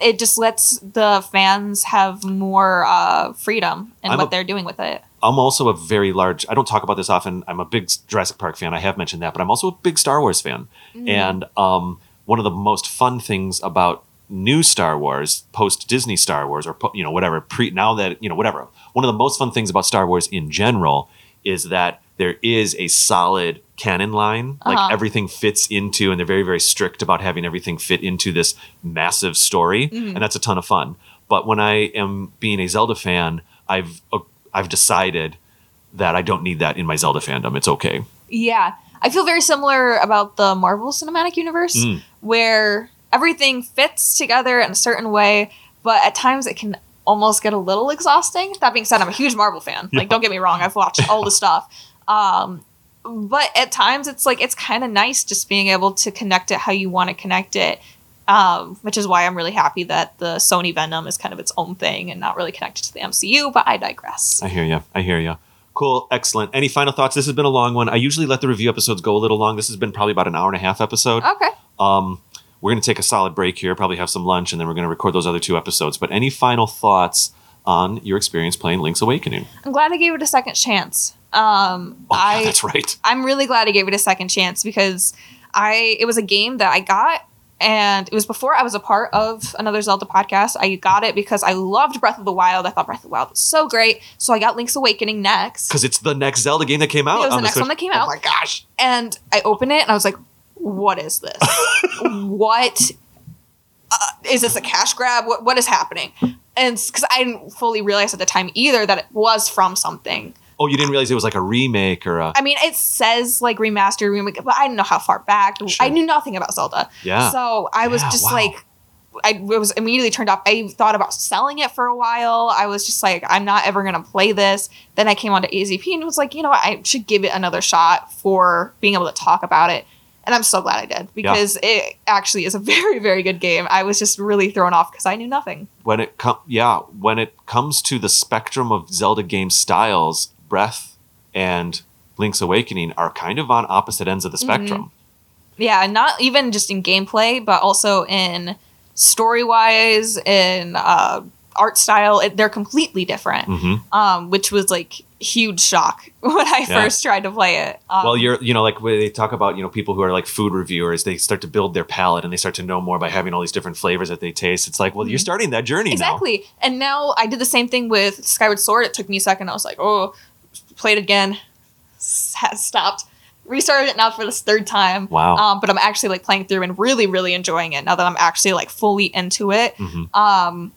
it just lets the fans have more uh, freedom in I'm what a- they're doing with it. I'm also a very large. I don't talk about this often. I'm a big Jurassic Park fan. I have mentioned that, but I'm also a big Star Wars fan. And um, one of the most fun things about new Star Wars, post Disney Star Wars, or you know whatever pre now that you know whatever. One of the most fun things about Star Wars in general is that there is a solid canon line. Like Uh-huh. everything fits into, and they're very very strict about having everything fit into this massive story, and that's a ton of fun. But when I am being a Zelda fan, I've uh, I've decided that I don't need that in my Zelda fandom. It's okay. Yeah. I feel very similar about the Marvel Cinematic Universe, Mm. where everything fits together in a certain way, but at times it can almost get a little exhausting. That being said, I'm a huge Marvel fan. Like, don't get me wrong, I've watched all the stuff. Um, but at times it's like, it's kind of nice just being able to connect it how you want to connect it. Um, which is why I'm really happy that the Sony Venom is kind of its own thing and not really connected to the MCU, but I digress. I hear you. I hear you. Cool. Excellent. Any final thoughts? This has been a long one. I usually let the review episodes go a little long. This has been probably about an hour and a half episode. Okay. Um, we're going to take a solid break here, probably have some lunch, and then we're going to record those other two episodes. But any final thoughts on your experience playing Link's Awakening? I'm glad I gave it a second chance. Um, Oh, I yeah, that's right. I'm really glad I gave it a second chance because I it was a game that I got and it was before I was a part of another Zelda podcast. I got it because I loved Breath of the Wild. I thought Breath of the Wild was so great. So I got Link's Awakening next. Because it's the next Zelda game that came out. It was the next one that came out. Oh my gosh. And I opened it and I was like, what is this? what uh, is this a cash grab? What what is happening? And because I didn't fully realize at the time either that it was from something. Oh, you didn't realize it was like a remake or a. I mean, it says like remastered remake, but I didn't know how far back. Sure. I knew nothing about Zelda. Yeah. So I was Yeah, just wow. like, I was immediately turned off. I thought about selling it for a while. I was just like, I'm not ever gonna play this. Then I came onto AZP and was like, you know what, I should give it another shot for being able to talk about it. And I'm so glad I did because it actually is a very, very good game. I was just really thrown off because I knew nothing. when it com- yeah when it comes to the spectrum of zelda game styles breath and link's awakening are kind of on opposite ends of the Mm-hmm. spectrum Yeah, and not even just in gameplay, but also in story wise, in uh, art style. It, they're completely different, hmm um, which was like huge shock when I Yeah. first tried to play it. Um, well you're you know like when they talk about you know people who are like food reviewers they start to build their palate and they start to know more by having all these different flavors that they taste it's like well you're starting that journey now Mm-hmm. exactly. And now I did the same thing with Skyward Sword. It took me a second. I was like, oh, played again, has stopped. Restarted it now for this third time. Wow. Um, but I'm actually like playing through and really, really enjoying it now that I'm actually like fully into it. Mhm. Um,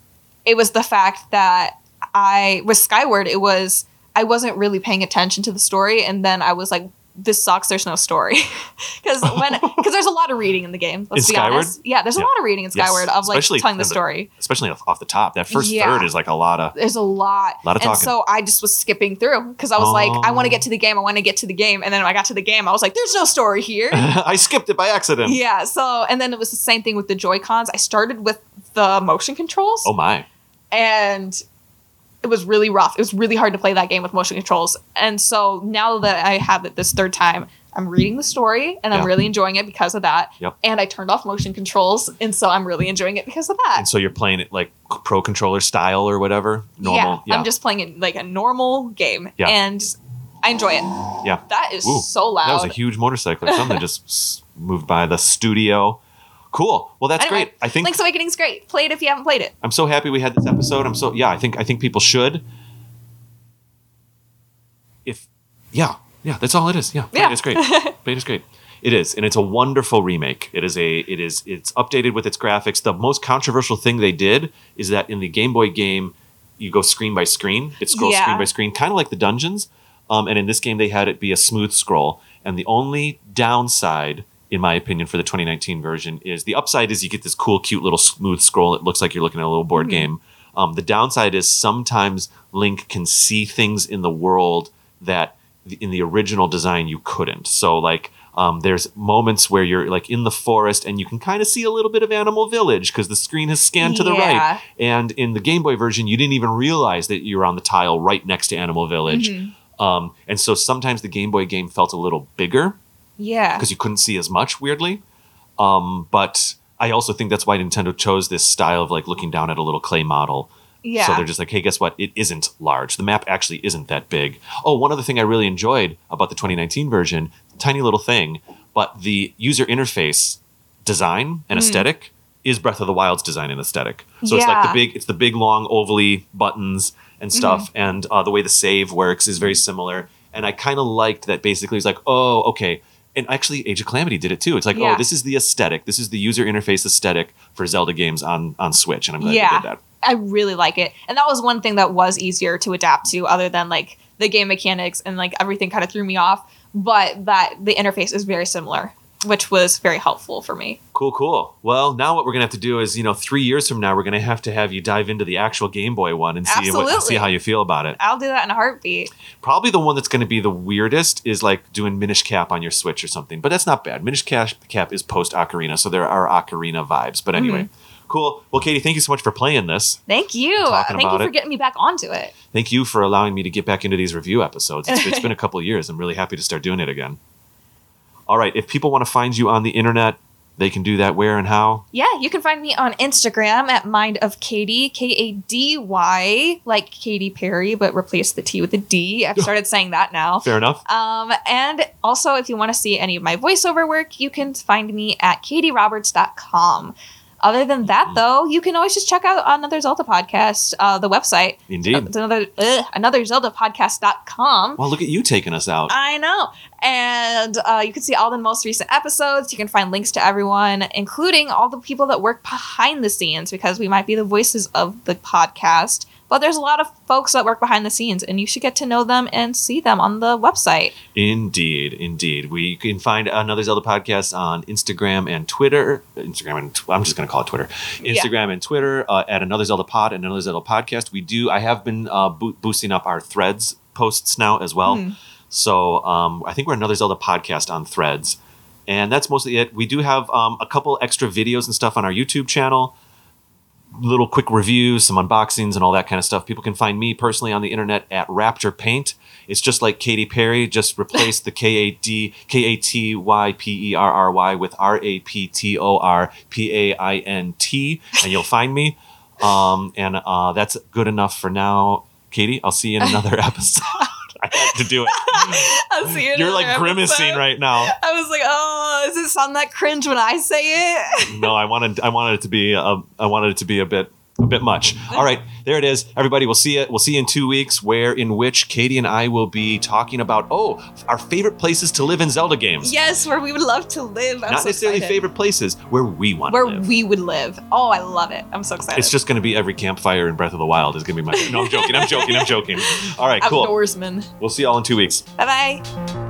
it was the fact that I with Skyward, it was I wasn't really paying attention to the story, and then I was like, "This sucks. There's no story," because when because there's a lot of reading in the game. Let's In be Skyward? honest. Yeah, there's Yeah. a lot of reading in Yes, Skyward of like especially telling the the- story. especially off, off the top that first Yeah. third is like a lot of There's a lot. a Lot of and talking. so I just was skipping through because I was like, I want Oh. to get to the oh. game. I want to get to the game. And then when I got to the game, I was like, there's no story here. i skipped it by accident yeah. So, and then it was the same thing with the Joy Cons. I started with the motion controls. oh my and it was really rough. It was really hard to play that game with motion controls. And so now that I have it this third time, I'm reading the story and I'm Yeah. really enjoying it because of that. Yep. And I turned off motion controls, and so I'm really enjoying it because of that. and so you're playing it like pro controller style or whatever normal yeah, I'm just playing it like a normal game, Yeah. and I enjoy it. yeah That is Ooh, so loud. That was a huge motorcycle or something just moved by the studio. Cool. Well, that's Anyway, great. I think Link's Awakening's great. Play it if you haven't played it. I'm so happy we had this episode. I'm so yeah. I think I think people should. If yeah yeah, that's all it is. Yeah, Yeah. it. it's great. play it is great. It is, and it's a wonderful remake. It is a it is it's updated with its graphics. The most controversial thing they did is that in the Game Boy game, you go screen by screen. It scrolls Yeah. screen by screen, kind of like the dungeons. Um, and in this game, they had it be a smooth scroll. And the only downside, in my opinion, for the 2019 version is the upside is you get this cool, cute little smooth scroll. It looks like you're looking at a little board game. Um, the downside is sometimes Link can see things in the world that th- in the original design you couldn't. So like um, there's moments where you're like in the forest and you can kind of see a little bit of Animal Village because the screen has scanned to the Yeah. right. And in the Game Boy version, you didn't even realize that you were on the tile right next to Animal Village. Um, and so sometimes the Game Boy game felt a little bigger Yeah. because you couldn't see as much weirdly. Um, but I also think that's why Nintendo chose this style of like looking down at a little clay model. Yeah. So they're just like, hey, guess what? It isn't large. The map actually isn't that big. Oh, one other thing I really enjoyed about the 2019 version, tiny little thing, but the user interface design and aesthetic is Breath of the Wild's design and aesthetic. So it's like the big, it's the big long ovally buttons and stuff, and uh, the way the save works is very similar. And I kind of liked that. Basically, it's like, oh, okay. And actually, Age of Calamity did it too. It's like, oh, Yeah. oh, this is the aesthetic. This is the user interface aesthetic for Zelda games on on Switch, and I'm glad they did that. I really like it. And that was one thing that was easier to adapt to other than like the game mechanics and like everything kind of threw me off, but that the interface is very similar, which was very helpful for me. Cool, cool. Well, now what we're gonna have to do is, you know, three years from now, we're gonna have to have you dive into the actual Game Boy one and see what, see how you feel about it. I'll do that in a heartbeat. Probably the one that's gonna be the weirdest is like doing Minish Cap on your Switch or something, but that's not bad. Minish Cap, Cap is post Ocarina, so there are Ocarina vibes. But anyway, mm-hmm. cool. Well, Kady, thank you so much for playing this. Thank you. Thank you for it. getting me back onto it. Thank you for allowing me to get back into these review episodes. It's, it's been a couple of years. I'm really happy to start doing it again. All right, if people want to find you on the internet, they can do that where and how. Yeah, you can find me on Instagram at Mind of Kady, K A D Y, like Katy Perry, but replace the T with a D. I've started saying that now. Fair enough. Um, and also, if you want to see any of my voiceover work, you can find me at kadyroberts.com. Other than Mm-hmm. that, though, you can always just check out another Zelda podcast, uh, the website. Indeed. It's another ugh, another Zelda podcast.com. Well, look at you taking us out. I know. And uh, you can see all the most recent episodes. You can find links to everyone, including all the people that work behind the scenes, because we might be the voices of the podcast. But there's a lot of folks that work behind the scenes, and you should get to know them and see them on the website. Indeed, indeed. We can find another Zelda podcast on Instagram and Twitter. Instagram and tw- I'm just going to call it Twitter. Instagram and Twitter uh, at another Zelda pod and another Zelda podcast. We do. I have been uh, bo- boosting up our Threads posts now as well. So um, I think we're another Zelda podcast on Threads, and that's mostly it. We do have um, a couple extra videos and stuff on our YouTube channel little quick reviews, some unboxings, and all that kind of stuff. People can find me personally on the internet at Raptor Paint. It's just like Katy Perry, just replace the K A D K A T Y P E R R Y with R A P T O R P A I N T, and you'll find me. Um, and uh, that's good enough for now. Kady, I'll see you in another episode. To do it. I'll see you. You're like another grimacing episode. right now. I was like, oh, does it sound that cringe when I say it? no, I wanted I wanted it to be a, I wanted it to be a bit a bit much. All right, there it is. Everybody, we'll see it. We'll see you in two weeks, where in which Kady and I will be talking about oh our favorite places to live in Zelda games. yes, where we would love to live. I'm Not so necessarily excited. favorite places where we want Where to live. Where we would live. Oh, I love it. I'm so excited. it's just going to be every campfire in Breath of the Wild is going to be my. No, I'm joking. I'm joking. I'm joking. All right, cool. outdoorsman. We'll see y'all in two weeks. Bye bye.